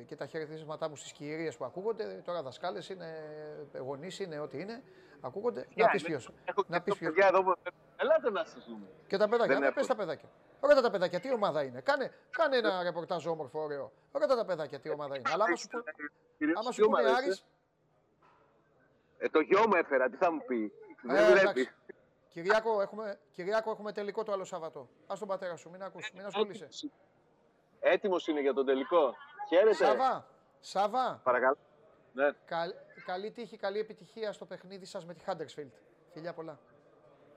και τα χαιρετίσματά μου στις κυρίες που ακούγονται. Τώρα δασκάλες είναι, γονείς είναι, ό,τι είναι. Ακούγονται. να πεις ποιος. Να πεις ποιος. Ελάτε να σας δούμε. Και τα παιδάκια. Να πει τα παιδάκια. Ρώτα τα παιδάκια, τι ομάδα είναι. Κάνε, κάνε ένα ρεπορτάζ όμορφο, ωραίο. Ρώτα τα παιδάκια, τι ομάδα είναι. Αλλά άμα σου, πω, άμα σου πούνε Άρης... Ε, το γιο μου έφερα, τι θα μου πει; Ε, Δεν βλέπει. Κυριάκο έχουμε, Κυριάκο, έχουμε τελικό το άλλο Σαββατό. Α τον πατέρα σου, μην, ακούς, μην ασχολείσαι. Έτοιμος είναι για τον τελικό. Χαίρετε. Σαβά, Σαβά. Παρακαλώ. Ναι. Καλ, καλή τύχη, καλή επιτυχία στο παιχνίδι σας με τη Huddersfield. Φιλιά πολλά.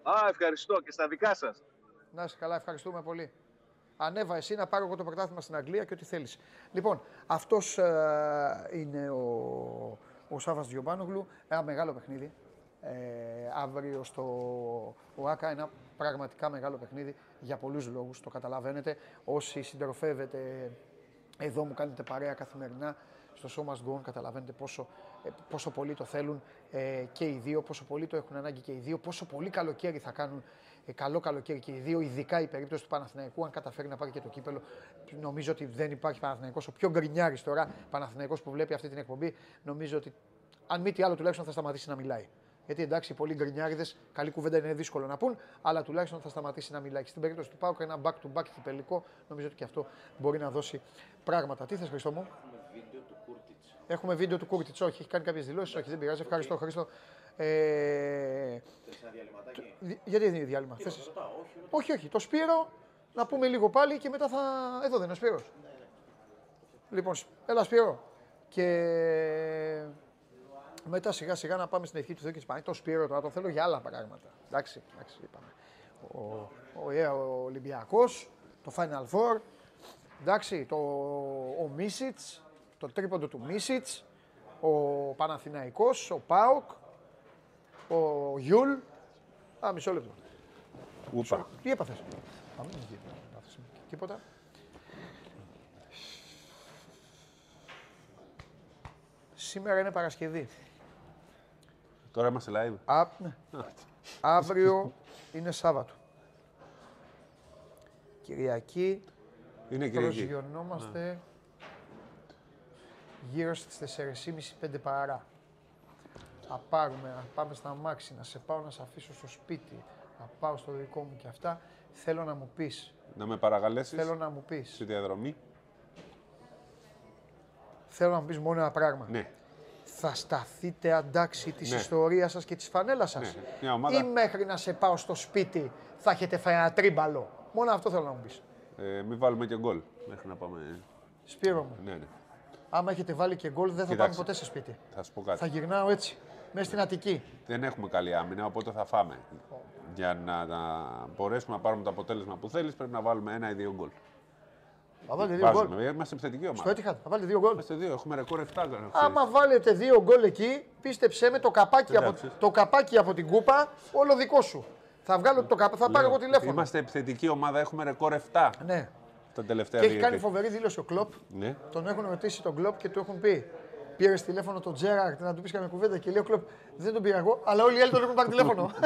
Α, ευχαριστώ και στα δικά σας. Να είσαι καλά, ευχαριστούμε πολύ. Ανέβα εσύ να πάρω εγώ το πρωτάθλημα στην Αγγλία και ό,τι θέλεις. Λοιπόν, αυτός ε, είναι ο, ο Σάβα Διομπάνογλου. Ένα μεγάλο παιχνίδι ε, αύριο στο ΟΑΚΑ. Ένα πραγματικά μεγάλο παιχνίδι για πολλούς λόγους, το καταλαβαίνετε. Όσοι συντροφεύετε εδώ μου κάνετε παρέα καθημερινά στο σώμα Must καταλαβαίνετε πόσο, ε, πόσο πολύ το θέλουν ε, και οι δύο, πόσο πολύ το έχουν ανάγκη και οι δύο, πόσο πολύ καλοκαίρι θα κάνουν ε, καλό καλοκαίρι και οι δύο, ειδικά η περίπτωση του Παναθηναϊκού, αν καταφέρει να πάρει και το κύπελο. Νομίζω ότι δεν υπάρχει Παναθηναϊκός, ο πιο γκρινιάρης τώρα Παναθηναϊκός που βλέπει αυτή την εκπομπή, νομίζω ότι αν μη τι άλλο τουλάχιστον θα σταματήσει να μιλάει. Γιατί εντάξει, πολλοί γκρινιάριδες, καλή κουβέντα είναι δύσκολο να πουν, αλλά τουλάχιστον θα σταματήσει να μιλάει. στην περίπτωση του ΠΑΟΚ, ένα back to back κυπελικό, νομίζω ότι και αυτό μπορεί να δώσει πράγματα. Τι θες, Χριστό μου; Έχουμε βίντεο του Κούρτιτ. Έχουμε βίντεο του Κούρτιτ. Όχι, έχει κάνει κάποιες δηλώσεις. Όχι, δεν πειράζει. Ευχαριστώ, Χριστό. Ε... Γιατί δεν είναι διάλειμμα; Θες... όχι, όχι. Το Σπύρο να πούμε λίγο πάλι και μετά θα. Εδώ δεν είναι ο Σπύρος. Ναι, ναι. Λοιπόν, έλα Σπύρο. Και μετά σιγά σιγά να πάμε στην ευχή του Θεού και της Παναγίας. Το Σπύρο τώρα το θέλω για άλλα πράγματα. Εντάξει, εντάξει είπαμε. Ο, ο, ο, ο Ολυμπιακός, το Final Four, εντάξει, το, ο Μίτσιτς, το τρίποντο του Μίτσιτς, ο Παναθηναϊκός, ο ΠΑΟΚ, ο Γιούλ. Α, μισό λεπτό. Ούπα. Τι έπαθες; Πάμε, Τίποτα. Σήμερα είναι Παρασκευή. Τώρα είμαστε live. Α, ναι. Αύριο είναι Σάββατο. Κυριακή. Είναι Κυριακή. Προσγειωνόμαστε γύρω στις 4.30-5 παρά. Θα πάρουμε, να πάμε στα μάξι, να σε πάω να σε αφήσω στο σπίτι, να πάω στο δικό μου και αυτά. Θέλω να μου πεις. Να με παρακαλέσεις. Θέλω να μου πεις. Στη διαδρομή. Θέλω να μου πεις μόνο ένα πράγμα. Ναι θα σταθείτε αντάξει της ναι. ιστορίας σας και της φανέλας σας. Ναι. Ομάδα... Ή μέχρι να σε πάω στο σπίτι θα έχετε φάει ένα τρίμπαλο. Μόνο αυτό θέλω να μου πεις. Ε, μην βάλουμε και γκολ μέχρι να πάμε. Σπύρο μου. Ναι, ναι. Άμα έχετε βάλει και γκολ, δεν θα πάμε ποτέ σε σπίτι. Θα σου πω κάτι. Θα γυρνάω έτσι. Μέσα στην Αττική. Δεν έχουμε καλή άμυνα, οπότε θα φάμε. Για να, να μπορέσουμε να πάρουμε το αποτέλεσμα που θέλεις, πρέπει να βάλουμε ένα ή δύο γκολ. Θα βάλετε δύο γκολ. Είμαστε επιθετική ομάδα. Στο έτυχα, θα βάλετε δύο γκολ. Είμαστε δύο, έχουμε ρεκόρ 7. Άμα βάλετε δύο γκολ εκεί, πίστεψέ με το καπάκι, από, το καπάκι από την κούπα, όλο δικό σου. Θα βγάλω το καπάκι, θα πάρω εγώ τηλέφωνο. Είμαστε επιθετική ομάδα, έχουμε ρεκόρ 7. Ναι. Τα τελευταία και έχει κάνει φοβερή δήλωση ο Κλοπ. Ναι. Τον έχουν ρωτήσει τον Κλοπ και του έχουν πει. Πήρες τηλέφωνο τον Τζέραρτ να του πεις καμία κουβέντα και λέει ο Κλοπ δεν τον πήρα εγώ, αλλά όλοι οι άλλοι τον έχουν πάρει τηλέφωνο.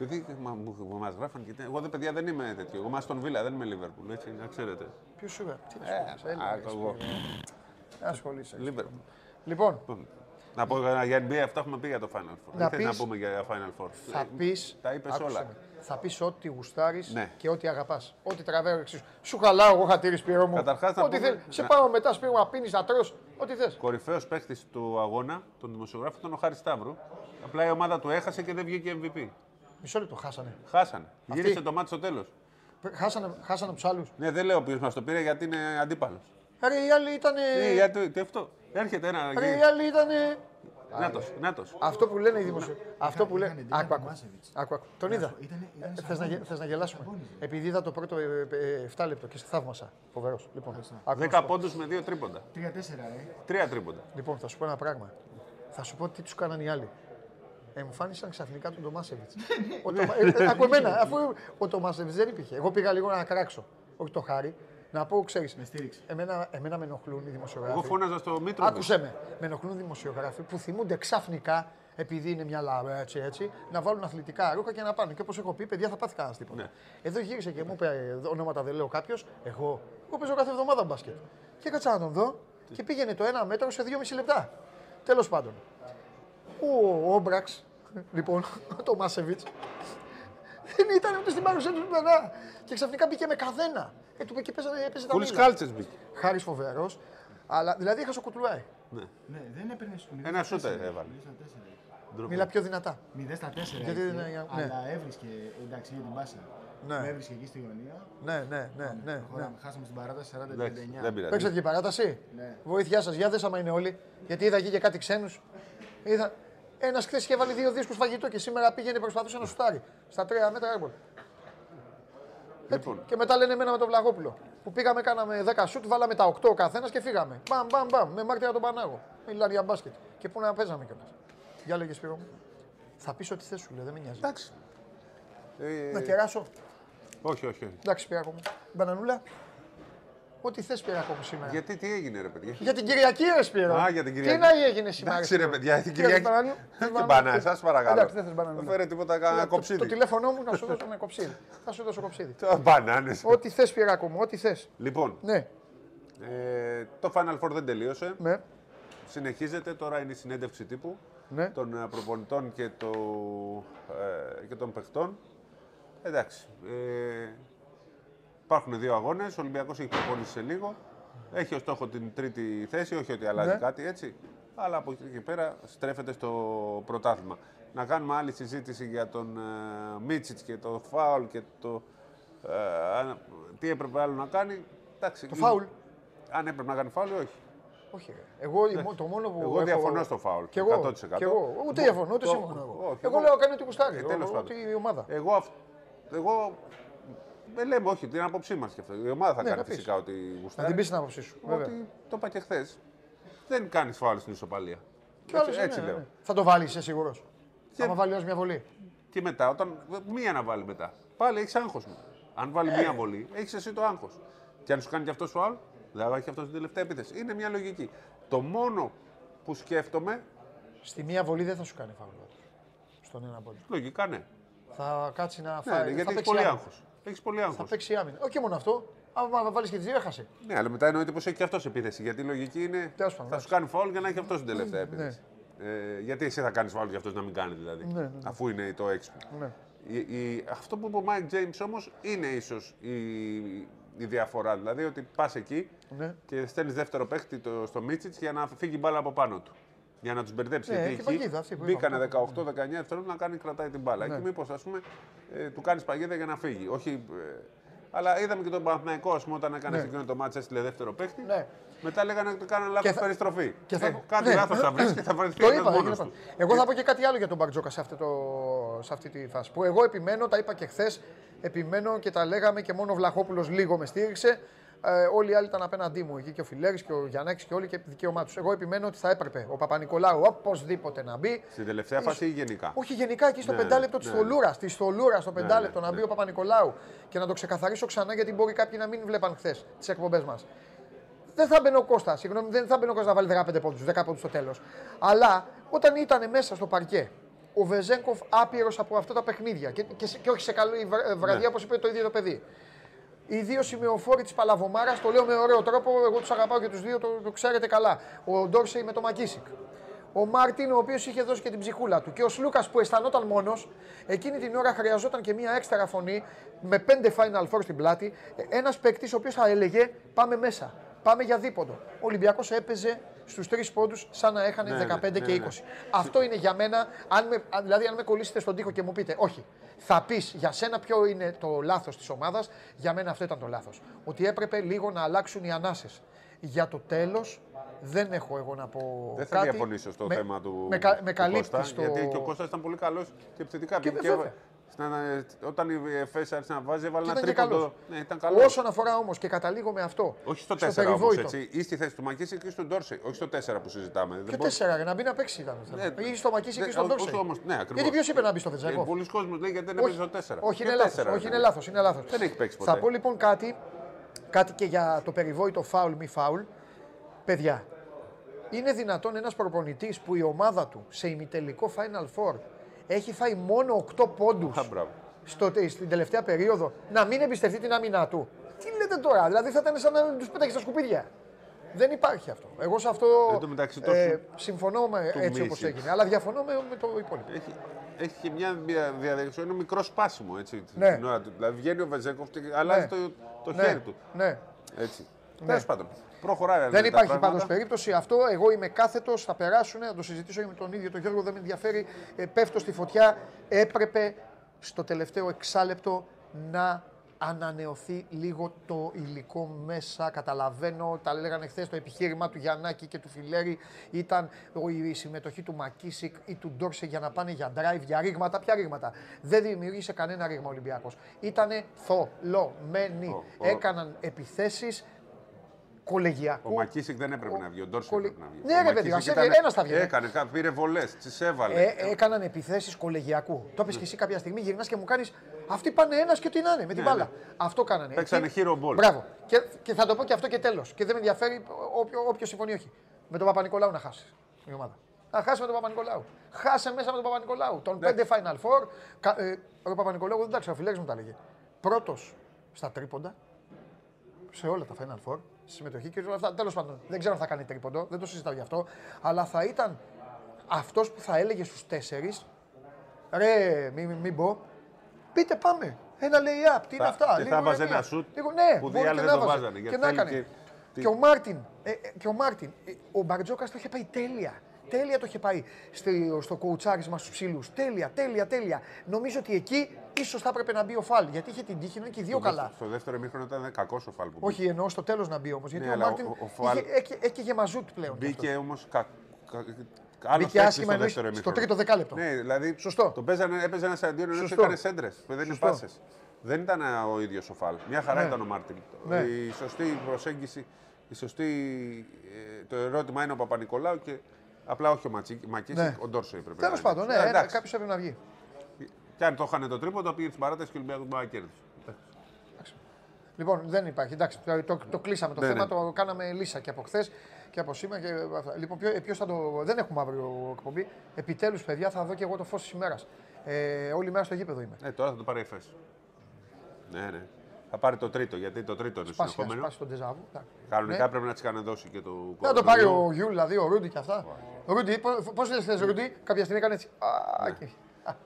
Επειδή μα γράφαν και εγώ δεν παιδιά δεν είμαι τέτοιο. Εγώ είμαι στον Βίλα, δεν είμαι Λίβερπουλ, έτσι να ξέρετε. Ποιος σου Τι να ασχολείσαι. Λίβερπουλ. Λοιπόν. Να πω για NBA αυτά έχουμε πει για το Final Four. Να δεν να πούμε για Final Four. Θα πεις. Τα είπες όλα. Θα πεις ό,τι γουστάρεις ναι. και ό,τι αγαπάς. Ό,τι τραβάει εξίσου. Σου χαλάω εγώ χατήρι σπίρο μου. Καταρχάς να ό,τι πούμε... Σε πάω μετά σπίρο να πίνεις, να τρώ. Ό,τι θες. Κορυφαίος παίχτης του αγώνα, τον δημοσιογράφο, ήταν ο Χάρης Σταύρου. Απλά η ομάδα του έχασε και δεν βγήκε MVP. Μισό λεπτό, χάσανε. Χάσανε. Αυτή... Γύρισε το μάτι στο τέλος. Χάσανε, χάσανε τους άλλους. Ναι, δεν λέω ποιος μας το πήρε γιατί είναι αντίπαλος. Άρα οι άλλοι ήταν. Ναι, γιατί τι αυτό; Έρχεται ένα. Άρα οι άλλοι ήταν. Νάτος, νάτος. Αυτό που λένε οι δημοσιογράφοι. Αυτό που λένε. Άκου, άκου. Τον είδα. Θες να γελάσουμε; Επειδή είδα το πρώτο 7 λεπτό και σε θαύμασα. Φοβερός. Λοιπόν, 10 πόντους με 2 τρίποντα. 3-4, ε. 3 τρίποντα. Λοιπόν, θα σου πω ένα πράγμα. Θα σου πω τι τους κάνανε οι άλλοι. Εμφάνισαν ξαφνικά τον Τομάσεβιτ. Ακού εμένα, αφού ο Τομάσεβιτ δεν υπήρχε. Εγώ πήγα λίγο να κράξω. Όχι το χάρη. Να πω, ξέρεις. Με στήριξη. Εμένα, εμένα με ενοχλούν οι δημοσιογράφοι. Εγώ φώναζα στο Μήτρος. Άκουσε με. Με ενοχλούν οι δημοσιογράφοι που θυμούνται ξαφνικά, επειδή είναι μια λαμπρά έτσι, έτσι, να βάλουν αθλητικά ρούχα και να πάνε. Και όπως έχω πει, παιδιά θα πάθει κανένας τίποτα. Ναι. Εδώ γύρισε και μου είπε ονόματα δεν λέω κάποιος. Εγώ, εγώ παίζω κάθε εβδομάδα μπάσκετ. Και έκατσα να τον δω και πήγαινε το ένα μέτρο σε 2,5 λεπτά. Τέλος πάντων. Ο Όμπραξ, λοιπόν, το Μάσεβιτ, δεν ήταν ούτε στην παρουσία του πουθενά. Και ξαφνικά μπήκε με καδένα. Ε, του είπε και έπαιζε τα Πολλοί κάλτσες μπήκε. Χάρης φοβερός. Αλλά δηλαδή είχα σοκοτουλάει. Ναι. ναι, δεν έπαιρνε στο Ένα σούτερ έβαλε. Μιλά πιο δυνατά. 0 στα 4. Γιατί είχε, είναι, ναι. Αλλά έβρισκε εντάξει για την μπάσα. Ναι. Με έβρισκε εκεί στη γωνία. Ναι, ναι, ναι. ναι, ναι. Χάσαμε στην παράταση 40-39. Παίξατε και παράταση; Ναι. Βοήθειά σας, για δες άμα είναι όλοι. Γιατί είδα εκεί και κάτι ξένους. Είδα... Ένας χθες είχε βάλει δύο δίσκους φαγητό και σήμερα πήγαινε προσπαθούσε να σουτάρει. Στα τρία μέτρα έμπολ. Λοιπόν. Και μετά λένε εμένα με τον Βλαγόπουλο. Που πήγαμε, κάναμε 10 σουτ, βάλαμε τα 8 ο καθένας και φύγαμε. Μπαμ, μπαμ, μπαμ. Με μάρτυρα τον Πανάγο. Μιλάνε για μπάσκετ. Και πού να παίζαμε κιόλας. Για λέγες Σπύρο μου. Θα πεις ό,τι θες σου, λέει, δεν με νοιάζει. Εντάξει. Ε... Να κεράσω. Όχι, όχι. όχι. Εντάξει, Σπύρο μου. Μπανανούλα. Ό,τι θες πήρα μου σήμερα. Γιατί τι έγινε, ρε παιδιά; Για την Κυριακή, ρε Σπύρο. Α, για την Κυριακή. Τι να έγινε σήμερα. Εντάξει, ρε παιδιά, την Κυριακή. Δεν μπανά, σας παρακαλώ. Εντάξει, δεν θες μπανάνα. Δεν φέρε τίποτα κανένα κοψίδι. Το τηλέφωνό μου να σου δώσω ένα κοψίδι. Θα σου δώσω κοψίδι. Μπανάνες. Ό,τι θες, Σπυράκο μου, ό,τι θες. Λοιπόν. Ναι. Ε, το Final Four δεν τελείωσε. Ναι. Συνεχίζεται, τώρα είναι η συνέντευξη τύπου ναι. των προπονητών και, το, ε, και των παιχτών. Εντάξει. Ε, υπάρχουν δύο αγώνες. Ο Ολυμπιακός έχει προπονήσει σε λίγο. Έχει ως στόχο την τρίτη θέση, όχι ότι αλλάζει Ναι. κάτι έτσι. Αλλά από εκεί και πέρα στρέφεται στο πρωτάθλημα. Να κάνουμε άλλη συζήτηση για τον ε, Μίτσιτς και το φάουλ και το. Ε, αν- τι έπρεπε άλλο να κάνει. Εντάξει, Το φάουλ. Αν έπρεπε να κάνει φάουλ ή όχι. Όχι. ρε. Εγώ η- το μόνο που. Εγώ έχω- διαφωνώ στο φάουλ. Κι εγώ. 100%. Κι εγώ. Ούτε Μο- διαφωνώ, ούτε το- συμφωνώ. Εγώ, όχι, εγώ εγώ- λέω κάνει ό,τι κουστάρει. Ε, Εγώ- τέλος εγώ- πάντων. Ότι η ομάδα. Εγώ, αυ- εγώ δεν λέμε όχι, την άποψή μας και αυτό. Η ομάδα θα Ναι, κάνει να πεις. φυσικά ότι Να γουστάρει. την πεις την άποψή σου. Βέβαια. Ότι το είπα και χθες. Δεν κάνεις φάουλ στην ισοπαλία. Κι άλλος, έτσι ναι, έτσι ναι, λέω. ναι. Θα το βάλεις, είσαι σίγουρος. Και- Θα βάλει ως μια βολή. Και μετά, όταν μία να βάλει μετά, πάλι έχεις άγχος μου. Αν βάλει μία βολή, έχεις εσύ το άγχος. Και αν σου κάνει και αυτός φάουλ, δεν θα έχει αυτός την τελευταία επίθεση. Είναι μια λογική. Το μόνο που σκέφτομαι, Στη μία βολή δεν θα σου κάνει φάουλ. πάντως. Στον ένα πόλη. λογικά ναι. Θα κάτσει να Ναι, φάει. ναι, θα γιατί έχει παίξει πολύ άμυνα. άγχος. Έχεις πολύ άγχος. Θα παίξει άμυνα. Όχι μόνο αυτό. Άμα βάλει και τι δύο, έχασε. Ναι, αλλά μετά εννοείται πως έχει και αυτός επίθεση. Γιατί η λογική είναι. Τέλος πάντων, θα σου κάνει φάουλ για να έχει αυτός την τελευταία επίθεση. Ναι. Ε, γιατί εσύ θα κάνεις φάουλ για αυτός να μην κάνει δηλαδή. Ναι, ναι, ναι. Αφού είναι το έξυπνο. Ναι. Η, η, αυτό που είπε ο Μάικ Τζέιμς όμως είναι ίσως η, η διαφορά. Δηλαδή ότι πας εκεί Ναι. και στέλνεις δεύτερο παίχτη το, στο Μίτσιτς για να φύγει η μπάλα από πάνω του. Για να τους μπερδέψει. Ναι, γιατί και εκεί παγίδα αυτή που μπήκανε είπαμε. 18-19 δευτερόλεπτα να κάνει κρατάει την μπάλα. Ναι. Εκεί μήπως ας πούμε ε, του κάνει παγίδα για να φύγει. Όχι, ε, Αλλά είδαμε και τον Παναθηναϊκό, ας πούμε, όταν έκανε ναι. εκείνο το μάτσα, έστειλε δεύτερο παίχτη. Ναι. Μετά λέγανε ότι κάνανε λάθος θα... περιστροφή. Και θα... ε, κάτι ναι. λάθος θα βρεις και θα βρει το είπα, μόνος Εγώ θα πω και κάτι άλλο για τον Μπαρτζόκα σε, αυτό το... σε αυτή τη φάση. Που εγώ επιμένω, τα είπα και χθες, επιμένω και τα λέγαμε και μόνο ο Βλαχόπουλος λίγο με στήριξε. Ε, όλοι οι άλλοι ήταν απέναντί μου. Εκεί και ο Φιλέρης και ο Γιαννάκης και όλοι και δικαίωμά τους. Εγώ επιμένω ότι θα έπρεπε ο Παπα-Νικολάου οπωσδήποτε να μπει. Στην τελευταία φάση ή γενικά; Όχι γενικά, εκεί στο ναι, πεντάλεπτο ναι, της Θολούρας. Της Θολούρας στο ναι, πεντάλεπτο ναι, να μπει ο Παπα-Νικολάου και να το ξεκαθαρίσω ξανά γιατί μπορεί κάποιοι να μην βλέπαν χθες τις εκπομπές μας. Δεν θα μπαίνει ο Κώστας, συγγνώμη, δεν θα μπαίνει ο Κώστας να βάλει 15 πόντους, 10 πόντου στο τέλος. Αλλά όταν ήταν μέσα στο παρκέ ο Βεζέγκοφ άπειρος από αυτά τα παιχνίδια και, και, και όχι σε καλή βραδιά, ναι. όπως είπε το ίδιο το παιδί οι δύο σημειοφόροι της Παλαβομάρας, το λέω με ωραίο τρόπο, εγώ τους αγαπάω και τους δύο, το, το ξέρετε καλά. Ο Ντόρσεϊ με το Μακίσικ. Ο Μάρτιν, ο οποίος είχε δώσει και την ψυχούλα του. Και ο Σλούκας που αισθανόταν μόνος, εκείνη την ώρα χρειαζόταν και μια έξτρα φωνή με πέντε Final Four στην πλάτη. Ένας παίκτης ο οποίος θα έλεγε Πάμε μέσα. Πάμε για δίποντο. Ο Ολυμπιακός έπαιζε στους τρεις πόντους σαν να έχανε 15 ναι, ναι, και 20. Ναι, ναι. Αυτό είναι για μένα, αν με, δηλαδή αν με κολλήσετε στον τοίχο και μου πείτε, Όχι, θα πεις για σένα ποιο είναι το λάθος της ομάδας, για μένα αυτό ήταν το λάθος. Ότι έπρεπε λίγο να αλλάξουν οι ανάσες. Για το τέλος δεν έχω εγώ να πω. Δεν θα διαφωνήσω στο με, θέμα του, με, του, με καλύπτει Κώστα, στο... Γιατί και ο Κώστας ήταν πολύ καλός και επιθετικά. Και, και, όταν η ΕΦΕΣ άρχισε να βάζει, έβαλε ένα τρίποντο. Ναι, ήταν καλός. Όσον αφορά όμως και καταλήγω με αυτό. Όχι στο 4 όμως. Ή στη θέση του Μακίση και στον Ντόρση. Όχι στο 4 που συζητάμε. Και 4 για να μπει να παίξει ήταν. Ναι, ή στο Μακίση και στον Ντόρση. Ναι, γιατί ποιος είπε να μπει στο Βεζέκο. Ε, Πολλοί κόσμοι λέει γιατί δεν έπαιζε στο 4. Όχι, είναι λάθος. Όχι, είναι λάθος. Είναι λάθος. Δεν έχει παίξει ποτέ. Θα πω λοιπόν κάτι, κάτι και για το περιβόητο φάουλ μη φάουλ. Παιδιά, είναι δυνατόν ένας προπονητής που η ομάδα του σε ημιτελικό Final Four έχει φάει μόνο 8 πόντους στο, στην τελευταία περίοδο να μην εμπιστευτεί την άμυνά του. Τι λέτε τώρα, δηλαδή θα ήταν σαν να τους πέταξε στα σκουπίδια. Δεν υπάρχει αυτό. Εγώ σε αυτό ε, συμφωνώ με έτσι όπως έγινε. Αλλά διαφωνώ με, με το υπόλοιπο. Έχει, έχει και μια διαδικασία, είναι μικρό σπάσιμο. Έτσι, ναι. Την ώρα του. Δηλαδή βγαίνει ο Βεζέκοφ και αλλάζει ναι. το, το ναι. χέρι του. Ναι. Έτσι. Ναι. Τέλος πάντων. Προχωράει, δεν υπάρχει πάντως περίπτωση αυτό. Εγώ είμαι κάθετος, θα περάσουν, θα το συζητήσω με τον ίδιο τον Γιώργο, δεν με ενδιαφέρει. Ε, πέφτω στη φωτιά. Έπρεπε στο τελευταίο εξάλεπτο να ανανεωθεί λίγο το υλικό μέσα. Καταλαβαίνω, τα λέγανε χθες το επιχείρημα του Γιαννάκη και του Φιλέρη ήταν η συμμετοχή του Μακίσικ ή του Ντόρσε για να πάνε για drive, για ρήγματα. Ποια ρήγματα. Δεν δημιούργησε κανένα ρήγμα ο Ολυμπιακός. Ήτανε θολωμένοι. Έκαναν επιθέσεις κολεγιακό. Ο Μακίσικ δεν έπρεπε να βγει, ο Ντόρσι Κολε... έπρεπε να βγει. Ναι, ρε παιδί, ένας θα βγει. Έκανε, πήρε βολές, τις έβαλε. Ε, έκαναν επιθέσεις κολεγιακού. Το είπε και εσύ κάποια στιγμή, γυρνάς και μου κάνεις. Αυτοί πάνε ένας και τι να είναι με την ναι, μπάλα. Ναι. Αυτό κάνανε. Παίξανε hero ball. Μπράβο. Και, και θα το πω και αυτό και τέλος. Και δεν με ενδιαφέρει όποιο συμφωνεί όχι. Με τον Παπα-Νικολάου να χάσεις η ομάδα. Να χάσεις με τον Παπα-Νικολάου. Χάσε μέσα με τον Παπα-Νικολάου. Τον ναι. 5 Final Four. Ε, ο Παπα-Νικολάου δεν τα ξέρω, φιλέξ μου τα λέγε. Πρώτος στα τρίποντα σε όλα τα Final Four συμμετοχή και όλα αυτά. Τέλος πάντων, δεν ξέρω αν θα κάνει τρίποντο, δεν το συζητάω γι' αυτό. Αλλά θα ήταν αυτός που θα έλεγε στους τέσσερις, ρε, μην μη, μη πω, πείτε πάμε. Ένα lay-up, τι είναι αυτά. Και θα βάζει ένα σουτ λίγο, ναι, που δεν το βάζανε. Και να έκανε. Και, και, ο Μάρτιν, ε, ε, και ο Μάρτιν, ε, ο Μπαρτζόκας το είχε πάει τέλεια. Τέλεια το είχε πάει στο, στο κουουουτσάρισμα στους ψήλου. Τέλεια, τέλεια, τέλεια. Νομίζω ότι εκεί ίσως θα έπρεπε να μπει ο Φαλ. Γιατί είχε την τύχη να είναι και οι δύο καλά. Στο δεύτερο μήχρονο ήταν κακό ο Φαλ. Που Όχι, εννοώ στο τέλος να μπει όμως. Γιατί ναι, ο Μάρτιν ο, ο Φαλ... είχε, γεμαζούτ πλέον. Μπήκε όμως κα, κα, Μπήκε άσχημα στο, δεύτερο στο τρίτο δεκάλεπτο. Ναι, δηλαδή Σωστό. Το παίζανε, έπαιζε ένα αντίον ενώ έκανε σέντρε. Δεν είναι πάσες. Δεν ήταν ο ίδιος ο Φαλ. Μια χαρά ναι. ήταν ο Μάρτιν. Ναι. Η σωστή προσέγγιση, η σωστή, ε, το ερώτημα είναι ο Παπα-Νικολάου και απλά όχι ο Μακίση, ναι. ο Ντόρσο έπρεπε. Τέλος πάντων, ναι, κάποιος έπρεπε να βγει. Και αν το είχαν το τρίποντο, πήγε στην παράταση και ο Ολυμπιακός μπορεί να κέρδισε. Λοιπόν, δεν υπάρχει. Εντάξει, το, το, το κλείσαμε το ναι, θέμα, ναι. το κάναμε λύσα και από χθες και από σήμερα. Και Λοιπόν, ποιο, θα το. Δεν έχουμε αύριο εκπομπή. Επιτέλους, παιδιά, θα δω και εγώ το φως της ημέρας. Ε, όλη μέρα στο γήπεδο είμαι. Ε, τώρα θα το πάρει η Ναι, ναι. Θα πάρει το τρίτο, γιατί το τρίτο είναι σπάσει, συνεχόμενο. Σπάσει τον Τεζάβου. Κανονικά ναι. πρέπει να τη κάνει δώσει και το. Θα το πάρει ο Γιούλ, δηλαδή ο Ρούντι και αυτά. Ο Ρούντι, πώς λες, Ρούντι, κάποια στιγμή έκανε έτσι. Ναι.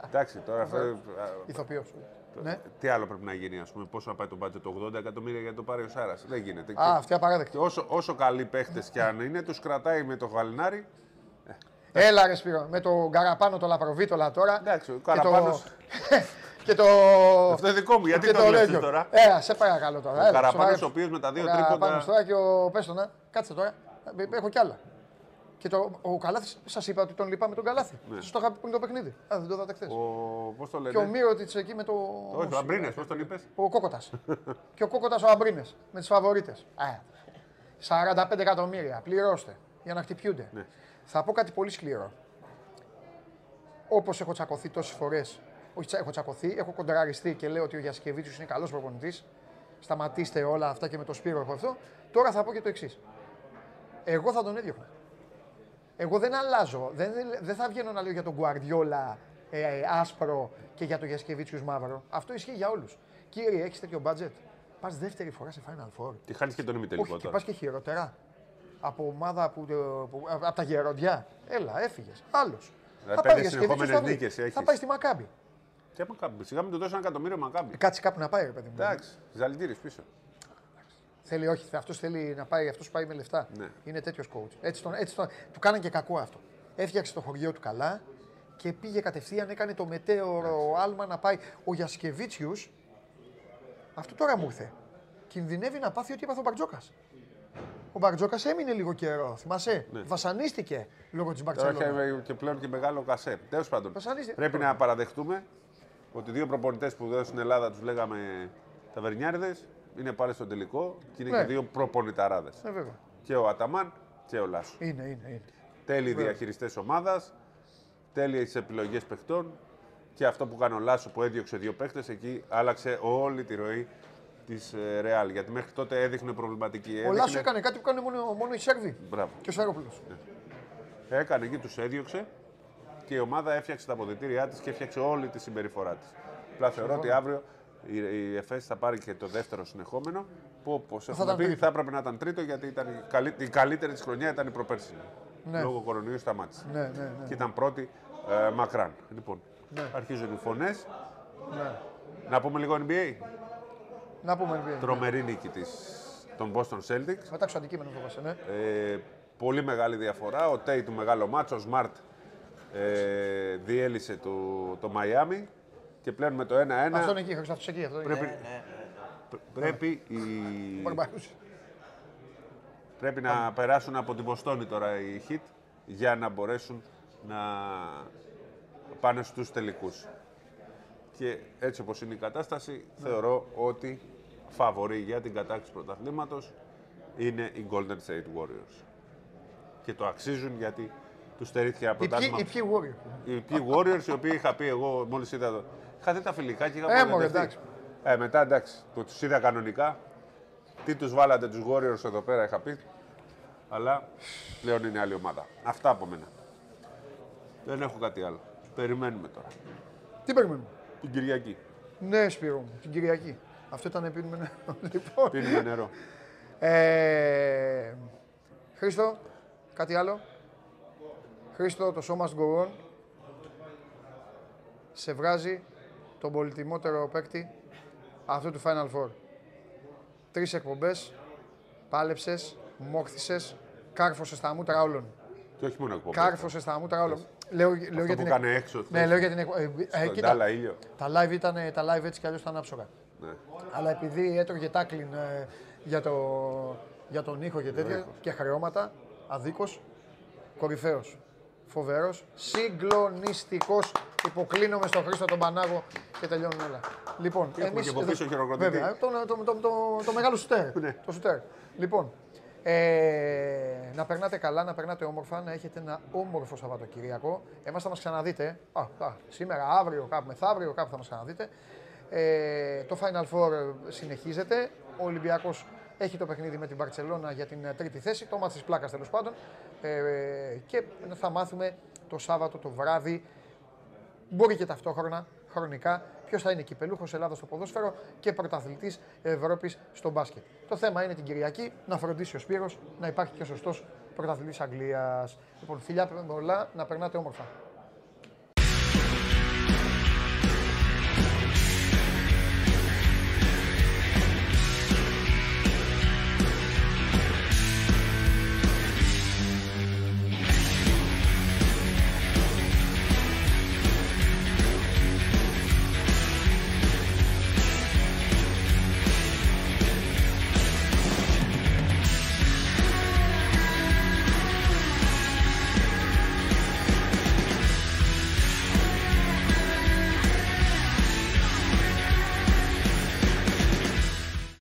Εντάξει, τώρα αυτό. Ηθοποιός. Ναι. Τι άλλο πρέπει να γίνει, ας πούμε, πόσο να πάει το μπάτζετ, το 80 εκατομμύρια για το πάρει ο Σάρας. Δεν γίνεται. Α, αυτή απαράδεκτη. Όσο, όσο καλοί παίχτες κι αν είναι, τους κρατάει με το γαλινάρι. Έλα ρε Σπύρο, με το Καραπάνο το Λαπροβίτολα τώρα. Εντάξει, ο Καραπάνος... Και και το. Αυτό είναι δικό μου, γιατί το λέω τώρα; Ε, σε παρακαλώ τώρα. Ο Καραπάνο, ο οποίο με τα δύο τρίποτα. τώρα και ο Πέστονα. Κάτσε τώρα. Έχω κι άλλα. Και το, ο Καλάθι, σας είπα ότι τον λυπάμαι τον Καλάθι. Ναι. Σας το είχα πει πριν το παιχνίδι. Α, δεν το είδατε χθες. Ο... Πώς το λένε; Και ο Μύρο τη εκεί με το. Όχι, ο Αμπρίνες, πώς τον είπες; Ο Κόκοτας. και ο Κόκοτας ο Αμπρίνες με τις φαβορίτες. 45 εκατομμύρια. Πληρώστε για να χτυπιούνται. Ναι. Θα πω κάτι πολύ σκληρό. Όπως έχω τσακωθεί τόσες φορές, όχι έχω τσακωθεί, έχω κοντραριστεί και λέω ότι ο Γιασκεβίτσιος είναι καλός προπονητής. Σταματήστε όλα αυτά και με το Σπύρο από αυτό. Τώρα θα πω και το εξής. Εγώ θα τον έδιωχνα. Εγώ δεν αλλάζω. Δεν, δεν θα βγαίνω να λέω για τον Γκουαρδιόλα ε, ε, άσπρο και για τον Γιασκεβίτσιου μαύρο. Αυτό ισχύει για όλους. Κύριε, έχεις τέτοιο budget; Πας δεύτερη φορά σε Final Four. Τι χάνεις και τον ημιτελικό τώρα. Και πας και χειρότερα. Από ομάδα που, που, από τα γεροντιά. Έλα, έφυγες. Άλλος. Θα πάει, συνεχόμενες νίκες. Θα πάει στη Μακάμπη. Τι Μακάμπη. Σιγά μην του δώσει ένα εκατομμύριο Μακάμπη. Ε, κάτσε κάπου να πάει, ρε παιδί μου. Εντάξει, ζαλτήρι πίσω. Θέλει, όχι, αυτός θέλει να πάει, αυτός πάει με λεφτά. Ναι. Είναι τέτοιος coach. Έτσι, τον, έτσι τον, του κάνανε και κακό αυτό. Έφτιαξε το χωριό του καλά και πήγε κατευθείαν, έκανε το μετέωρο άλμα να πάει. Ο Γιασκεβίτσιου, αυτό τώρα μου ήρθε. Κινδυνεύει να πάθει ό,τι έπαθε ο Μπαρτζόκας. Ο Μπαρτζόκας έμεινε λίγο καιρό. Θυμάσαι; Ναι. Βασανίστηκε λόγω της Μπαρσελόνα. Τώρα και πλέον και μεγάλο κασέ. Τέλος πάντων. Πρέπει να παραδεχτούμε ότι δύο προπονητές που εδώ στην Ελλάδα τους λέγαμε ταβερνιάριδες είναι πάλι στο τελικό και είναι ναι. και δύο προπονηταράδες. Ε, και ο Αταμάν και ο Λάσο. Είναι, είναι. είναι. Τέλειοι διαχειριστές ομάδας, τέλειες επιλογές παιχτών και αυτό που κάνει ο Λάσο που έδιωξε δύο παίχτες, εκεί άλλαξε όλη τη ροή της Ρεάλ. Γιατί μέχρι τότε έδειχνε προβληματική. Ο έδειχνε... Λάσο έκανε κάτι που κάνει μόνο, μόνο οι Σέρβοι. Μπράβο. Και ο Σέρβοπουλο. Ναι. Έκανε εκεί, τους έδιωξε και η ομάδα έφτιαξε τα αποδητήριά της και έφτιαξε όλη τη συμπεριφορά της. Απλά θεωρώ ότι αύριο η ΕΦΕΣ θα πάρει και το δεύτερο συνεχόμενο. Που όπως έχουμε πει θα έπρεπε να ήταν τρίτο γιατί ήταν η, καλύ... η καλύτερη της χρονιά ήταν η προπέρσι. Ναι. Λόγω κορονοϊού σταμάτησε. Ναι, ναι, ναι. Και ήταν πρώτη ε, μακράν. Λοιπόν, ναι. αρχίζουν οι φωνές. Ναι. Να πούμε λίγο NBA. Να πούμε NBA. Τρομερή νίκη της, των Boston Celtics. Μετά το αντικείμενο φοβάσαι, ναι. Ε, πολύ μεγάλη διαφορά. Ο Τέι του μεγάλο μάτσο, ο Smart ε, διέλυσε το, το Miami και πλέον με το 1-1. Αυτό είναι εκεί, αυτό εκεί. Αυτό πρέπει, ναι, ναι. πρέπει, η... πρέπει να περάσουν από την Ποστόνη τώρα οι Hit για να μπορέσουν να πάνε στους τελικούς. Και έτσι όπως είναι η κατάσταση, θεωρώ ότι φαβορεί για την κατάκτηση πρωταθλήματος είναι οι Golden State Warriors. Και το αξίζουν γιατί του στερήθηκε από πρωτάθλημα. Οι ποιοι Warriors. Οι ποιοι Warriors, οι οποίοι είχα πει εγώ μόλις είδα το... Είχα δει τα φιλικά και είχα ε, εντάξει. Ε, μετά εντάξει, το τους είδα κανονικά. Τι τους βάλατε τους Warriors εδώ πέρα, είχα πει. Αλλά πλέον είναι άλλη ομάδα. Αυτά από μένα. Δεν έχω κάτι άλλο. Περιμένουμε τώρα. Τι περιμένουμε; Την Κυριακή. Ναι, Σπύρο μου, την Κυριακή. Αυτό ήταν πίνουμε νερό. Λοιπόν. Πίνουμε νερό. Ε, Χρήστο, κάτι άλλο; Χρήστο, το σώμα γκορών σε βγάζει τον πολυτιμότερο παίκτη αυτού του Final Four. Τρεις εκπομπές, πάλεψες, μόχθησες, κάρφωσες στα μούτρα όλων. Και όχι μόνο εκπομπές. Κάρφωσες στα μούτρα όλων. Λέω, λέω για την... έκανε έξω. Ναι, λέω για την εκπομπή. Ε, ε κοίτα, ήλιο. Τα live, ήταν, τα live έτσι κι αλλιώς ήταν άψογα. Ναι. Αλλά επειδή έτρωγε τάκλιν ε, για, το, για τον ήχο και τέτοια και χρεώματα, αδίκως, κορυφαίος. Φοβερός, συγκλονιστικός. Υποκλίνομαι στον Χρήστο τον Πανάγο και τελειώνουν όλα. Λοιπόν, εμείς. Και από πίσω Βέβαια, το, το, το, το, το μεγάλο σουτέρ. Ναι. το σουτέρ. Λοιπόν, ε, να περνάτε καλά, να περνάτε όμορφα, να έχετε ένα όμορφο Σαββατοκυριακό. Εμάς θα μας ξαναδείτε, α, α, σήμερα, αύριο, κάπου μεθαύριο, κάπου θα μας ξαναδείτε. Ε, το Final Four συνεχίζεται. Ο Ολυμπιακός έχει το παιχνίδι με την Παρσελώνα για την τρίτη θέση, το μάτι τη πλάκας τέλος πάντων. Ε, και θα μάθουμε το Σάββατο το βράδυ, μπορεί και ταυτόχρονα, χρονικά, ποιος θα είναι κυπελούχος Ελλάδας στο ποδόσφαιρο και πρωταθλητής Ευρώπης στο μπάσκετ. Το θέμα είναι την Κυριακή να φροντίσει ο Σπύρος να υπάρχει και ο σωστός πρωταθλητής Αγγλίας. Λοιπόν, φιλιά πολλά, να περνάτε όμορφα.